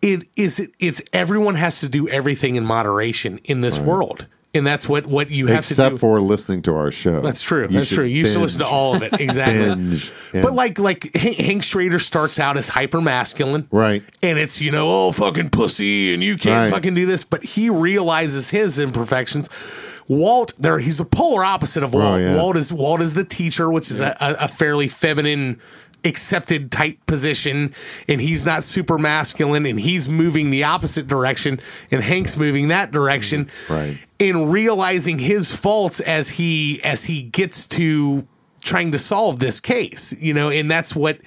It is it, it's everyone has to do everything in moderation in this world. and that's what what you have to do. Except for listening to our show. That's true. You That's true. You should listen to all of it. Exactly. binge and- But like like Hank, Hank Schrader starts out as hyper masculine. Right. And it's, you know, oh fucking pussy and you can't Right. fucking do this. But he realizes his imperfections. Walt, there he's the polar opposite of oh, Walt. Oh, yeah. Walt is Walt is the teacher, which is a, a, a fairly feminine accepted type position and he's not super masculine and he's moving the opposite direction and Hank's moving that direction mm-hmm. Right. in realizing his faults as he as he gets to trying to solve this case you know and that's what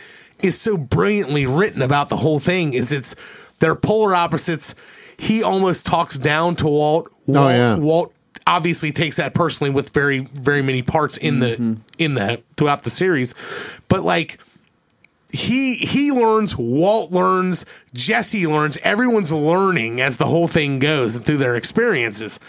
is so brilliantly written about the whole thing is it's they're polar opposites he almost talks down to walt oh, walt, Oh, yeah. walt obviously takes that personally with very very many parts in the mm-hmm. in the throughout the series. But like he he learns walt learns jesse learns everyone's learning as the whole thing goes and through their experiences.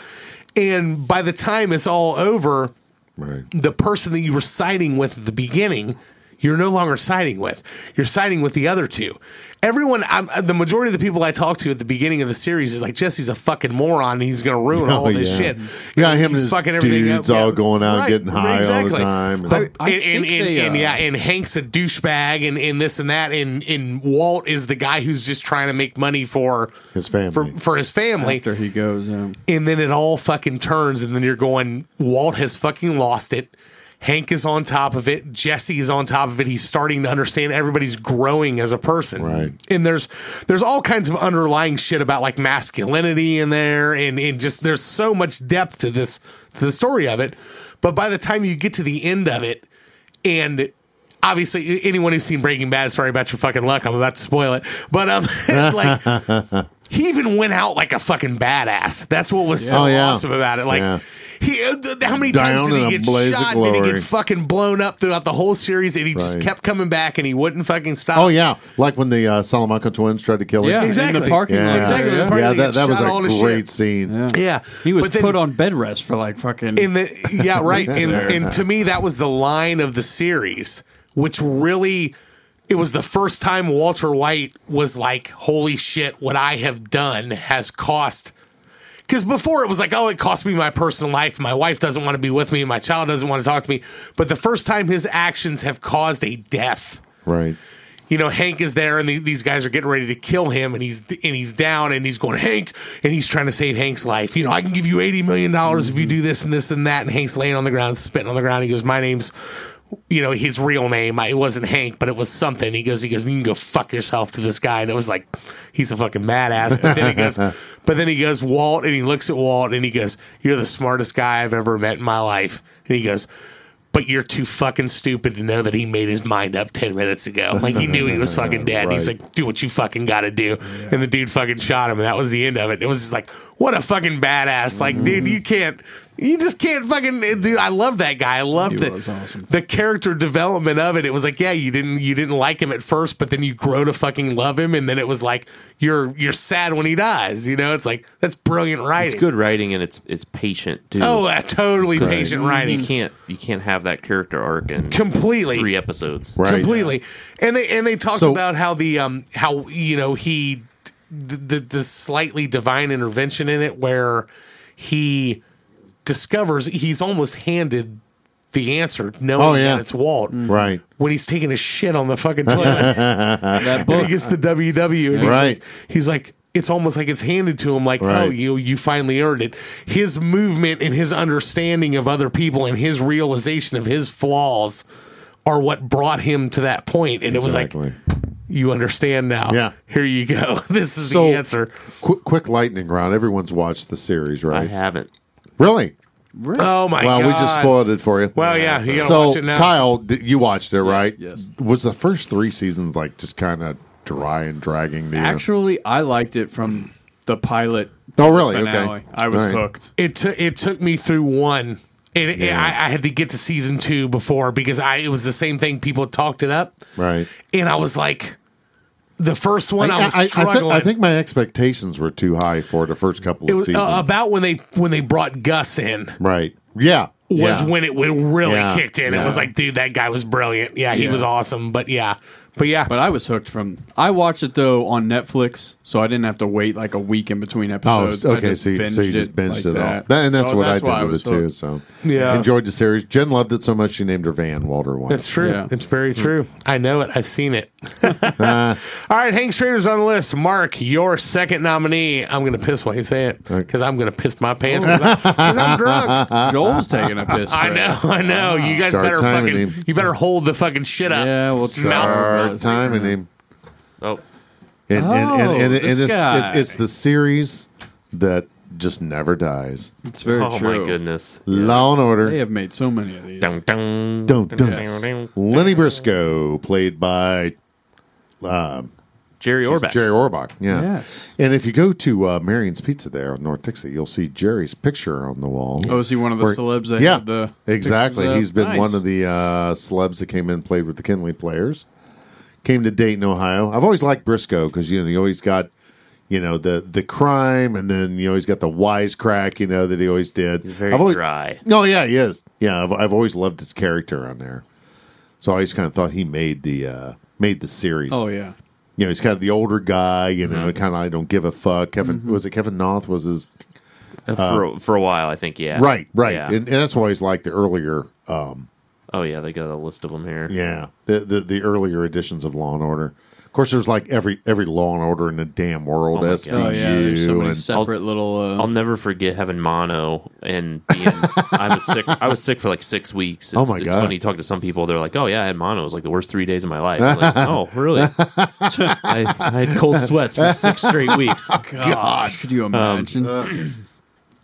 And by the time it's all over Right. the person that you were siding with at the beginning you're no longer siding with you're siding with the other two everyone I'm, the majority of the people i talk to at the beginning of the series is like jesse's a fucking moron and he's gonna ruin all Oh, this yeah. shit Yeah, him and he's his fucking everything dudes up. all Yeah. going out Right. getting high all the Exactly. time. But- I- I and, and, think and, they, and, uh, yeah, and Hank's a douchebag, and, and this and that, and, and Walt is the guy who's just trying to make money for His family. for, for his family, After he goes, um, and then it all fucking turns, and then you're going, Walt has fucking lost it. Hank is on top of it. Jesse is on top of it. He's starting to understand everybody's growing as a person. Right. And there's there's all kinds of underlying shit about like masculinity in there and, and just there's so much depth to this to the story of it. But by the time you get to the end of it, and obviously anyone who's seen Breaking Bad, sorry about your fucking luck. I'm about to spoil it. But um like he even went out like a fucking badass. That's what was so Oh, yeah. awesome about it. Like Yeah. he, uh, th- how many Down times did in he a get blaze of shot? Did he glory. get fucking blown up throughout the whole series? And he just Right. kept coming back, and he wouldn't fucking stop. Oh yeah, like when the uh, Salamanca twins tried to kill him. yeah, Exactly. in the parking yeah, lot. Exactly, the Yeah. parking yeah. lot, That, he that was shot all a his great scene. Yeah. yeah. He was But then- put on bed rest for like fucking. in the yeah right and, and to me that was the line of the series which really it was the first time walter white was like holy shit what i have done has cost because before it was like oh it cost me my personal life my wife doesn't want to be with me my child doesn't want to talk to me but the first time his actions have caused a death Right. you know, Hank is there, and the, these guys are getting ready to kill him, and he's and he's down, and he's going Hank, and he's trying to save Hank's life. You know, I can give you eighty million dollars if you mm-hmm. do this and this and that. And Hank's laying on the ground, spitting on the ground. He goes, "My name's." You know his real name. It wasn't Hank, but it was something. He goes, he goes, you can go fuck yourself to this guy, and it was like, he's a fucking badass. But then he goes, but then he goes Walt, and he looks at Walt, and he goes, "You're the smartest guy I've ever met in my life." And he goes, but you're too fucking stupid to know that he made his mind up 10 minutes ago. Like he knew he was fucking dead. He's Right. like, do what you fucking got to do. And the dude fucking shot him. And that was the end of it. It was just like, what a fucking badass. Like, dude, you can't, you just can't fucking, dude, I love that guy. I love the, awesome. the character development of it. It was like, yeah, you didn't, you didn't like him at first, but then you grow to fucking love him. And then it was like, you're, you're sad when he dies. You know, it's like, that's brilliant writing. It's good writing and it's it's patient too. Oh, uh, totally 'Cause patient writing. You can't you can't have that character arc in Completely. three episodes. Right. completely. And they and they talked So- about how the um how you know he the, the the slightly divine intervention in it where he discovers he's almost handed the answer knowing Oh, yeah. that it's Walt mm-hmm. Right. when he's taking a shit on the fucking toilet that and he gets the WW and he's Right. like he's like it's almost like it's handed to him like oh you you finally earned it his movement and his understanding of other people and his realization of his flaws are what brought him to that point. point and it was like you understand now Yeah. here you go this is So- the answer Quick, quick lightning round. Everyone's watched the series, right? I haven't. Really? oh my well, god we just spoiled it for you. well yeah you gotta so, watch it now Kyle, d- you watched it, right? yes. Was the first three seasons like just kind of dry and dragging? To you? Actually, I liked it from the pilot. Oh, to the really? finale. Okay. I was All right. hooked. it took it took me through one and it- Yeah. I, I had to get to season two before because I it was the same thing people talked it up right. and I was like, the first one I, was I, I, struggling. I think my expectations were too high for the first couple of it was seasons. uh, about when they when they brought Gus in right. Yeah. was yeah. when it, when really Yeah. kicked in. It was like, dude, that guy was brilliant. Yeah, he Yeah. was awesome. But yeah, But yeah, But I was hooked from. I watched it though on Netflix, so I didn't have to wait like a week in between episodes. Oh, okay. just So you, so you just binged like it all. that. That, and that's So what I did with was it too. hooked. So Yeah. enjoyed the series. Jen loved it so much she named her van Walter One. That's true. Yeah. It's very true. I know it. I've seen it. Uh, All right, Hank Schrader's on the list. Mark, your second nominee. I'm going to piss while you say it because I'm going to piss my pants because I'm drunk. Joel's taking a piss. I know, I know. You guys Start better fucking, him. you better hold the fucking shit up. Yeah, we'll try. Mouth- our Our best. time and. Oh, And, and, and, and, Oh, this it's, guy. it's, it's the series that just never dies. It's very oh true. my goodness. Law and Order. They have made so many of these. Dun, dun, Dun, dun. dun, dun. Lenny Briscoe, played by Jerry Orbach. Jerry Orbach. Yeah. Yes. And if you go to uh, Marion's Piazza there on North Dixie, you'll see Jerry's picture on the wall. Oh, is he one of the Where- celebs that yeah, have the exactly. He's been Nice. one of the uh, celebs that came in and played with the Kenley players. Came to Dayton, Ohio. I've always liked Briscoe because you know he always got you know the the crime, and then you know he's got the wisecrack, you know that he always did. He's very I've always, dry. Oh yeah, he is. Yeah, I've, I've always loved his character on there. So I always kind of thought he made the uh, made the series. Oh yeah. you know, he's kind of the older guy. You Mm-hmm. know, kind of I don't give a fuck. Kevin was it Kevin Noth was his Uh, for for a while, I think. Yeah. right, right, Yeah. and, and that's why he's like the earlier. Um, oh yeah, they got a list of them here. Yeah, the, the the earlier editions of Law and Order. Of course, there's like every every Law and Order in the damn world. Oh my SVU God. Oh yeah. There's so many and separate little. Uh, I'll never forget having mono and being. I was sick. I was sick for like six weeks. It's, Oh, my it's God. It's funny. You talk to some people, they're like, "Oh yeah, I had mono. It was like the worst three days of my life." I'm like, oh really? I, I had cold sweats for six straight weeks. gosh, could you imagine?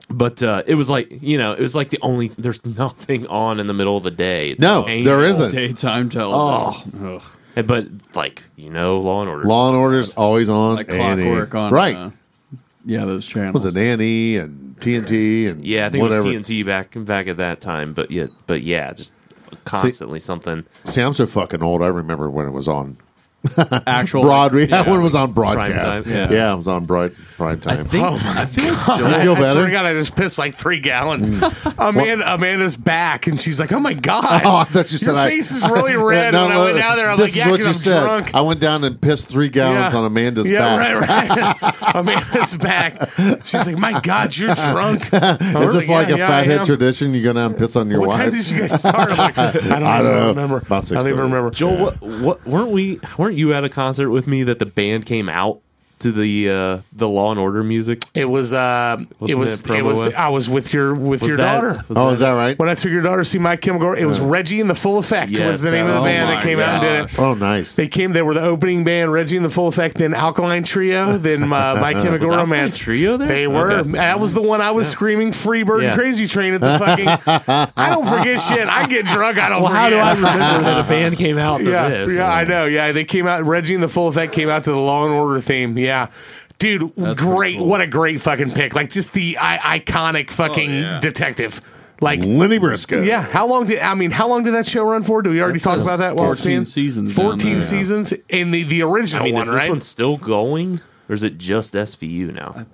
But uh, it was like you know, it was like the only. There's nothing on in the middle of the day. It's No, there isn't. Daytime television. Ugh. But like you know, Law and Order. Law and Order's always on. Like clockwork on. right. Uh, yeah, those channels. was it A&E and TNT and Yeah, I think whatever. it was TNT back back at that time. But yeah, but yeah, just constantly something. See, I'm so fucking old. I remember when it was on Actual Broadway. Yeah. when it was on broadcast. time, yeah. yeah. it was on bright prime time. Oh I think I feel like you feel I swear better? to God, I just pissed like three gallons. Mm. Amanda, Amanda's back, and she's like, "Oh my God, Oh, I thought you said your I- face is really red." No, when I went down there, I'm this like, is "Yeah, what because you I'm said. drunk." I went down and pissed three gallons Yeah. on Amanda's yeah, back. right, right. Amanda's back. She's like, "My God, you're drunk." Is this like a fathead tradition? You go down and piss on your What time wife? did you guys start? I'm like, I don't, I even don't remember. I don't even remember. Joel, what, what weren't we? Weren't you at a concert with me that the band came out to the uh, the Law and Order music? It was. Uh, it Wasn't was. that promo It was. West? I was with your with Was your that- daughter. was oh, is that right? when I took your daughter to see My Chemical, it was Reggie and the Full Effect Yes, was the name that of the band oh that my came out and did it. Oh, nice. They came. They were the opening band, Reggie and the Full Effect, then Alkaline Trio, then uh, My Chemical Was Romance. Trio there? They were. Okay. That was the one I was screaming "Freebird Yeah. and Crazy Train" at the fucking. I don't forget shit. I get drunk. I don't Well, how do I remember that a band came out yeah, this? yeah, I know. Yeah, they came out. Reggie and the Full Effect came out to the Law and Order theme. Yeah. Dude, That's great! pretty cool. What a great fucking pick! Like just the I- iconic oh, fucking yeah. detective. Like, Lenny Briscoe. yeah. How long did I mean? How long did that show run for? Do we already That talk says about that? while it's 14 being- seasons down Fourteen there. seasons in the the I original mean, one, is this right? one still going, or is it just SVU now?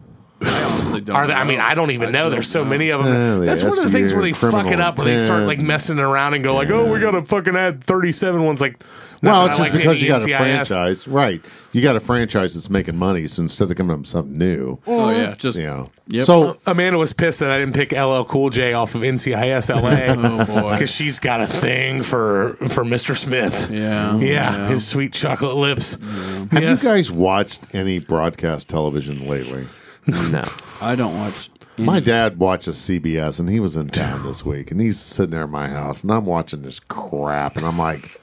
I honestly don't Are they, I mean, I don't even know. don't There's so know. many of them. Yeah, the That's one of the things where they SVU fuck it up, where they start like criminal messing around and go like, "Oh, we got to fucking add 37 ones." Like, not Well, it's just like because you got a franchise, right? You got a franchise that's making money, so instead of coming up with something new, Oh yeah, mm-hmm. just you know. Yep. So Amanda was pissed that I didn't pick LL Cool J off of NCIS LA oh because she's got a thing for for Mr. Smith. Yeah, Yeah, his sweet chocolate lips. have Yes. you guys watched any broadcast television lately? No. I don't watch. My dad watches CBS, and he was in town this week, and he's sitting there in my house, and I'm watching this crap, and I'm like,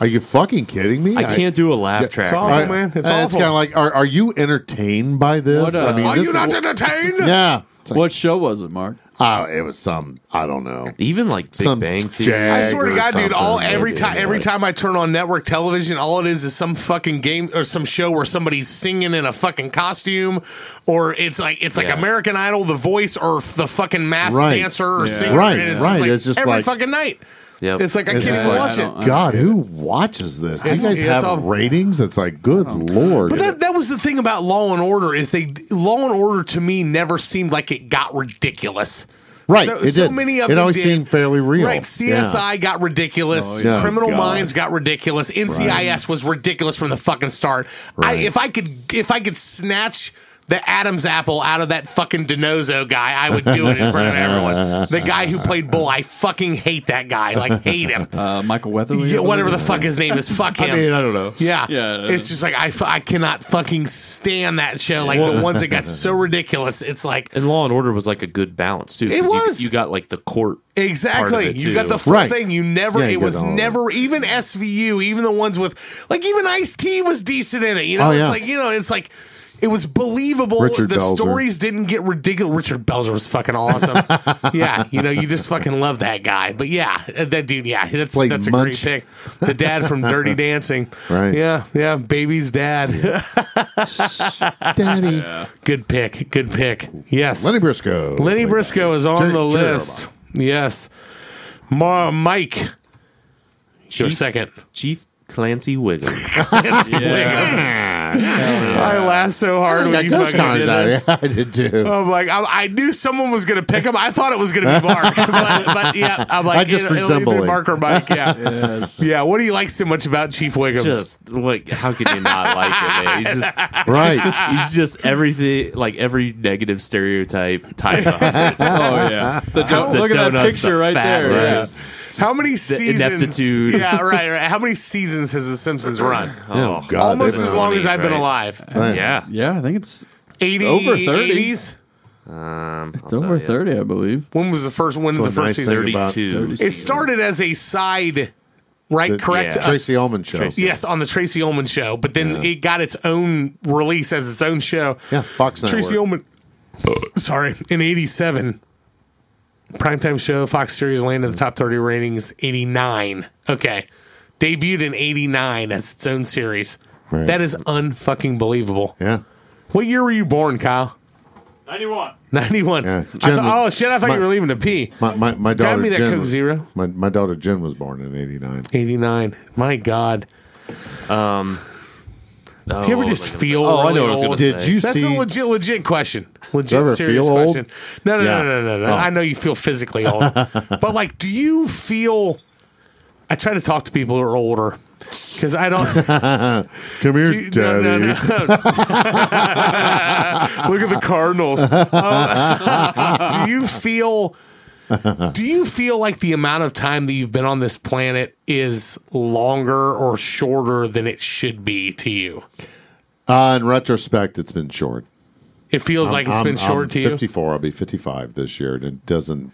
"Are you fucking kidding me?" I can't do a laugh Yeah, track. it's awful, I- man. It's awful. kind of like, are, are you entertained by this? What, uh, I mean, Are this you is- not entertained? Yeah, It's like, What show was it, Mark? oh, it was some. I don't know. Even like Big Some Bang Theory. jag- I swear to or God, dude! All something. every dude, time, every like- time I turn on network television, all it is is some fucking game or some show where somebody's singing in a fucking costume, or it's like it's like Yeah. American Idol, The Voice, or the fucking Masked Right. Dancer, or Yeah. singer. Right, and it's right. Just like It's just every like- fucking night. Yep. It's like I It's can't just even like, watch I it. don't- I God, get who watches this? Do you It's- guys it's have all- ratings? It's like, good uh-huh. lord. But that, that was the thing about Law and Order is they Law and Order to me never seemed like it got ridiculous. Right, So, it so did. many of It them always did. seemed fairly real. Right. CSI got ridiculous. Oh, yeah. Criminal God. Minds got ridiculous. NCIS was ridiculous from the fucking start. I, if I could, if I could snatch. The Adam's apple out of that fucking DiNozzo guy, I would do it in front of everyone. The guy who played Bull, I fucking hate that guy. Like, hate him. Uh, Michael Weatherly. Yeah, whatever the fuck his name is, fuck him. I mean, I don't know. Yeah. Yeah. It's just like I, I cannot fucking stand that show. Like the ones that got so ridiculous. It's like And Law and Order was like a good balance too. It 'cause you- was. You, got like the court. exactly. You got the full Right. thing. You never Yeah, you it was got all of it. never even SVU, even the ones with like even Ice T was decent in it. You know, Oh, it's yeah. like you know, it's like it was believable. Richard the Belzer. stories didn't get ridiculous. Richard Belzer was fucking awesome. yeah, you know, you just fucking love that guy. But yeah, uh, that dude, yeah, that's Played that's a great pick. The dad from Dirty Dancing. Right. Yeah, yeah, baby's dad. Daddy. Good pick. Good pick. Yes. Lenny Briscoe. Lenny Briscoe is on Jer- the Jeremiah. list. Yes. Ma- Mike. Your second. Chief Clancy Wiggum. I laughed so hard when you ghost fucking cars did out this. here. I did too. I'm like, I, I knew someone was going to pick him. I thought it was going to be Mark, but, but yeah, I'm like, I just it'll, it'll resemble either be him. Mark or Mike. Yeah, yeah. What do you like so much about Chief Wiggums? just like how can you not like him? Man? He's just right. he's just everything like every negative stereotype type of it. Oh yeah. The, Just the look at that donuts, picture the right fat there. rice. How many seasons? ineptitude. Yeah, right, right. How many seasons has The Simpsons run? Oh, God. Almost they've as been long on as I've been right? alive. Right. Yeah. Yeah. Yeah, I think it's 80, Over 30. 80s? Um, it's over thirty, I believe. When was the first? When did the What's first nice season? thing about- Thirty-two. It started as a side, right? The correct. Yeah. Tracey Ullman show. Tracey. Yes, on the Tracey Ullman show, but then it got its own release as its own show. Yeah, Fox Network. Tracey Ullman. sorry, in '87, primetime show, Fox Series landed the top 30 ratings. '89. Okay, debuted in '89 as its own series. Right. That is unfucking believable. Yeah. What year were you born, Kyle? 91. 91. Yeah. I Jen thought- oh shit! I thought my- you were leaving to pee. My, my, my daughter Grab me that Jen Coke was- Zero. My, my daughter Jen was born in 89. 89. My God. Um, Oh, Do you ever just feel say? Oh, I know what I was old? gonna Did say. you That's see? a legit, legit question. Legit, ever serious feel old? question. No, no, Yeah. no, no, no, no. Oh. I know you feel physically old, but like, do you feel? I try to talk to people who are older because I don't. Come here, do you- Daddy. no, no, no. Look at the Cardinals. Uh, do you feel? Do you feel like the amount of time that you've been on this planet is longer or shorter than it should be to you? Uh, in retrospect, it's been short. It feels like it's I'm- been short I'm to you. 54. I'll be 55 this year, and it doesn't.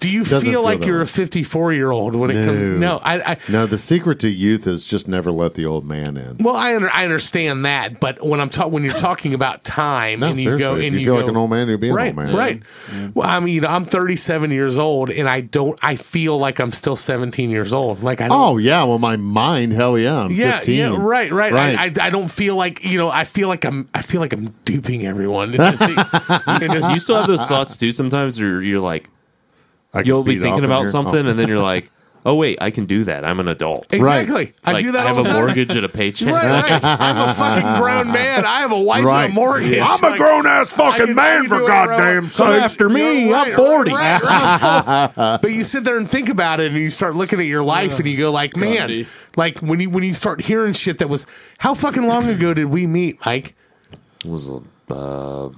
Do you feel feel like you're way. a 54 year old when it comes? No. No, I, I No, the secret to youth is just never let the old man in. well, I under, I understand that, but when I'm talking when you're talking about time No, and you go and you, you feel go, like an old man, you'll be an right, old man. right. Well, I mean, I'm 37 years old, and I don't. I feel like I'm still 17 years old. Like I don't. Oh yeah, well my mind, hell yeah, I'm yeah, 15. yeah, right, right. Right. I, I, I don't feel like you know. I feel like I'm. I feel like I'm duping everyone. into think- you still have those thoughts too sometimes or you're like I could you'll be thinking about here. something Oh. and then you're like oh wait i can do that i'm an adult exactly. I Like, do that I have the a time. mortgage and a paycheck Right, right. I'm a fucking grown man. I have a wife Right. and a mortgage. Yeah. I'm a grown-ass fucking can- man, for do whatever I goddamn want. Come after me. I'm 40. right, right. but you sit there and think about it, and you start looking at your life, and you go like, man, Gandhi. like when you when you start hearing shit that was how fucking long ago did we meet, Mike? It was uh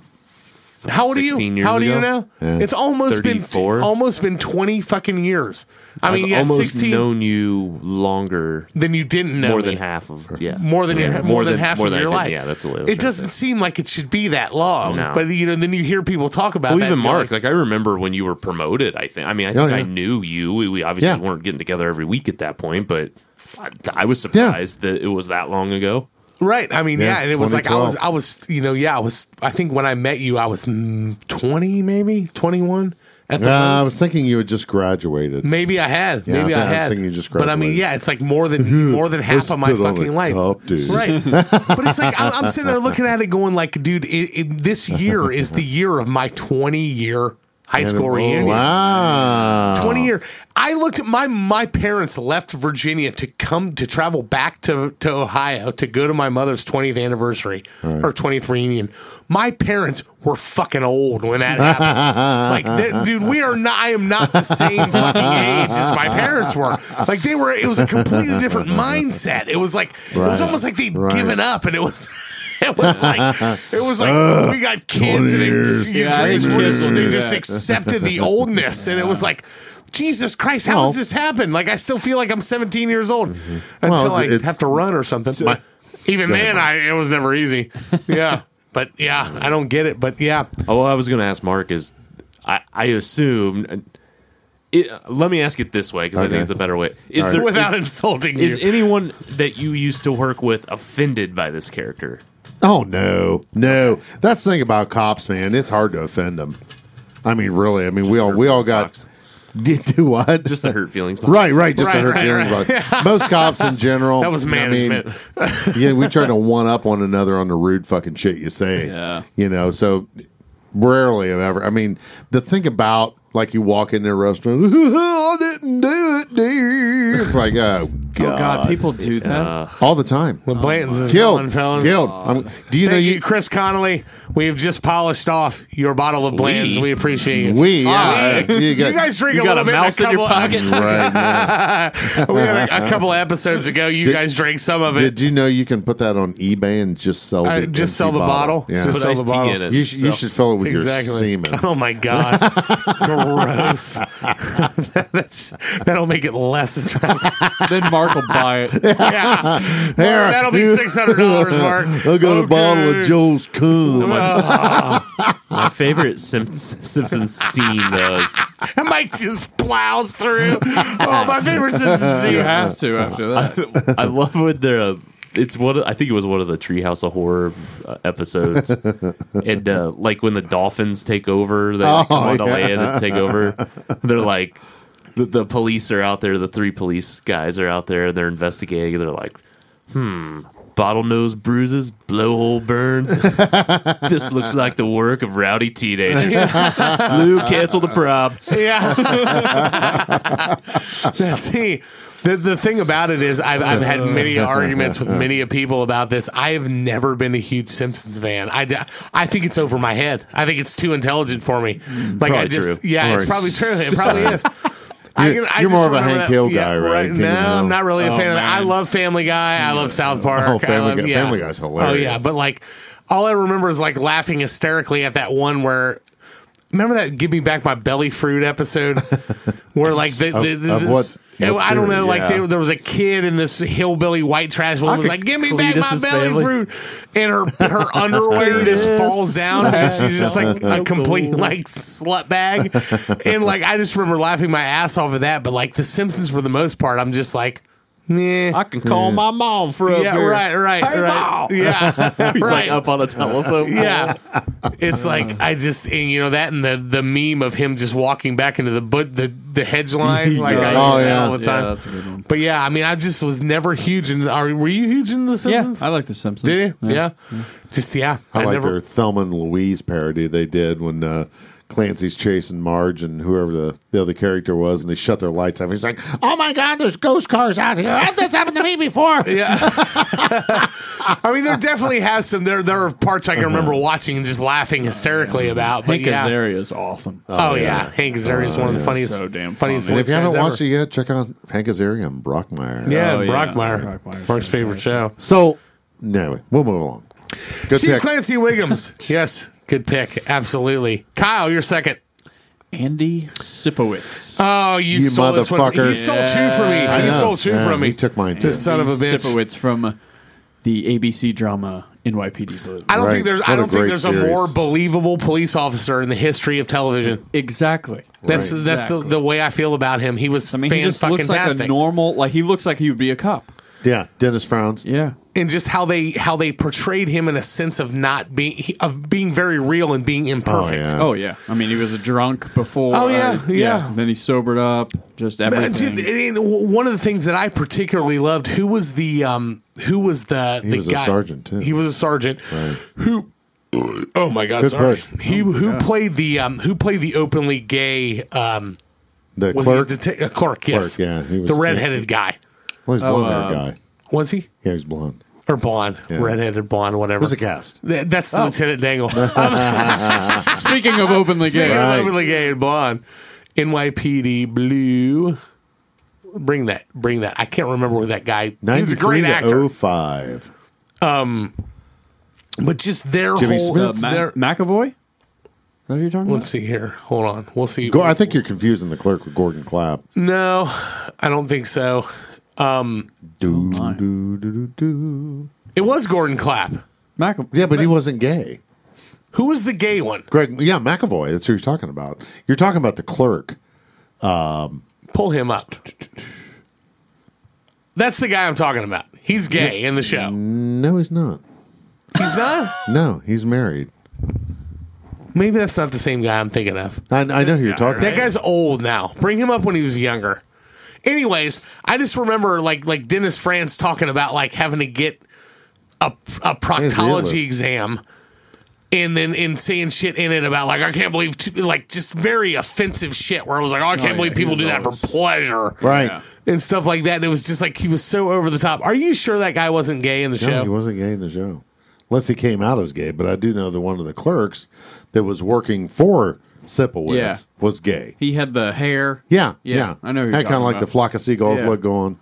How old are 16 you? years How old are you ago? now? It's almost 34. been almost been twenty fucking years. I mean, I've yeah, almost sixteen. known you longer than you didn't know more me. than half of yeah more than Yeah. more, than, half more of than I your did. life. yeah that's the way It doesn't seem like it should be that long, No. but you know, then you hear people talk about well, that even Mark, like, like I remember when you were promoted. I think. I mean, I Oh, think I knew you. We, we obviously Yeah. weren't getting together every week at that point, but I, I was surprised that it was that long ago. Right? I mean, yeah, Yeah, and it was like I was, I was, you know, yeah, I was. I think when I met you, I was mm, twenty, maybe twenty one at the I was thinking you had just graduated. Maybe I had. Yeah, Maybe I I, think- I was had. you just graduated. but I mean, yeah, it's like more than more than half of my fucking life. dude. Right. but it's like I'm, I'm sitting there looking at it, going like, dude, it, it, this year is the year of my 20 year high school Oh, reunion. Wow. 20 year. I looked at my my parents left Virginia to come to travel back to to Ohio to go to my mother's 20th anniversary or 20th reunion. My parents were fucking old when that happened. like, they- dude, we are not. I am not the same fucking age as my parents were. Like, they were. It was a completely different mindset. It was like it was almost like they'd Right. given up, and it was. It was like it was like we got kids and they, 20 years. your Yeah, I dreams think were kids just, they just accepted the oldness, and it was like. Jesus Christ, how Well- does this happen? Like I still feel like I'm 17 years old mm-hmm. until Well, I have to run or something. Even then, I it was never easy. Yeah, but yeah, I don't get it. But yeah, Oh, well, I was going to ask Mark is I, I assume. Uh, it, let me ask it this way because I think it's a better way. Is All right. there without is- insulting you, is anyone that you used to work with offended by this character? Oh no, no. That's the thing about cops, man. It's hard to offend them. I mean, really. I mean, we all we all got Talks. did do what? Just the hurt feelings. right, right. Just to Right, hurt right, feelings right. about most cops in general. That was I mean, management. yeah, we try to one up one another on the rude fucking shit you say. Yeah. you know. So rarely have ever. I mean, the thing about like you walk in a restaurant, I didn't do it, dear. It's like, oh, oh god, Oh God, people do that. all the time. the Blanton's is Killed, gone, fellas. killed. I'm- do you know you? you, Chris Connolly. We've just polished off your bottle of Bland's. We, We. appreciate it. We, yeah, you, you, got, guys drink you a got little a bit. mouse in your pocket? right. yeah. we had a, a couple episodes ago. You Did- guys drank some of it. Did you know you can put that on eBay and just sell I the just empty sell the bottle. Yeah. Just Put sell iced the tea bottle. in it. you, sh- you should fill it with Exactly. your semen. Oh my god, gross. That's that'll make it less attractive. then Mark will buy it. Yeah, Here, that'll be six hundred dollars, Mark. I got a bottle of Okay. Joe's cum. My favorite Sim- Simpsons scene though is Mike just plows through. Oh, my favorite Simpsons You have to after that. I love when they're. Uh, it's one. Of, I think it was one of the Treehouse of Horror uh, episodes, and uh, like when the dolphins take over, they like, come Oh, onto yeah. land and take over. They're like, the, the police are out there. The three police guys are out there. They're investigating. They're like, hmm. Bottlenose bruises, blowhole burns. this looks like the work of rowdy teenagers. Lou, cancel the prom. Yeah. See, the, the thing about it is, I've, I've had many arguments with many people about this. I have never been a huge Simpsons fan. I, I think it's over my head. I think it's too intelligent for me. Mm. Like I just, true. yeah, it's probably true. It probably is. I You're- you're more of a Hank Hill guy, right? King No, of the Hill. I'm not really a Oh, fan of that. I love Family Guy. I love South Park. Oh, I Family love- Guy- yeah. Family Guy's Oh yeah, but like all I remember is like laughing hysterically at that one where. Remember that "Give Me Back My Belly Fruit" episode, where like the, the, the of this- what- what I don't know, like Yeah. there, there was a kid in this hillbilly white trash woman was like, "Give me back my belly family. fruit," and her her underwear just falls down, and she's just like a complete like slut bag, and like I just remember laughing my ass off of that. But like the Simpsons, for the most part, I'm just like, yeah, I can call my mom for a yeah, beer. right, right, Hey, right, Mom! yeah, He's right. like up on a telephone. Yeah, it's like I just and, you know that and the the meme of him just walking back into the but the the hedge line like I Oh, use that yeah. all the time. Yeah, that's a good one. but yeah, I mean, I just was never huge in. Are were you huge in the Simpsons? Yeah, Simpsons? I like The Simpsons. Did you? Yeah. Just yeah, I, like never. their Thelma and Louise parody they did when uh, Clancy's chasing Marge and whoever the, the other character was, and they shut their lights off. He's like, "Oh my god, there's ghost cars out here! Oh, this happened to me before." Yeah. I mean, there definitely has some. There there are parts I can uh-huh. remember watching and just laughing hysterically about. But Hank yeah. Azaria is awesome. Oh yeah, oh, Hank Azaria is one of the oh, funniest, So damn funniest funny. If you haven't watched ever. it yet, check out Hank Azaria and Brockmire. Yeah, Oh, yeah. Brockmire, Brockmire's Mark's favorite show. So, anyway, we'll move along. Good Chief pick. Clancy Wiggums. yes, good pick. Absolutely. Kyle, you're second. Andy Sipowicz. Oh, you, You stole this one. motherfucker. He stole two from me. I He know. stole two Yeah, from me. He took mine too. This son of a Andy bitch. Sipowicz from uh, the ABC drama NYPD Blue. I don't Right. think there's. What I a don't think great there's a series. more believable police officer in the history of television. exactly. That's Right. that's the, Exactly. the way I feel about him. He was I mean, fan he just fucking looks like a tastic. normal. Like he looks like he would be a cop. yeah, Dennis Franz. Yeah. And just how they how they portrayed him in a sense of not being of being very real and being imperfect. yeah. Oh yeah. I mean, he was a drunk before. Oh, yeah, uh, yeah. Then he sobered up. Just everything. dude, one of the things that I particularly loved, who was the um, who was the the was a guy? sergeant, too. He was a sergeant who. Oh my God! Good sorry. push. He who yeah. played the um, who played the openly gay um, The Was clerk. he a, deta- a clerk? Yes. Clerk, yeah, he was- the redheaded guy. well, he's Oh, blonde uh, guy. Was he Yeah, he's blonde. or blonde? Yeah. Redheaded blonde, whatever. Who's the cast? Th- That's Oh. Lieutenant Dangle. Speaking of openly Speaking gay, of Right. openly gay and blonde, NYPD Blue. Bring that, bring that. I can't remember where that guy. He was a great actor, 05. but just their Jimmy whole. Smits. uh, Ma- their- Medavoy. Is that what you're talking about? let's see here. Hold on. We'll see. Go, I think you're confusing the clerk with Gordon Clapp. no, I don't think so. Um, do, oh, my. do, do, do, do. It was Gordon Clapp. about? Medavoy. Yeah, but he wasn't gay. Who was the gay one? Greg, yeah, Medavoy. That's who you're talking about. You're talking about the clerk. Um, Pull him up. That's the guy I'm talking about. He's gay in the show. No, he's not. He's not. No, he's married. Maybe that's not the same guy I'm thinking of. I, I know who you're guy, talking right? That guy's old now. Bring him up when he was younger. Anyways, I just remember like like Dennis Franz talking about like having to get a, a proctology exam and then and saying shit in it about like I can't believe t- like just very offensive shit where I was like oh I oh, can't yeah, believe he people was do that for pleasure Right. Yeah. and stuff like that and it was just like he was so over the top. Are you sure that guy wasn't gay in the No, show? he wasn't gay in the show. Unless he came out as gay, but I do know that one of the clerks that was working for Sipowicz Yeah. was gay. He had the hair. Yeah, Yeah. I know Had kind of like the flock of seagulls Yeah. look going.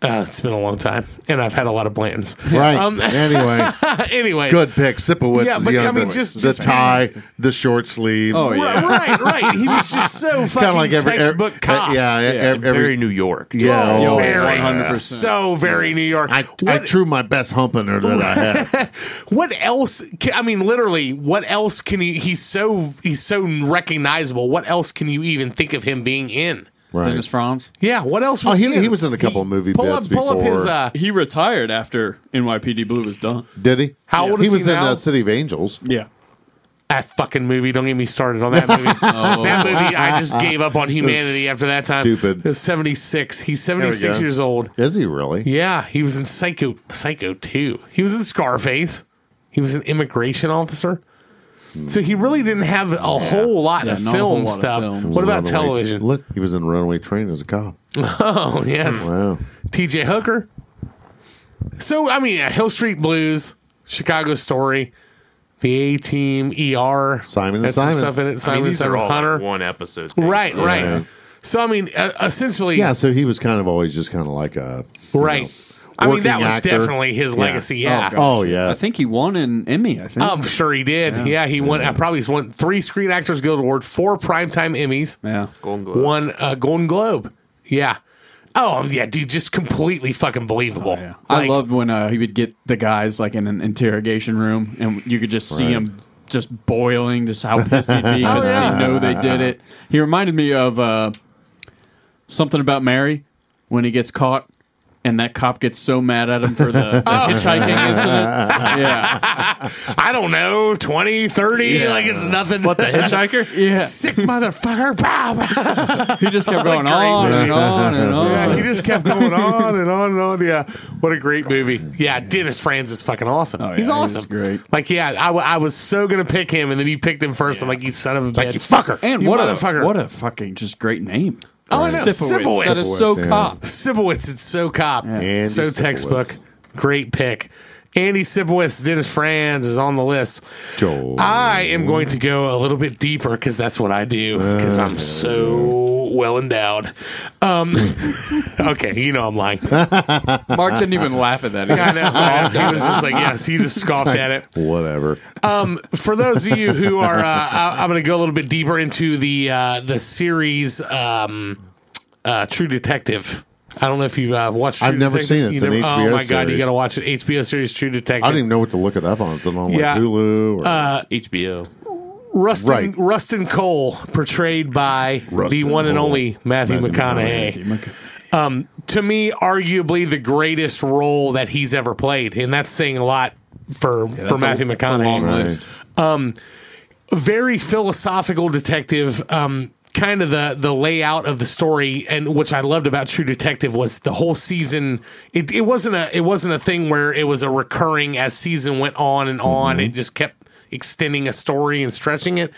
Uh, it's been a long time, and I've had a lot of Blantons. Right. Um, anyway, anyways, good pick. Sipowicz. Yeah, is but, the I mean, just- the just- tie, the short sleeves. Oh, yeah. Right, right, right. He was just so fucking kind of like every, every textbook cop. yeah, every, every Very New York. yeah. Oh, oh, very, 100%. so very New York. I, I what, threw my best humpener that I had. what else? Can, I mean, literally, what else can he? He's so he's so recognizable. What else can you even think of him being in? Right. Dennis Franz. Yeah, what else? Oh, Was he, in? he was in a couple of movie pull bits up, pull up his. before. Uh, He retired after NYPD Blue was done. Did he? How old he is was he in now? uh, City of Angels. Yeah. that fucking movie. Don't get me started on that movie. That movie, I just gave up on humanity after that time. Stupid. He was seventy six. He's There seventy we six go. years old. Is he really? Yeah, he was in Psycho. Psycho two. He was in Scarface. He was an immigration officer. So he really didn't have a whole lot Yeah, of not a whole film lot of stuff. film. What about Runaway- television? Look, he was in Runaway Train as a cop. Oh yes, Wow. T.J. Hooker. So I mean, uh, Hill Street Blues, Chicago Story, The A Team, ER, Simon and had some Simon. stuff in it. I mean, Simon these Simon are all Hunter. like one episode. things. right, right. Yeah. So I mean, uh, essentially, Yeah, so he was kind of always just kind of like a you right. know, I mean, that was actor. definitely his legacy. Yeah. Oh, Oh yeah, I think he won an Emmy. I think. I'm sure he did. Yeah, he won. Uh, probably won three Screen Actors Guild Award, four Primetime Emmys, yeah. Golden Globe. one uh, Golden Globe. Yeah. Oh yeah, dude, just completely fucking believable. Yeah. I Like, loved when uh, he would get the guys like in an interrogation room, and you could just see Right. him just boiling, just how pissed he'd be because Oh, yeah. they know they did it. He reminded me of uh, something about Mary when he gets caught. And that cop gets so mad at him for the, the oh. hitchhiking incident. Yeah. I don't know, 20, 30, Yeah. like it's nothing. What the hitchhiker? Yeah. Sick motherfucker. Pow, pow. He just kept going great on and on and on. yeah, he just kept going on and on and on. Yeah, what a great movie. Yeah, Dennis Franz is fucking awesome. Oh, yeah, he's awesome. was great. Like, yeah, I, w- I was so gonna pick him, and then you picked him first. I'm like, you son of a bitch, you fucker, And you what motherfucker. a what a fucking just great name. Oh, I know. Sipowicz. Sipowicz. That is so Sipowicz, yeah. cop. Sipowicz, it's so cop, Andy so Sipowicz. textbook. Great pick. Andy Sipowicz, Dennis Franz is on the list. Joel. I am going to go a little bit deeper because that's what I do because I'm so well endowed. Um, okay, you know I'm lying. Mark didn't even laugh at that. He I was know, I know. He was just like, yes, he just scoffed at it. Whatever. Um, for those of you who are, uh, I, I'm going to go a little bit deeper into the uh, the series um, uh, True Detective. I don't know if you've uh, watched. True I've never Detective. seen it. It's an never- Oh HBO my god, you series. got to watch it. HBO series True Detective. I don't even know what to look it up on. It's on like Yeah. Hulu or Uh, HBO. Rustin Right. Rustin Cohle, portrayed by the Rustin one and Cohle. only Matthew, Matthew McConaughey. Um, to me, arguably the greatest role that he's ever played, and that's saying a lot for for Matthew That's a long McConaughey. list. very philosophical detective. Um, kind of the the layout of the story, and which I loved about True Detective was the whole season. It, it wasn't a it wasn't a thing where it was a recurring as season went on and on. It just kept extending a story and stretching it.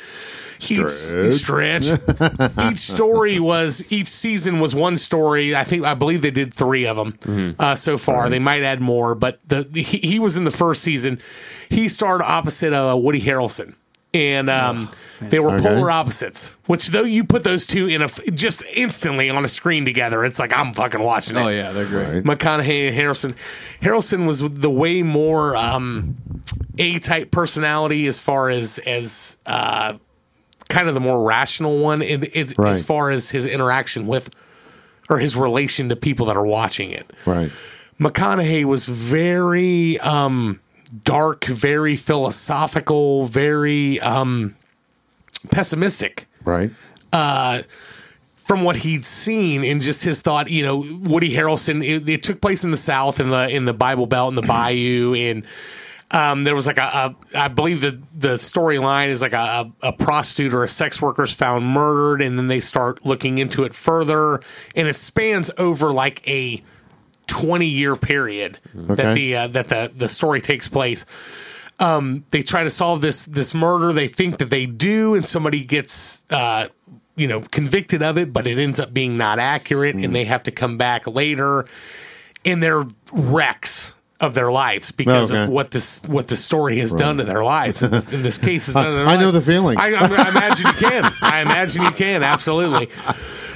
Stretch. Each, stretch. each story was each season was one story. I think I believe they did three of them uh, so far. They might add more, but the, the he, he was in the first season. He starred opposite uh, Woody Harrelson, and um, they were Okay. polar opposites. Which though you put those two in a just instantly on a screen together, it's like I'm fucking watching it. Oh yeah, they're great. McConaughey and Harrelson. Harrelson was the way more um, A type personality as far as as uh, kind of the more rational one in, in, Right. as far as his interaction with or his relation to people that are watching it. Right. McConaughey was very um, dark, very philosophical, very um, pessimistic Right. from what he'd seen and just his thought, you know, Woody Harrelson. It, it took place in the South, in the in the Bible Belt, in the Bayou, and um, there was like a, a, I believe the the storyline is like a, a, a prostitute or a sex worker is found murdered, and then they start looking into it further, and it spans over like a twenty year period that the uh, that the the story takes place um, they try to solve this this murder. They think that they do, and somebody gets uh, you know convicted of it, but it ends up being not accurate, and they have to come back later, and they're wrecks of their lives because Okay. of what this what the story has done to their lives. In this, in this case, has done I know the feeling. I, I imagine you can. I imagine you can absolutely.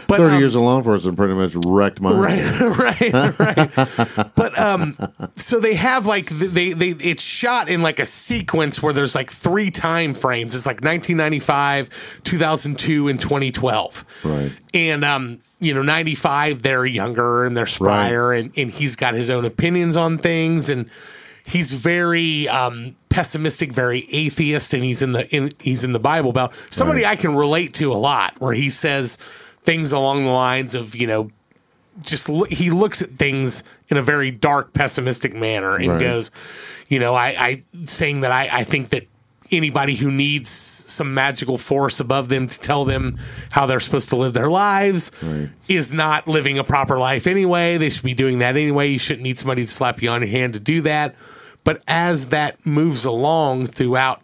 But Thirty um, years of law enforcement pretty much wrecked my right right right. But um so they have like they they it's shot in like a sequence where there's like three time frames. It's like 1995 2002 and 2012 Right. and um you know 95 they're younger and they're sprier and, and he's got his own opinions on things. And he's very um pessimistic very atheist and he's in the in he's in the bible belt. Somebody i can relate to a lot where he says things along the lines of you know just lo- he looks at things in a very dark pessimistic manner and Right. goes you know i i saying that i i think that anybody who needs some magical force above them to tell them how they're supposed to live their lives is not living a proper life anyway. They should be doing that anyway. You shouldn't need somebody to slap you on your hand to do that. But as that moves along throughout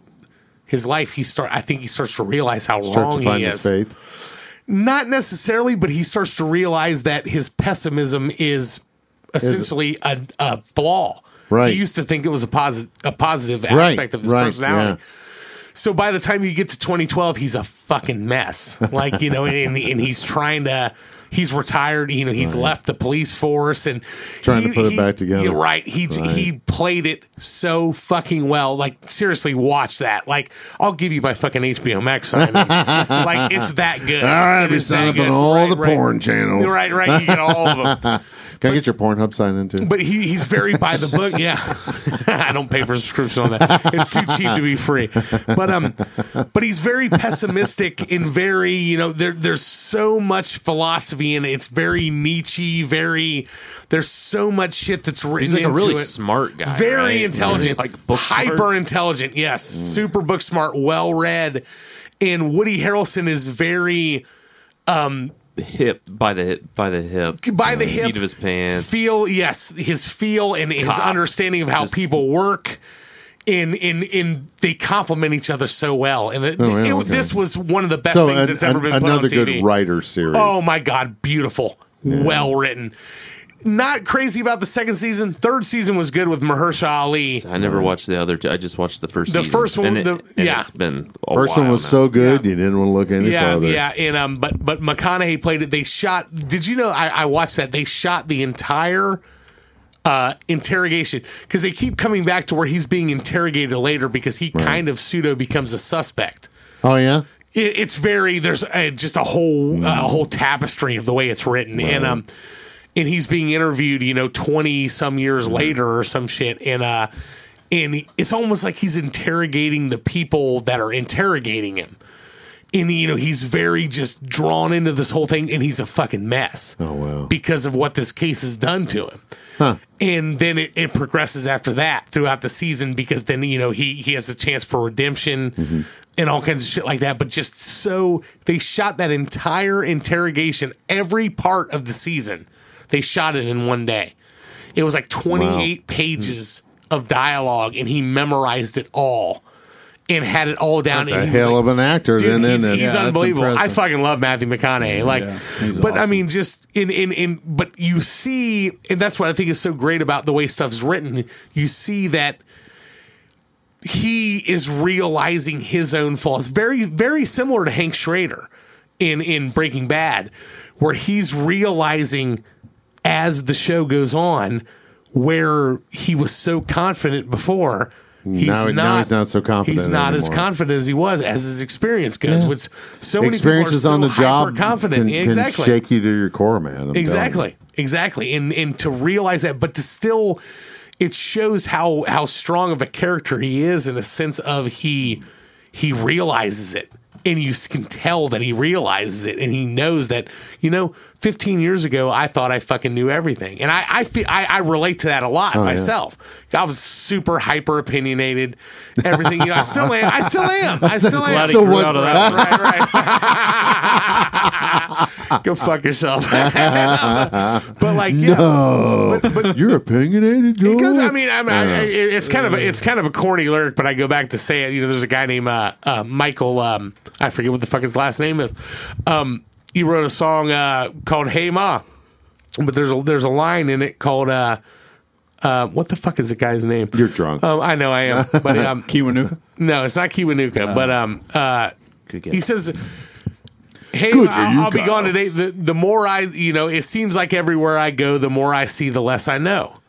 his life he start i think he starts to realize how Start wrong he is. faith. Not necessarily, but he starts to realize that his pessimism is essentially a, a flaw. Right. He used to think it was a positive a positive Right, aspect of his right, personality. So by the time you get to 2012, he's a fucking mess. Like you know, and, and he's trying to. He's retired. You know, he's left the police force and Trying to he- put it back together. You're right. He Right. he played it so fucking well. Like seriously, watch that. Like I'll give you my fucking HBO Max sign. like it's that good. All right, It be signed up on all Right, the right. porn channels. Right, right. You get all of them. Can I get your Pornhub sign in too? But he, he's very by the book. Yeah, I don't pay for a subscription on that. It's too cheap to be free. But um, but he's very pessimistic and very you know there there's so much philosophy in it. It's very Nietzsche. Very there's so much shit that's written. He's like a really it. smart guy. very right? intelligent, like book smart? hyper intelligent. Yes, super book smart, well read. And Woody Harrelson is very hip by the hip by the hip by the seat hip of his pants. feel yes his feel and his Cop. understanding of how Just- people work in in in they complement each other so well and it, Oh, yeah, it- okay. this was one of the best so things an- that's ever an- been put another on TV. good writer series. oh my god beautiful well written not crazy about the second season third season was good with Mahershala Ali I never watched the other two. I just watched the first. The season. first one, and it, the- and yeah. it's been a First one was now. so good Yeah. you didn't want to look any yeah, further. yeah, and um, but but McConaughey played it. They shot. Did you know? I, I watched that. They shot the entire uh, interrogation because they keep coming back to where he's being interrogated later because he kind of pseudo becomes a suspect. Oh yeah. It, it's very there's uh, just a whole a whole tapestry of the way it's written, and um, and he's being interviewed, you know, twenty some years later or some shit, and uh, and it's almost like he's interrogating the people that are interrogating him. And you know he's very just drawn into this whole thing, and he's a fucking mess. Oh, wow. Because of what this case has done to him, and then it, it progresses after that throughout the season because then you know he he has a chance for redemption and all kinds of shit like that. But just so they shot that entire interrogation, every part of the season, they shot it in one day. It was like twenty eight pages of dialogue, and he memorized it all and had it all down. That's a hell like- of an actor. Dude, then, he's, it? he's Yeah, unbelievable. I fucking love Matthew McConaughey. Like, Yeah, but I mean, just in in in. But you see, and that's what I think is so great about the way stuff's written. You see that he is realizing his own flaws. Very very similar to Hank Schrader in in Breaking Bad, where he's realizing as the show goes on where he was so confident before. He's Now- not, now he's not so confident He's not as confident as he was as his experience goes. Which so many Experiences people are on so the job confident. can, exactly. can shake you to your core, man. I'm. Exactly. Exactly. And and to realize that, but to still it shows how how strong of a character he is in a sense of he he realizes it. And you can tell that he realizes it and he knows that, you know, 15 years ago, I thought I fucking knew everything. And I, I feel, I, I relate to that a lot yeah. myself. I was super hyper opinionated, everything. You know, I still am. I still am. I still am. Glad he So grew what- out of that. right, right. Go fuck yourself. but like, yeah, but, but You're opinionated, Joe. because I mean, I mean I, I, it's kind of a, it's kind of a corny lyric, but I go back to say it. You know, there's a guy named uh, uh, Michael. Um, I forget what the fuck his last name is. Um, he wrote a song uh, called "Hey Ma," but there's a there's a line in it called uh, uh, what the fuck is the guy's name? You're drunk. Um, I know I am, but um, Kiwanuka. no, it's not Kiwanuka, but um, uh, he says, "Hey, Good I'll, I'll be gone today." The the more I, you know, it seems like everywhere I go, the more I see, the less I know.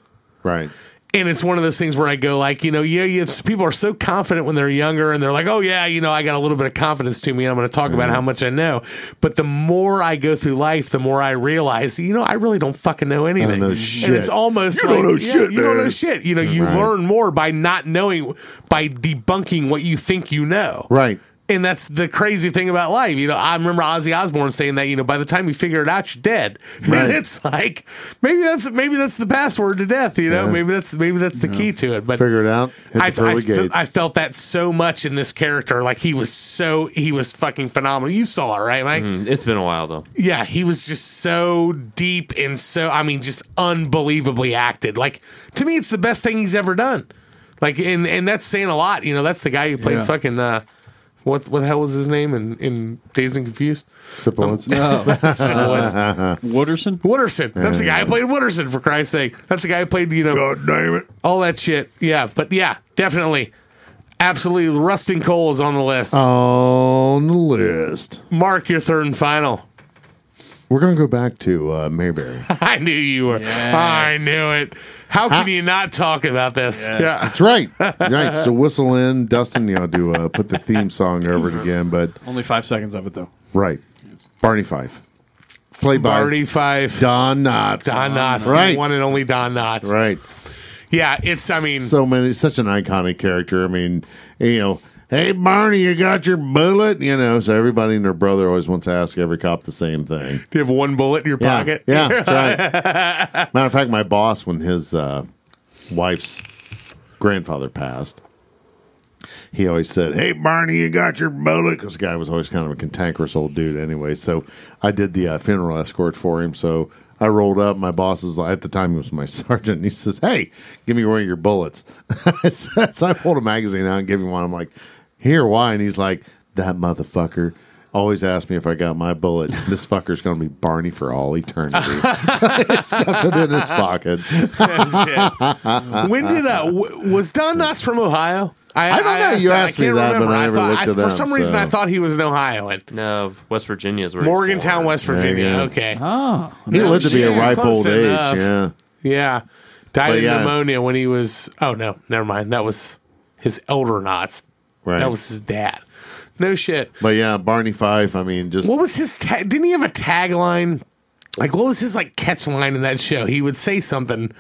right. And it's one of those things where I go like, you know, yeah, yeah, people are so confident when they're younger, and they're like, oh yeah, you know, I got a little bit of confidence to me. And I'm going to talk about mm-hmm. how much I know. But the more I go through life, the more I realize, you know, I really don't fucking know anything. know And it's almost You like, don't know yeah, shit, You don't know shit. You know, you Right. learn more by not knowing, by debunking what you think you know. Right. And that's the crazy thing about life. You know, I remember Ozzy Osbourne saying that, you know, by the time you figure it out, you're dead. Right. And it's like maybe that's maybe that's the password to death, you know? Yeah. Maybe that's maybe that's the key to it. But Figure it out. Hit I, I, fe- I felt that so much in this character. Like he was so he was fucking phenomenal. You saw it, right, Mike? Mm, It's been a while though. Yeah, he was just so deep and so I mean just unbelievably acted. Like to me it's the best thing he's ever done. Like and and that's saying a lot. You know, that's the guy who played Yeah. fucking uh what what the hell was his name in, in Dazed and Confused? Um, Sipowicz. Wooderson. Wooderson. That's the guy who played Wooderson for Christ's sake. That's the guy who played, you know God damn it. all that shit. Yeah, but yeah, definitely. Absolutely Rustin Cohle is on the list. On the list. Mark your third and final. We're going to go back to uh, Mayberry. I knew you were. I knew it. How can you not talk about this? Yeah. That's right. Right. So whistle in, Dustin, you know, to uh, put the theme song over it again. But Only five seconds of it though. right. Barney Fife. Played by Barney Fife. Don Knotts. Don Knotts. Right. The one and only Don Knotts. Right. Yeah, it's, I mean, so many, such an iconic character. I mean, you know, hey Barney, you got your bullet? You know, so everybody and their brother always wants to ask every cop the same thing. do you have one bullet in your Yeah, pocket? yeah, that's right. Matter of fact, my boss, when his uh, wife's grandfather passed, he always said, "Hey Barney, you got your bullet?" Because the guy was always kind of a cantankerous old dude, anyway. So I did the uh, funeral escort for him. So I rolled up. My boss is at the time he was my sergeant. And he says, "Hey, give me one of your bullets." so I pulled a magazine out and gave him one. I'm like, "Here, why?" And he's like, "That motherfucker." Always asked me if I got my bullet. This fucker's going to be Barney for all eternity. Stuffed it in his pocket. Shit. when did, uh, w- was Don Knotts from Ohio? I don't know. You asked me can't that, but remember. I never thought, looked it For up, some reason, so. I thought he was an Ohioan. No, West Virginia is where Morgantown, born. West There you Virginia. go. Okay. Oh, He lived to be a ripe close old enough. age. Yeah. Yeah. Died But of yeah. pneumonia when he was. Oh, no. Never mind. That was his elder knots. Right. That was his dad. No shit. But yeah, Barney Fife. I mean, just What was his tag? Didn't he have a tagline? Like, what was his like catch line in that show? He would say something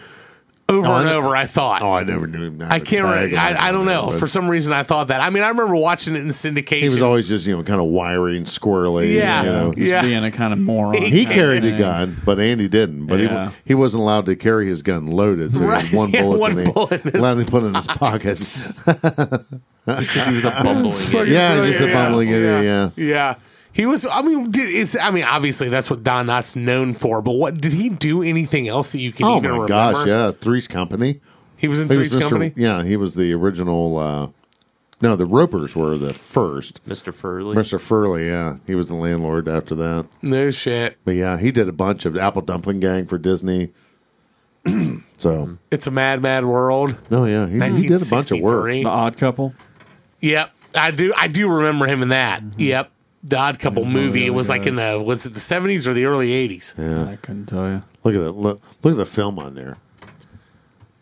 over Oh, I and know- over. I thought. oh, I never knew him. I can't. Re- I, I don't know. But For some reason, I thought that. I mean, I remember watching it in syndication. he was always just you know kind of wiry and squirrely. Yeah. you know. He's Yeah. being a kind of moron. He Yeah. carried a gun, but Andy didn't. But Yeah. he he wasn't allowed to carry his gun loaded, so he Right. had one Yeah, bullet. one in it. bullet in his- allowed him to put it in his pocket. Just because he was a bumbling idiot. Yeah, brilliant. just a bumbling idiot, yeah. yeah. He was. I mean, did, it's. I mean, obviously that's what Don Knotts known for. But what did he do? Anything else that you can oh even my remember? gosh, yeah, Three's Company. He was in He Three's was Mr. Company. Yeah, he was the original uh, No, the Ropers were the first. Mr. Furley. Mr. Furley, yeah, he was the landlord after that. No shit. But yeah, he did a bunch of Apple Dumpling Gang for Disney. so, It's a mad, mad world. no, yeah, he, he did a bunch of work. The Odd Couple. Yep, I do. I do remember him in that. Mm-hmm. Yep, the Odd Couple mm-hmm. movie. It was like in the was it the seventies or the early eighties? Yeah. I couldn't tell you. Look at it. Look, look at the film on there.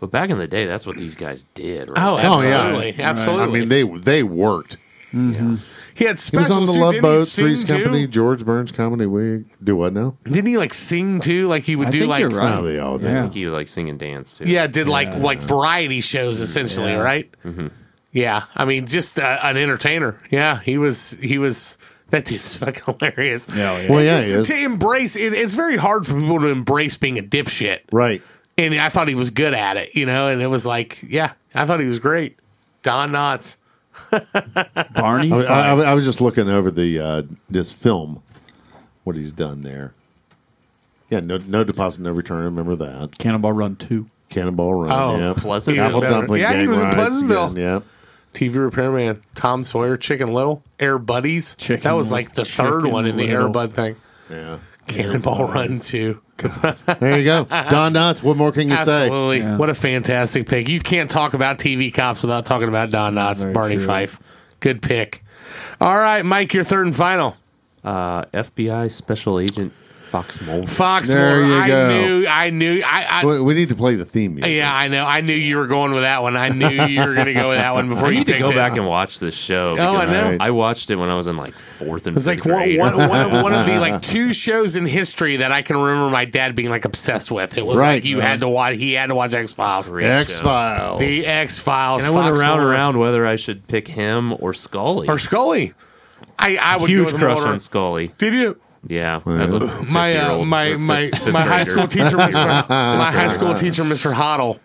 But back in the day, that's what these guys did. Right? Oh, Oh, yeah. absolutely, absolutely. I mean, they they worked. Mm-hmm. he had He was on the. Love Boat, sing, Three's too? Company, George Burns Comedy Week. Do what now? Didn't he like sing too? Like he would I do think like you're right. Oh, they all did. Yeah. I think he would like sing and dance too. yeah, did like like variety shows essentially, Yeah. right? Yeah, I mean, just uh, an entertainer. Yeah, he was. He was. That dude's fucking hilarious. Yeah, yeah. Well, yeah, just he is. to embrace it, it's very hard for people to embrace being a dipshit. Right. and I thought he was good at it, you know. And it was like, yeah, I thought he was great. Don Knotts. Barney. I, I, I was just looking over the uh, this film, what he's done there. Yeah, no, no deposit, no return. Remember that Cannonball Run 2. Cannonball Run. Oh, yeah. Pleasant. Apple dumpling. Yeah, he was in Pleasantville. again, Yeah. TV repairman Tom Sawyer, Chicken Little, Air Buddies. Chicken that was like the third Chicken one in the Air Bud thing. Yeah. Cannonball Run too. There you go. Don Knotts. What more can you say? Absolutely, Yeah. what a fantastic pick! You can't talk about TV cops without talking about Don Knotts, Very Barney true. Fife. Good pick. All right, Mike, your third and final. Uh, FBI Special Agent Fox Mulder. Fox. There you I go. knew. I knew. I. I We, we need to play the theme music. yeah, I know. I knew you were going with that one. I knew you were going to go with that one before I you need to picked go it. back and watch this show. Oh, I because know. I watched it when I was in like fourth and It's fifth like one, grade. one, one, of, one of the like two shows in history that I can remember my dad being like obsessed with. It was Right. like you had to watch. He had to watch X Files. X Files. The X Files. and I went around and around whether I should pick him or Scully. or Scully. I I would Huge go with crush Mulder. on Scully. Did you? Yeah, as a My uh, 50-year-old my or my fifth- fifth my high grader. school teacher, Mr. my high school teacher, Mr. Hoddle.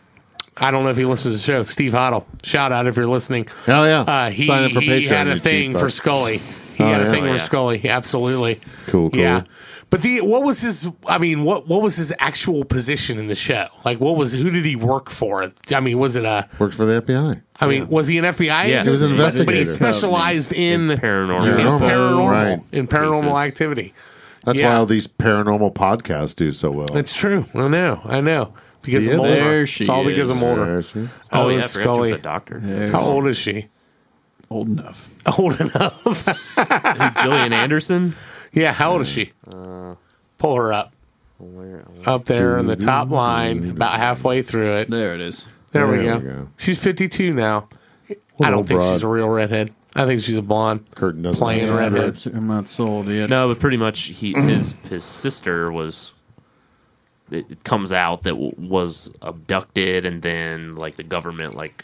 I don't know if he listens to the show. Steve Hoddle. Shout out if you're listening. Oh, yeah. Uh, he Sign up for he Patreon, had a you thing cheap for fuck. Scully. He Oh, had a thing Oh, for yeah. Scully. Absolutely. Cool, cool. Yeah. But the what was his? I mean, what what was his actual position in the show? Like, what was who did he work for? I mean, was it a? Works for the FBI. I mean, was he an FBI? Yeah. agent? He was an investigator. But he specialized in in paranormal. Paranormal. paranormal, Right. in paranormal activity. That's Yeah. why all these paranormal podcasts do so well. It's true. I know. I know. Because Yeah, of Mulder. there she it's all because of is. Mulder. There she is. Oh, yeah, I it's she was Scully. a doctor. There's How old is she? Old enough. Old enough. Gillian Anderson. yeah. How old is she? Uh, Pull her up. Up there in the top line, about halfway through it. There it is. There, we, go. we go. She's 52 now. I don't think broad. she's a real redhead. I think she's a blonde. Curtain doesn't Playing have- redhead. I'm not sold yet. No, but pretty much he mm-hmm. his his sister was. It, it comes out that w- was abducted, and then like the government like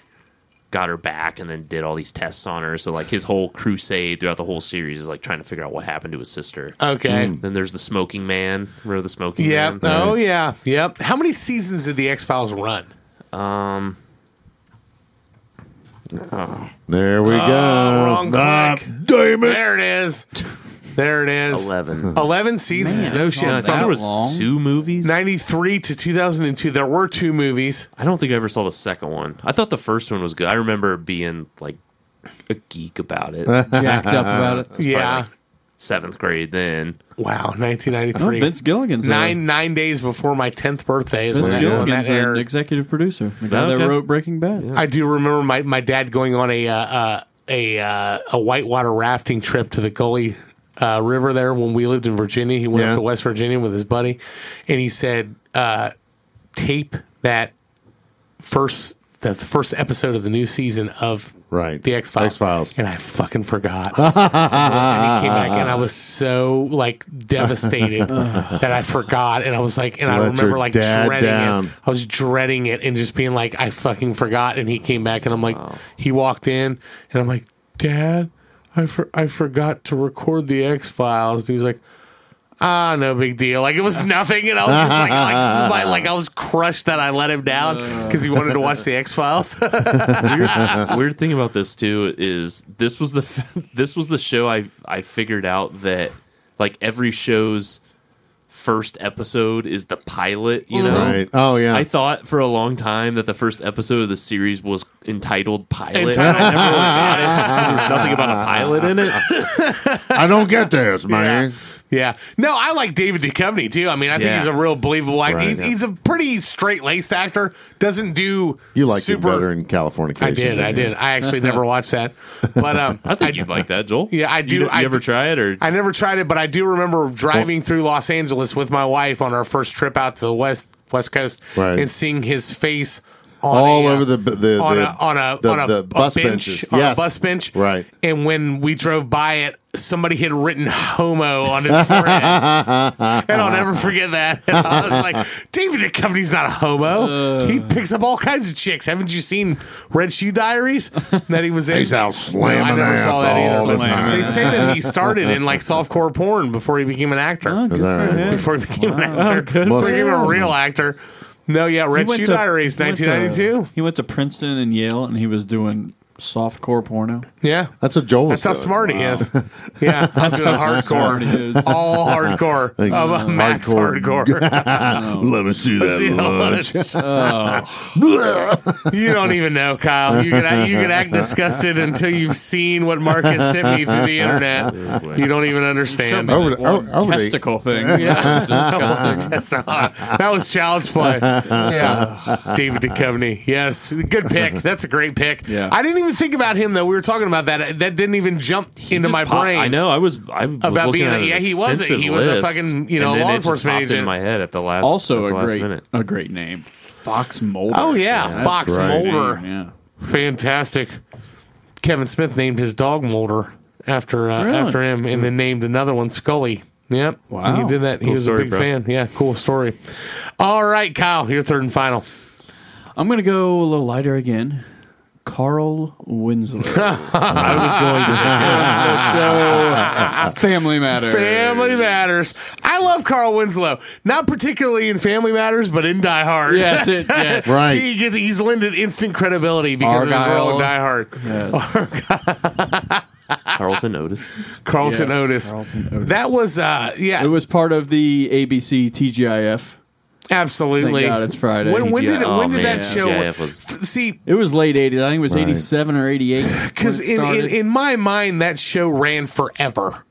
got her back, and then did all these tests on her. So like his whole crusade throughout the whole series is like trying to figure out what happened to his sister. Okay. Then there's the smoking man. Remember the smoking Yeah. man? Oh, yeah. Yep. How many seasons did the X Files run? Um, Oh. There we Oh, go. wrong Ah, click. damn it. There it is. There it is. eleven. 11 seasons. Man, no shit. not I thought there was long. two movies. 93 to 2002. There were two movies. I don't think I ever saw the second one. I thought the first one was good. I remember being like a geek about it. Jacked up about it. yeah. like, seventh grade then. wow. Oh, 1993. Vince Gilligan's nine nine days before my 10th birthday is Vince when that, when that Gilligan's an aired. executive producer. The guy Okay. that wrote Breaking Bad. I do remember my, my dad going on a uh, uh, a uh, a whitewater rafting trip to the Gauley uh, River there when we lived in Virginia. He went Yeah. up to West Virginia with his buddy, and he said, uh, "Tape that first the first episode of the new season of Right. the X Files." X-Files. and I fucking forgot. and he came back, and I was so like devastated that I forgot, and I was like, and I remember like dreading down. it. I was dreading it and just being like, I fucking forgot. And he came back, and I'm like, he walked in, and I'm like, Dad, I for- I forgot to record the X Files. He was like. Ah, no big deal. Like it was nothing, and I was just like, like, like, like I was crushed that I let him down because he wanted to watch the X Files. weird, weird thing about this too is this was the this was the show I I figured out that like every show's first episode is the pilot. You know, Right. Oh, yeah. I thought for a long time that the first episode of the series was entitled pilot. Entitled- I never really got it because there was nothing about a pilot in it. I don't get this, man. Yeah. No, I like David Duchovny too. I mean, I think Yeah. he's a real believable actor. Right, he's, yeah. he's a pretty straight laced actor. Doesn't do You like super. it better in California. I did. I did. I actually never watched that, but um, I think you'd like that, Joel. Yeah, I do. You, you I ever do- try it or? I never tried it, but I do remember driving through Los Angeles with my wife on our first trip out to the west west coast Right. and seeing his face on All a, uh, over the the on the, a on a the, on a, the bus bench benches. on yes. a bus bench. Right. And when we drove by it, somebody had written "homo" on his forehead, and I'll never forget that. And I was like, "David Duchovny's not a homo. he picks up all kinds of chicks. Haven't you seen Red Shoe Diaries that he was in? He's out slamming I never saw that either. the. They say that he started in like softcore porn before he became an actor. Oh, good for right? him. Before he became an actor, for before he became a real actor. No, yeah, Red Shoe to- Diaries, he went to- 1992. He went to Princeton and Yale, and he was doing softcore porno. Yeah, That's what Joel. that's how was doing. smart he is. Yeah, I'm doing smart he hardcore, is. all hardcore, Like, I'm uh, max hardcore. hardcore. Let me see Let's see that how lunch. much- oh. You don't even know, Kyle. You can act, you can act disgusted until you've seen what Marcus sent me through the internet. You don't even understand. Over the- One over- over the- testicle thing. Yeah. That's not- that was child's play. Yeah. David Duchovny. Yes. Good pick. That's a great pick. Yeah. I didn't even think about him, though. We were talking about that. That didn't even jump into my pop- brain. I know. I was. I was About looking being a- at an yeah, he was a- he was a fucking, you know, and then law it just enforcement popped agent. in my head at the last. Also the a last great, minute. a great name, Fox Mulder. Oh, yeah. that's Fox a Mulder. name, Yeah. Fantastic. Kevin Smith named his dog Mulder after uh, Really? after him, and then named another one Scully. Yep. Wow. He did that. he was story, a big bro. fan. Yeah, cool story. All right, Kyle, your third and final. I'm gonna go a little lighter again. Carl Winslow. I was going to. the show Family Matters. Family Matters. I love Carl Winslow. Not particularly in Family Matters, but in Die Hard. Yes, it- yes. Right. He gets, he's lended instant credibility because of his role in Die Hard. Yes. Carlton Otis. Carlton Yes, Otis. Carlton Otis. That was, uh, yeah, It was part of the ABC TGIF. Absolutely. Thank God it's Friday. When, when did, it, when did oh, that show? TGIF was- See, It was late 80s. I think it was Right. 87 or 88. because when it in, in, started. in my mind, that show ran forever.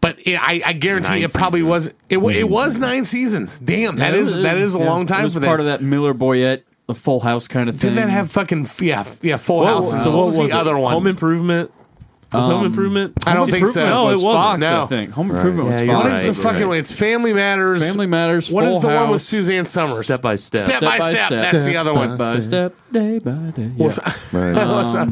But it, I, I guarantee Nine it probably seasons. was. It, wa- it was nine seasons. Damn, that Yeah, it is was- that is a yeah. long It time was for part of that Miller Boyette, the Full House kind of thing. Didn't that have fucking yeah yeah Full What- House? so So what what was, was the it? other one? Home Improvement. Was Home Improvement? I don't Home think so. Improvement No, it was wasn't. Fox, No. I think. Home Improvement Yeah, was you're Fox. what is the fucking? right. It's Family Matters. Family Matters. What is Full the one with Suzanne Somers? Step by step. Step by step. That's the other one. by step, day by day. Yeah. What's- Right. what's that?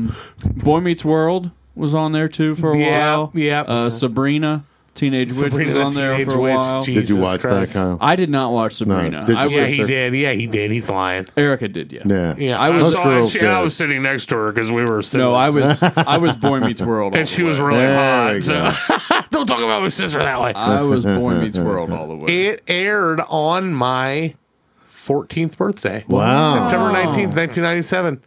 Boy Meets World was on there too for a Yeah, while. yeah. Uh, Sabrina, Teenage Sabrina Witch the was on there Teenage for a Witch. while. Jesus Did you watch Christ. that, Kyle? I did not watch Sabrina. Did you I see Yeah, was, he did. Yeah, he did. He's lying. Erica did, yeah. Yeah. Yeah, I I was- was. Those I girls was, I did. was sitting next to her because we were. Sitting No, I was I was Boy Meets World, all and the she was really There you hot. So don't talk about my sister that way. I was Boy Meets World all the way. It aired on my 14th birthday. Wow. September 19th, 1997.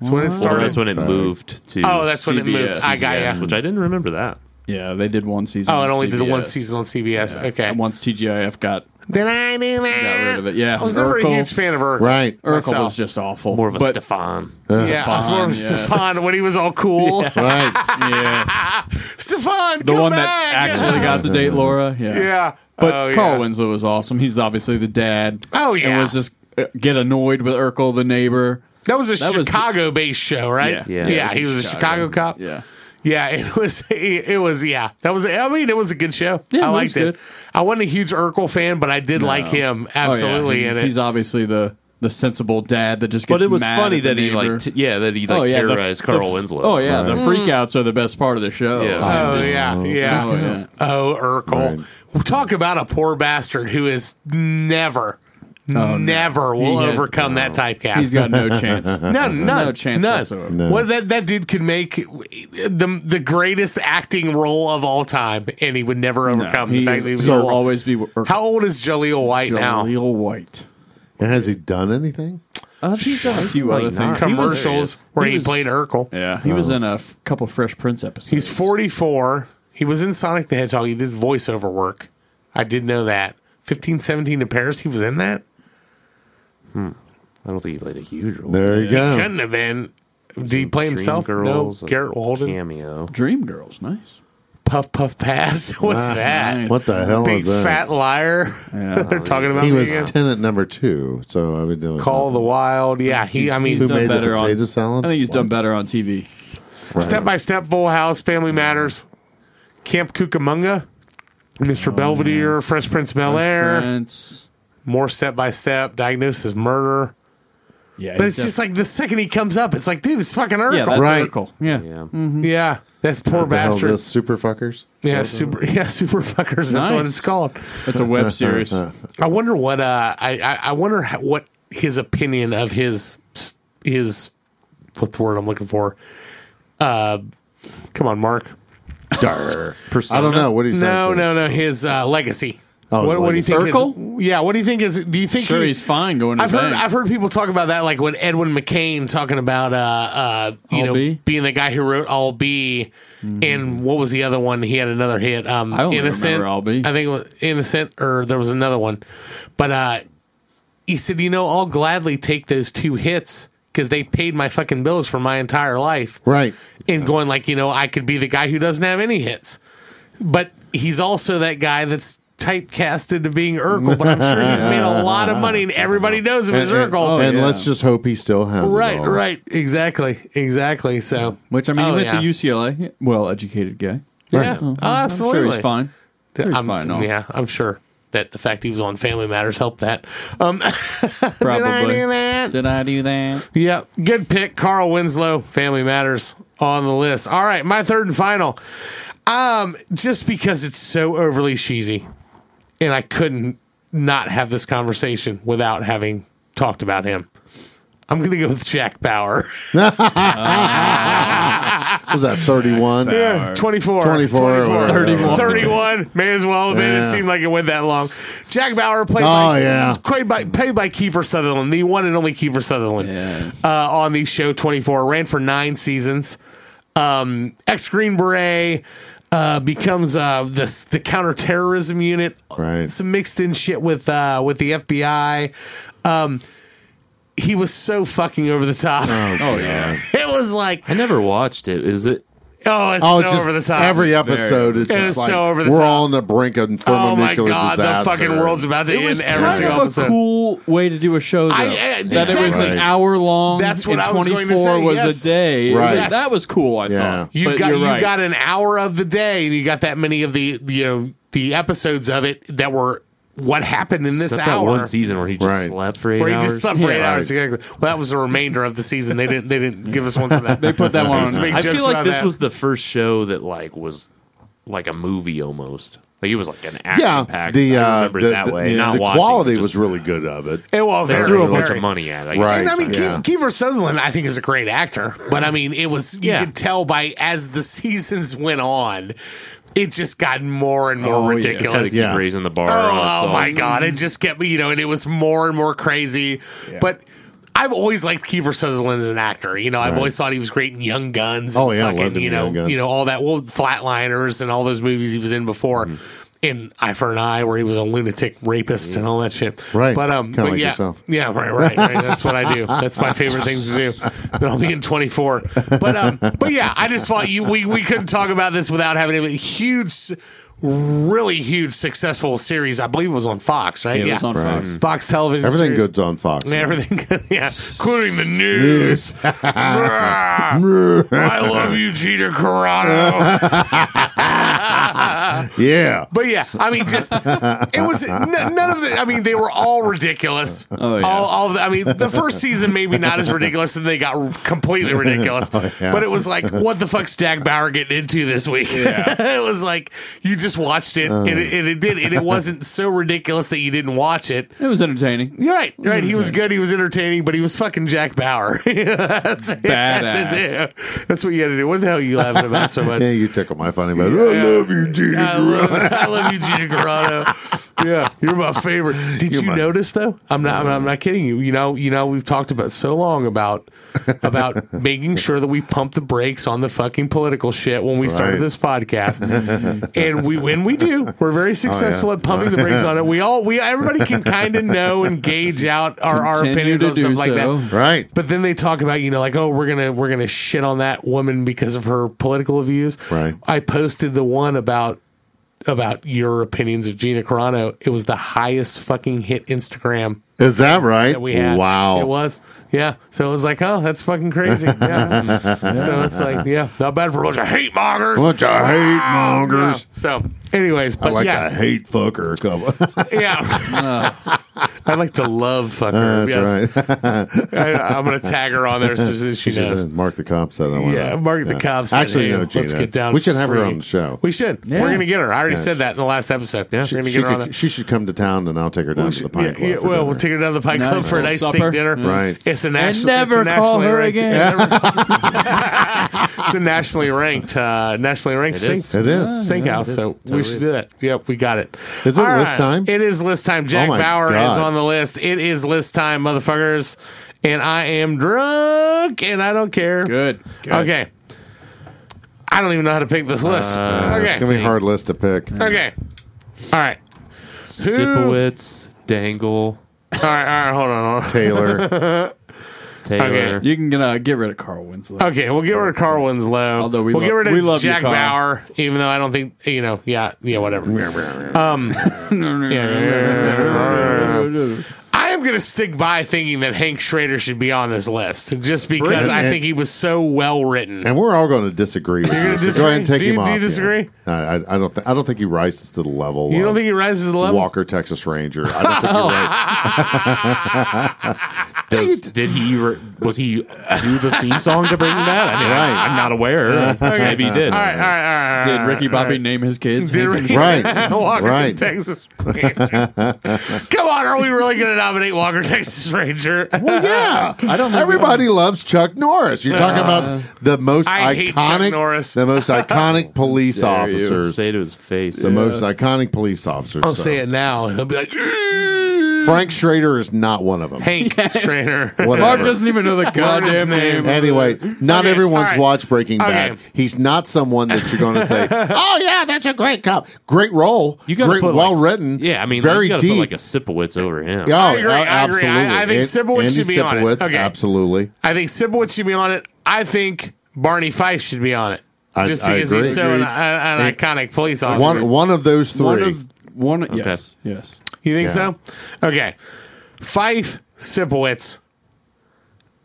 That's when it Well, that's when it moved to. oh, that's when it moved. I got yes, ya. which I didn't remember that. Yeah, they did one season. Oh, it on only did one season on CBS. Yeah. Okay. And once TGIF got Did I do that? got rid of it, yeah. I was never Urkel. a huge fan of Urkel. Right. Urkel myself. was just awful. More of a but, Stefan. Yeah, I was more of Stefan, yeah. Stefan when he was all cool. Right. Yeah, Stefan, the come one back. that actually got to date Laura. Yeah, Yeah. But Oh, Carl yeah. Winslow was awesome. He's obviously the dad. Oh, yeah. and was just uh, get annoyed with Urkel, the neighbor. That was a That was the- Chicago-based show, right? Yeah. yeah. he was a Chicago cop. Yeah, Yeah, it was. It was. Yeah, that was. I mean, it was a good show. Yeah, I liked it. good. I wasn't a huge Urkel fan, but I did like No. him Oh, yeah. absolutely He's, in it. he's obviously the the sensible dad that just. Gets But it was mad funny that he like, t- yeah, that he like Oh, yeah, terrorized the- Carl Winslow. Oh yeah, the mm. freakouts are the best part of the show. Yeah. oh Just- yeah, yeah. Oh, yeah. Oh, Urkel. Right. Talk about a poor bastard who is never, no. never will He had- overcome that typecast. He's got no chance. None, none, No chance none. whatsoever. No. What that that dude could make the the greatest acting role of all time, and he would never overcome he the fact that he was. will a always be. Urkel. How old is Jaleel White now? Jaleel White. And has he done anything? Uh, he's done a few other not. things. He was- Commercials where he he, was- played Urkel. Yeah, he was in a f- couple Fresh Prince episodes. He's 44. He was in Sonic the Hedgehog. He did voiceover work. I did know that. 15, 17 in Paris. He was in that. Hmm. I don't think he played a huge role. There you go. Couldn't have been. Did he play himself? Girls, no. Garrett Walden. cameo. Dream Girls, nice. Puff Puff Pass. What's ah, that? nice. What the hell Big is that? fat liar. Yeah. They're oh, talking about him. he me was again. tenant number two, so I would do it. Call of the Wild. Yeah, he. I He's mean, Who done made the better on- potato salad? I think he's done better on TV. Step by Step, Full House, Family Matters, Camp Cucamonga, Mr. Oh, Belvedere, Fresh Prince of Bel Air, Prince. More Step by Step, Diagnosis Murder. Yeah, But he's it's just like the second he comes up, it's like, dude, it's fucking yeah, that's Right. Urkel. Yeah. Yeah. Yeah, that's poor What the hell's bastard. this? Super fuckers. Yeah, super. Yeah, super fuckers. That's what it's called. That's a web series. I wonder what. Uh, I, I I wonder how, what his opinion of his his what's the word I'm looking for. Uh, come on, Mark. Dar. I don't know what he's No, no, no. His uh, legacy. Oh, what, what do you think? his- yeah. What do you think is? Do you think sure, he- he's fine going to I've heard bank. I've heard people talk about that, like when Edwin McCain talking about uh uh you All know B? being the guy who wrote I'll Be, and what was the other one? He had another hit. Um, I Innocent. remember I'll Be. I think it was Innocent, or there was another one, but uh, he said, you know, I'll gladly take those two hits because they paid my fucking bills for my entire life. Right. And going like, you know, I could be the guy who doesn't have any hits, but he's also that guy that's typecasted into being Urkel. But I'm sure he's made a lot of money, and everybody knows him as And, and- Urkel. and yeah. let's just hope he still has. it Right, all. right, exactly, exactly. So, Which I mean, Oh, he went yeah. to UCLA. Well educated guy. yeah, oh, absolutely. I'm sure he's fine. Sure he's I'm- fine. No, Yeah, I'm sure that the fact he was on Family Matters helped that. Um, probably. Did I do that? Did I do that? Yeah, good pick, Carl Winslow. Family Matters on the list. All right, my third and final. Um, just because it's so overly cheesy, and I couldn't not have this conversation without having talked about him. I'm going to go with Jack Bauer. Was that 31? Yeah, 24. 24, 31. 31. 31. May as well have been. It seemed like it went that long. Jack Bauer played Oh, by, yeah. played by, played by Kiefer Sutherland, the one and only Kiefer Sutherland Yes. uh, on the show 24. Ran for nine seasons. Um, Ex Green Beret. Uh, becomes uh, the the counterterrorism unit, Right. Some mixed in shit with uh, with the FBI. Um, he was so fucking over the top. Oh, yeah. it was like, I never watched it. Is it? Oh, it's Oh, so just over the top. every episode is just like so over the we're top. all on the brink of Oh my god, disaster. the fucking world's about to It was end every kind single of a episode. cool way to do a show, though. I- uh, that it was an hour long. That's what and I was going to say, was yes. a day. Right. Yes. That was cool. I Yeah. thought. You But got you're you right. got an hour of the day, and you got that many of the you know the episodes of it that were what happened in this Except that hour. one season where he just Right. slept for eight where he hours. just slept for eight Yeah, hours. Exactly. Well, that was the remainder of the season. They didn't. They didn't give us one for that. They put that one on. I feel like this that. was the first show that like was like a movie almost. Like it was like an action Yeah, packed. the I uh, remember it the, that the, way. yeah, not the watching, quality just- was really good of it. It, well, They very, threw a bunch very- of money at it. I. Right. And I mean, Yeah. Kiefer Sutherland, I think, is a great actor. But I mean, it was you Yeah. could tell by as the seasons went on, it just got more and more Oh, yeah. Just had to ridiculous. keep Yeah. raising the bar. Oh, oh my god! It just kept you know, and it was more and more crazy. But I've always liked Kiefer Sutherland as an actor. You know, I've always thought he was great in Young Guns. And Oh, yeah, I fucking, you know, you know all that. Well, Flatliners and all those movies he was in before. Mm-hmm. In Eye for an Eye, where he was a lunatic rapist and all that shit. Right. But um, Kinda but like yeah, yourself. yeah, right, right, right. That's what I do. That's my favorite thing to do. Then I'll be in 24. But um, but yeah, I just thought you we we couldn't talk about this without having a huge, really huge, successful series. I believe it was on Fox, right? Yeah, it was on Fox. Fox Television. Everything series. good's on Fox. Yeah, everything good. Yeah, including the news. I love you, Gina Carano. Yeah. But yeah, I mean, just it was n- none of the. I mean, they were all ridiculous. Oh, yeah. all, all. The, I mean, the first season maybe not as ridiculous, and they got completely ridiculous. Oh, yeah. But it was like, what the fuck's Jack Bauer getting into this week? it was like you just watched it, and, it, and it did, and it wasn't so ridiculous that you didn't watch it. It was entertaining. You're right, right. He was good. He was entertaining, but he was fucking Jack Bauer. That's what you had to Badass. do. That's what you had to do. What the hell are you laughing about so much? Yeah, you tickle my funny bone. I love you, Gina. I love, I love you, Gina Carano. yeah, you're my favorite. Did you my- notice though? I'm not. I'm, I'm not kidding you. You know. You know. We've talked about so long about about making sure that we pump the brakes on the fucking political shit when we started this podcast, and we when we do, we're very oh, successful at pumping the brakes on it. We all we everybody can kind of know and gauge out our, our Continue opinions on stuff do like that. Right. But then they talk about, you know, like, oh, we're gonna we're gonna shit on that woman because of her political views. Right. I posted the one about about your opinions of Gina Carano. It was the highest fucking hit Instagram Is that right? that we had. Wow. It was. Yeah. So it was like, oh, that's fucking crazy. Yeah. so it's like, yeah, not bad for a bunch of hate mongers. Bunch of hate Yeah. mongers. So, anyways, I but like yeah, to hate fucker. Couple. yeah. I like to love fucker. That's yes. right. I, I'm gonna tag her on there so that she knows. Mark the cop said that one. Yeah, Mark the cop said, Actually, hey, no, let's get down We should have her free. on the show. We should. Yeah. We're gonna get her. I already Yeah, said that in the last episode. Yeah, She, we're gonna she get her on could- there. she should come to town and I'll take her down to the Pine Yeah, Club. yeah, for well, we'll take her down to the Pine Club for a little nice supper. steak dinner. Right. It's a And never it's a call nationally her ranked, again. it's a nationally ranked, uh, nationally ranked It steak, is. It is. steakhouse. it is. So we should is. do that. Yep, we got it. Is it All list time? It is list time. Jack my Bauer is on the list. It is list time, motherfuckers. And I am drunk, and I don't care. Good. Good. Okay. I don't even know how to pick this list. Uh, It's gonna be a hard list to pick. Okay. All right. Sipowicz, Dangle, All right. All right. Hold on. Hold on. Taylor. Taylor. You can uh, get rid of Carl Winslow. Okay, we'll get rid of Carl Winslow. Although we will lo- get rid of we love you, Jack Carl. Bauer, even though I don't think you know. Yeah, yeah, whatever. um, yeah. I am going to stick by thinking that Hank Schrader should be on this list, just because I Really? think he was so well written. And we're all going to disagree. With gonna you, so? Go ahead and take Do you- him do off. you yeah. disagree? I, I, I don't. Th- I don't think he rises to the level. You don't think he rises to the level? Walker Texas Ranger? I don't think you're right. Does, did he? Re- was he do the theme song to bring that? I mean, Right. I, am not aware. Maybe he did. All right, all right, all right. all Did right, Ricky all Bobby right. name his kids? Did Hank Ricky Right. Walker Right. Texas Ranger? Come on, are we really going to nominate Walker Texas Ranger? yeah, I don't know. Everybody loves Chuck Norris. You're talking about uh, the most I hate Chuck iconic, Norris. the most iconic police There you officers, Say to his face. the most iconic police officers. I'll so. say it now. He'll be like, Frank Schrader is not one of them. Hank Schrader. Mark Whatever. doesn't even know the goddamn name. name. Anyway, not Okay, everyone's all right. watched Breaking Bad. He's not someone that you're going to say, "Oh yeah, that's a great cop, great role, You got great, put well like, written, Yeah, I mean, very like, you gotta deep." Put like a Sipowicz over him. Oh, I agree, a- I agree. absolutely. I- I think An- Sipowicz Andy should be on it. Sipowicz, Okay. Absolutely. I think Sipowicz should be on it. I think Barney Fife should be on it. I- Just I because agree. he's so an, Agree. an, an iconic police officer. One one of those three. One of one. Yes. Yes. You think Yeah. so? Okay. Fife, Sipowicz.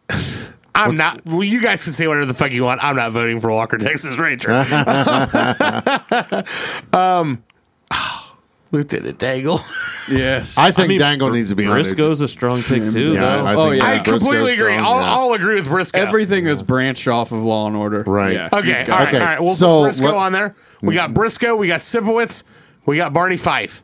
I'm not. Well, you guys can say whatever the fuck you want. I'm not voting for Walker Texas Ranger. um, Lieutenant Dangle. Yes. I think I mean, Dangle needs to be on. Briscoe's a strong pick too. Yeah, though. I, I Oh, yeah. I Briscoe's completely agree. strong, I'll, yeah. I'll agree with Briscoe. Everything that's branched off of Law and Order. Right. Yeah. Okay, You've all got right, Okay, all right. We'll so put Briscoe let- on there. We got Briscoe, we got Sipowicz, we got Barney Fife.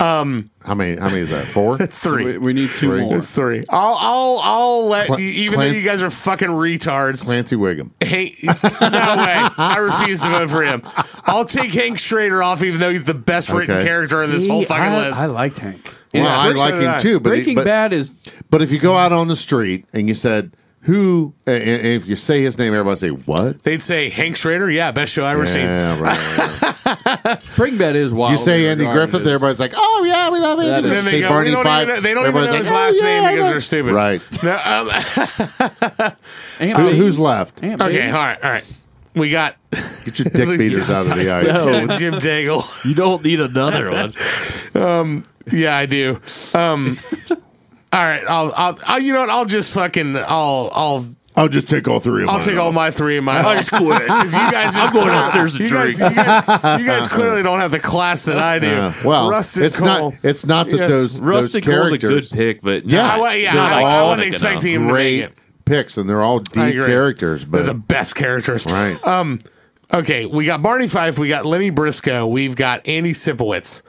Um, how many? How many is that? Four. It's So three. we, we need two Three. more. It's three. I'll I'll I'll let Cl- you, even Clancy- though you guys are fucking retards. Clancy Wiggum. Hey, no way. I refuse to vote for him. I'll take Hank Schrader off, even though he's the best written Okay. character in this whole fucking I, list. I liked Hank. Well, Yeah, I like him too. But Breaking but, Bad is But if you go out on the street and you said who, and and if you say his name, everybody say what? They'd say Hank Schrader, yeah, best show I've ever seen. Yeah, right. right. Breaking Bad is wild. you say Andy Griffith, everybody's like, "Oh yeah, we love That Andy." is- Then they say go, Barney we don't Fife. even know, they don't even know everybody's his like, last "Oh, name yeah, I because they're stupid. Right. No, um, Who, who's left? Aunt okay, Baby. all right, all right. We got Get your dick beaters out of the ice. Lieutenant Jim Dangle. You don't need another one. Yeah, I do. Um, all right, I'll, I'll, I'll, you know what? I'll just fucking, I'll, I'll, I'll just take all three of them. I'll mine take all off. my three and my. I'll just quit. Because you guys, just I'm going upstairs to you guys, drink. You guys, you guys clearly don't have the class that I do. Yeah. Well, Rusted it's Cohle. not. It's not that Yes. those Rustic those Cohle's a good pick, but Yeah. not- I, wa- yeah, I, I all wasn't expecting him to make great it. picks, and they're all I deep agree. characters. They're But the best characters. right, Um. Okay, we got Barney Fife. We got Lenny Briscoe. We've got Andy Sipowicz.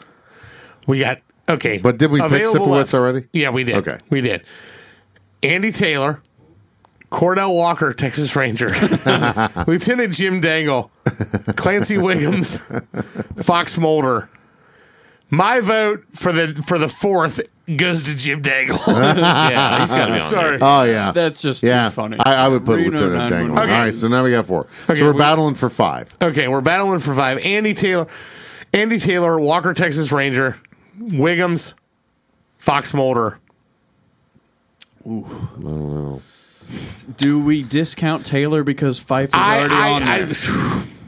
We got okay. But did we pick available Sipowicz left. already? Yeah, we did. Okay. we did. Andy Taylor, Cordell Walker, Texas Ranger, Lieutenant Jim Dangle, Clancy Wiggums, Fox Mulder, My vote for the for the fourth goes to Jim Dangle. yeah, he's got to be on Sorry. there. Oh yeah, That's just yeah. too funny. I, I would put Reno Lieutenant Dangle. 911. All right, so now we got four. Okay, so we're we- battling for five. Okay, we're battling for five. Andy Taylor, Andy Taylor, Walker Texas Ranger, Wiggums, Fox Mulder. don't know. Do we discount Taylor because Fife is I, already I, on there? I,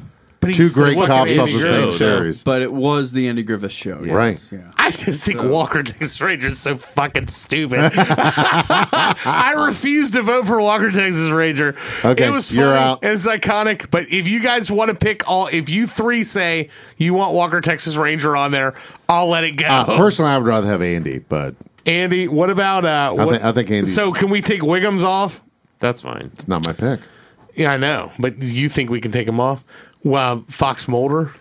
but Two he's great the cops fucking of the same Griffith show. series. but it was the Andy Griffith show. yes, Right. Yeah. I just think Walker Texas Ranger is so fucking stupid. I refuse to vote for Walker Texas Ranger. Okay, it was funny you're out. and it's iconic. But if you guys want to pick all, if you three say you want Walker Texas Ranger on there, I'll let it go. Uh, personally, I would rather have Andy, but Andy, what about? Uh, I what- think I think Andy's So can we take Wiggums off? That's fine. it's not my pick. Yeah, I know, but you think we can take him off? Well, Fox Mulder.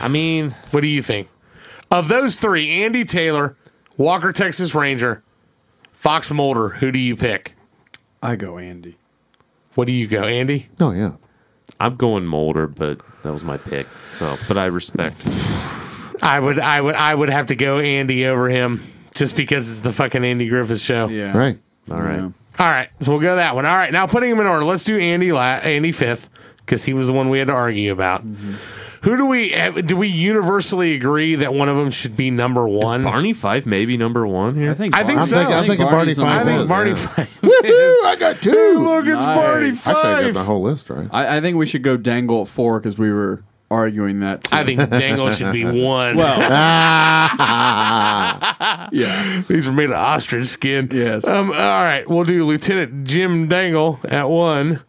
I mean, What do you think? Of those three, Andy Taylor, Walker Texas Ranger, Fox Mulder, who do you pick? I go Andy. What do you go, Andy? Oh yeah, I'm going Mulder, but that was my pick. So, but I respect. I would, I would, I would have to go Andy over him just because it's the fucking Andy Griffith show. Yeah. right. All right. Yeah. All right, so we'll go that one. All right, now putting him in order. Let's do Andy, la- Andy fifth because he was the one we had to argue about. Who do we eh, do? We universally agree that one of them should be number one. Barney Fife maybe number one here. I think. I think so. I'm thinking- I'm thinking Barney's Barney I Fife think was, Barney yeah. Fife. Woohoo! I got two. Hey, look, it's Nice. Barney Actually, I got the whole list right. I, I think we should go Dangle at four because we were arguing that. Too. I think Dangle should be one. Well, yeah. These are made of ostrich skin. Yes. Um, all right, we'll do Lieutenant Jim Dangle at one.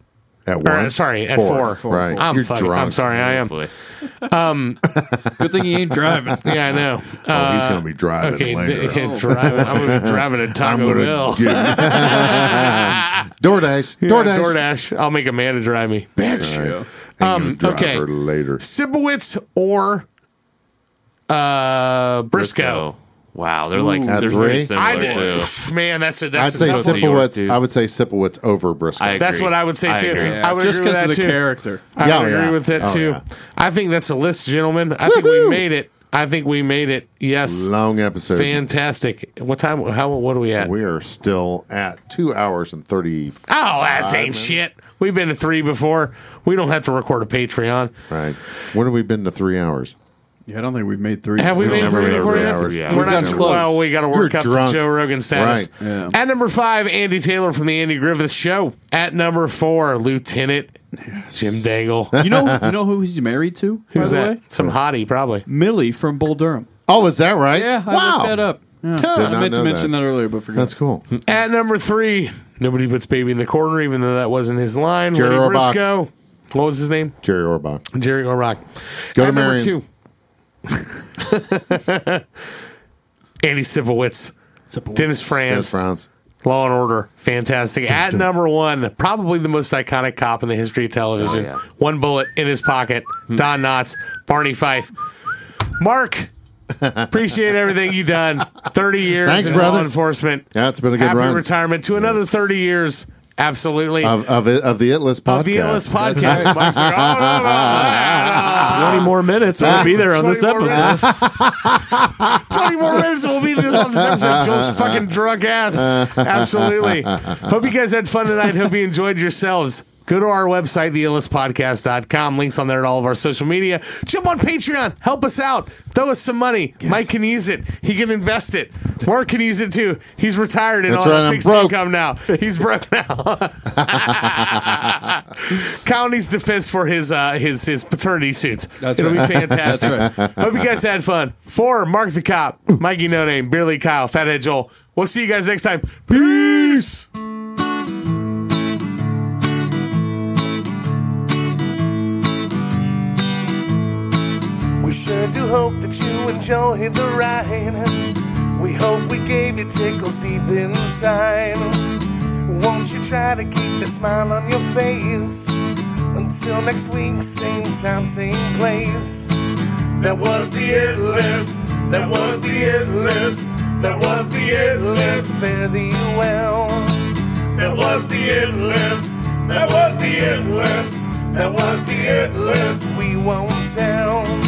At Or, one, sorry, at four. Right. I'm You're fucking, drunk. I'm sorry, I am. Boy. Good thing he ain't driving. Yeah, I know. Oh, he's going to be driving Okay, later. d- driving. I'm gonna be driving a I'm Taco gonna Bell. get- DoorDash. Yeah, DoorDash. DoorDash. I'll make Amanda drive me. Bitch. Right. I'm Um, okay. later. Sipowicz or uh, Briscoe. Wow, they're like Ooh. they're At very three? similar I too. did. Man, that's a I'd that's say a tough one. York Sipowicz. dudes. I would say Sipowicz over Briscoe. I That's agree. what I would say I too. agree. I would just agree with because of that the too. character. I Yeah, would agree yeah. with that Oh, too. yeah. I think that's a list, gentlemen. I think we Woohoo! made it. I think we made it. Yes. Long episode. Fantastic. What time? How? What are we at? We are still at two hours and thirty. Oh, that ain't shit. We've been to three before. We don't have to record a Patreon. Right. When have we been to three hours? Yeah, I don't think we've made three. Have we We made three ever before yet? hours. Yeah. We're We've not done close. well. We got to work You're up drunk. to Joe Rogan status. Right. Yeah. At number five, Andy Taylor from the Andy Griffith Show. At number four, Lieutenant Jim Dangle. You know, you know who he's married to? by Who's the that? way, Some hottie, probably. Millie from Bull Durham. Oh, is that right? Yeah, I wow. looked that up. Yeah. Did I meant to mention that. that, earlier, but forgot. That's cool. At number three, nobody puts baby in the corner, even though that wasn't his line. Jerry Lenny Orbach. Briscoe. What was his name? Jerry Orbach. Jerry Orbach. Go At to number Marion's. two. Andy Sipowicz. Dennis Dennis Franz. Franz. Law and Order, fantastic. At number one, probably the most iconic cop in the history of television. Oh, yeah. One bullet in his pocket. Hmm. Don Knotts, Barney Fife. Mark, appreciate everything you've done. Thirty years Thanks, in brother. law enforcement. Yeah, it's been a good Happy run. retirement to another thirty years. Absolutely. Of, of, of the It List podcast. Of the Endless podcast. Mark's like, oh, no, no, no, no. 20 more minutes. I'll be there on this episode. 20 more minutes we'll be this on this episode. Joel's fucking drunk ass. Absolutely. Hope you guys had fun tonight. Hope you enjoyed yourselves. Go to our website, theitlistpodcast.com. Links on there at all of our social media. Jump on Patreon. Help us out. Throw us some money. Mike can use it. He can invest it. Mark can use it too. He's retired and That's on right, fixed broke. income now. He's broke now. County's defense for his uh, his his paternity suits. That's It'll right. be fantastic. That's right. Hope you guys had fun. For Mark the Cop, Mikey No Name, Beerly Kyle, Fathead Joel. We'll see you guys next time. Peace. We do hope that you enjoy the ride. We hope we gave you tickles deep inside. Won't you try to keep that smile on your face? Until next week, same time, same place. That was the it list. That was the it list. That was the it list. Fare thee well. That was the it list. That was the it list. That was the it list. We won't tell.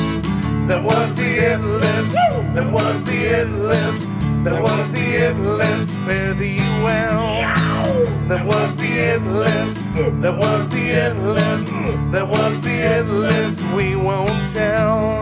That was the end list. That was the end list. That was the end list. Fare thee well. That was the end list. That was the end list. That was the end list. We won't tell.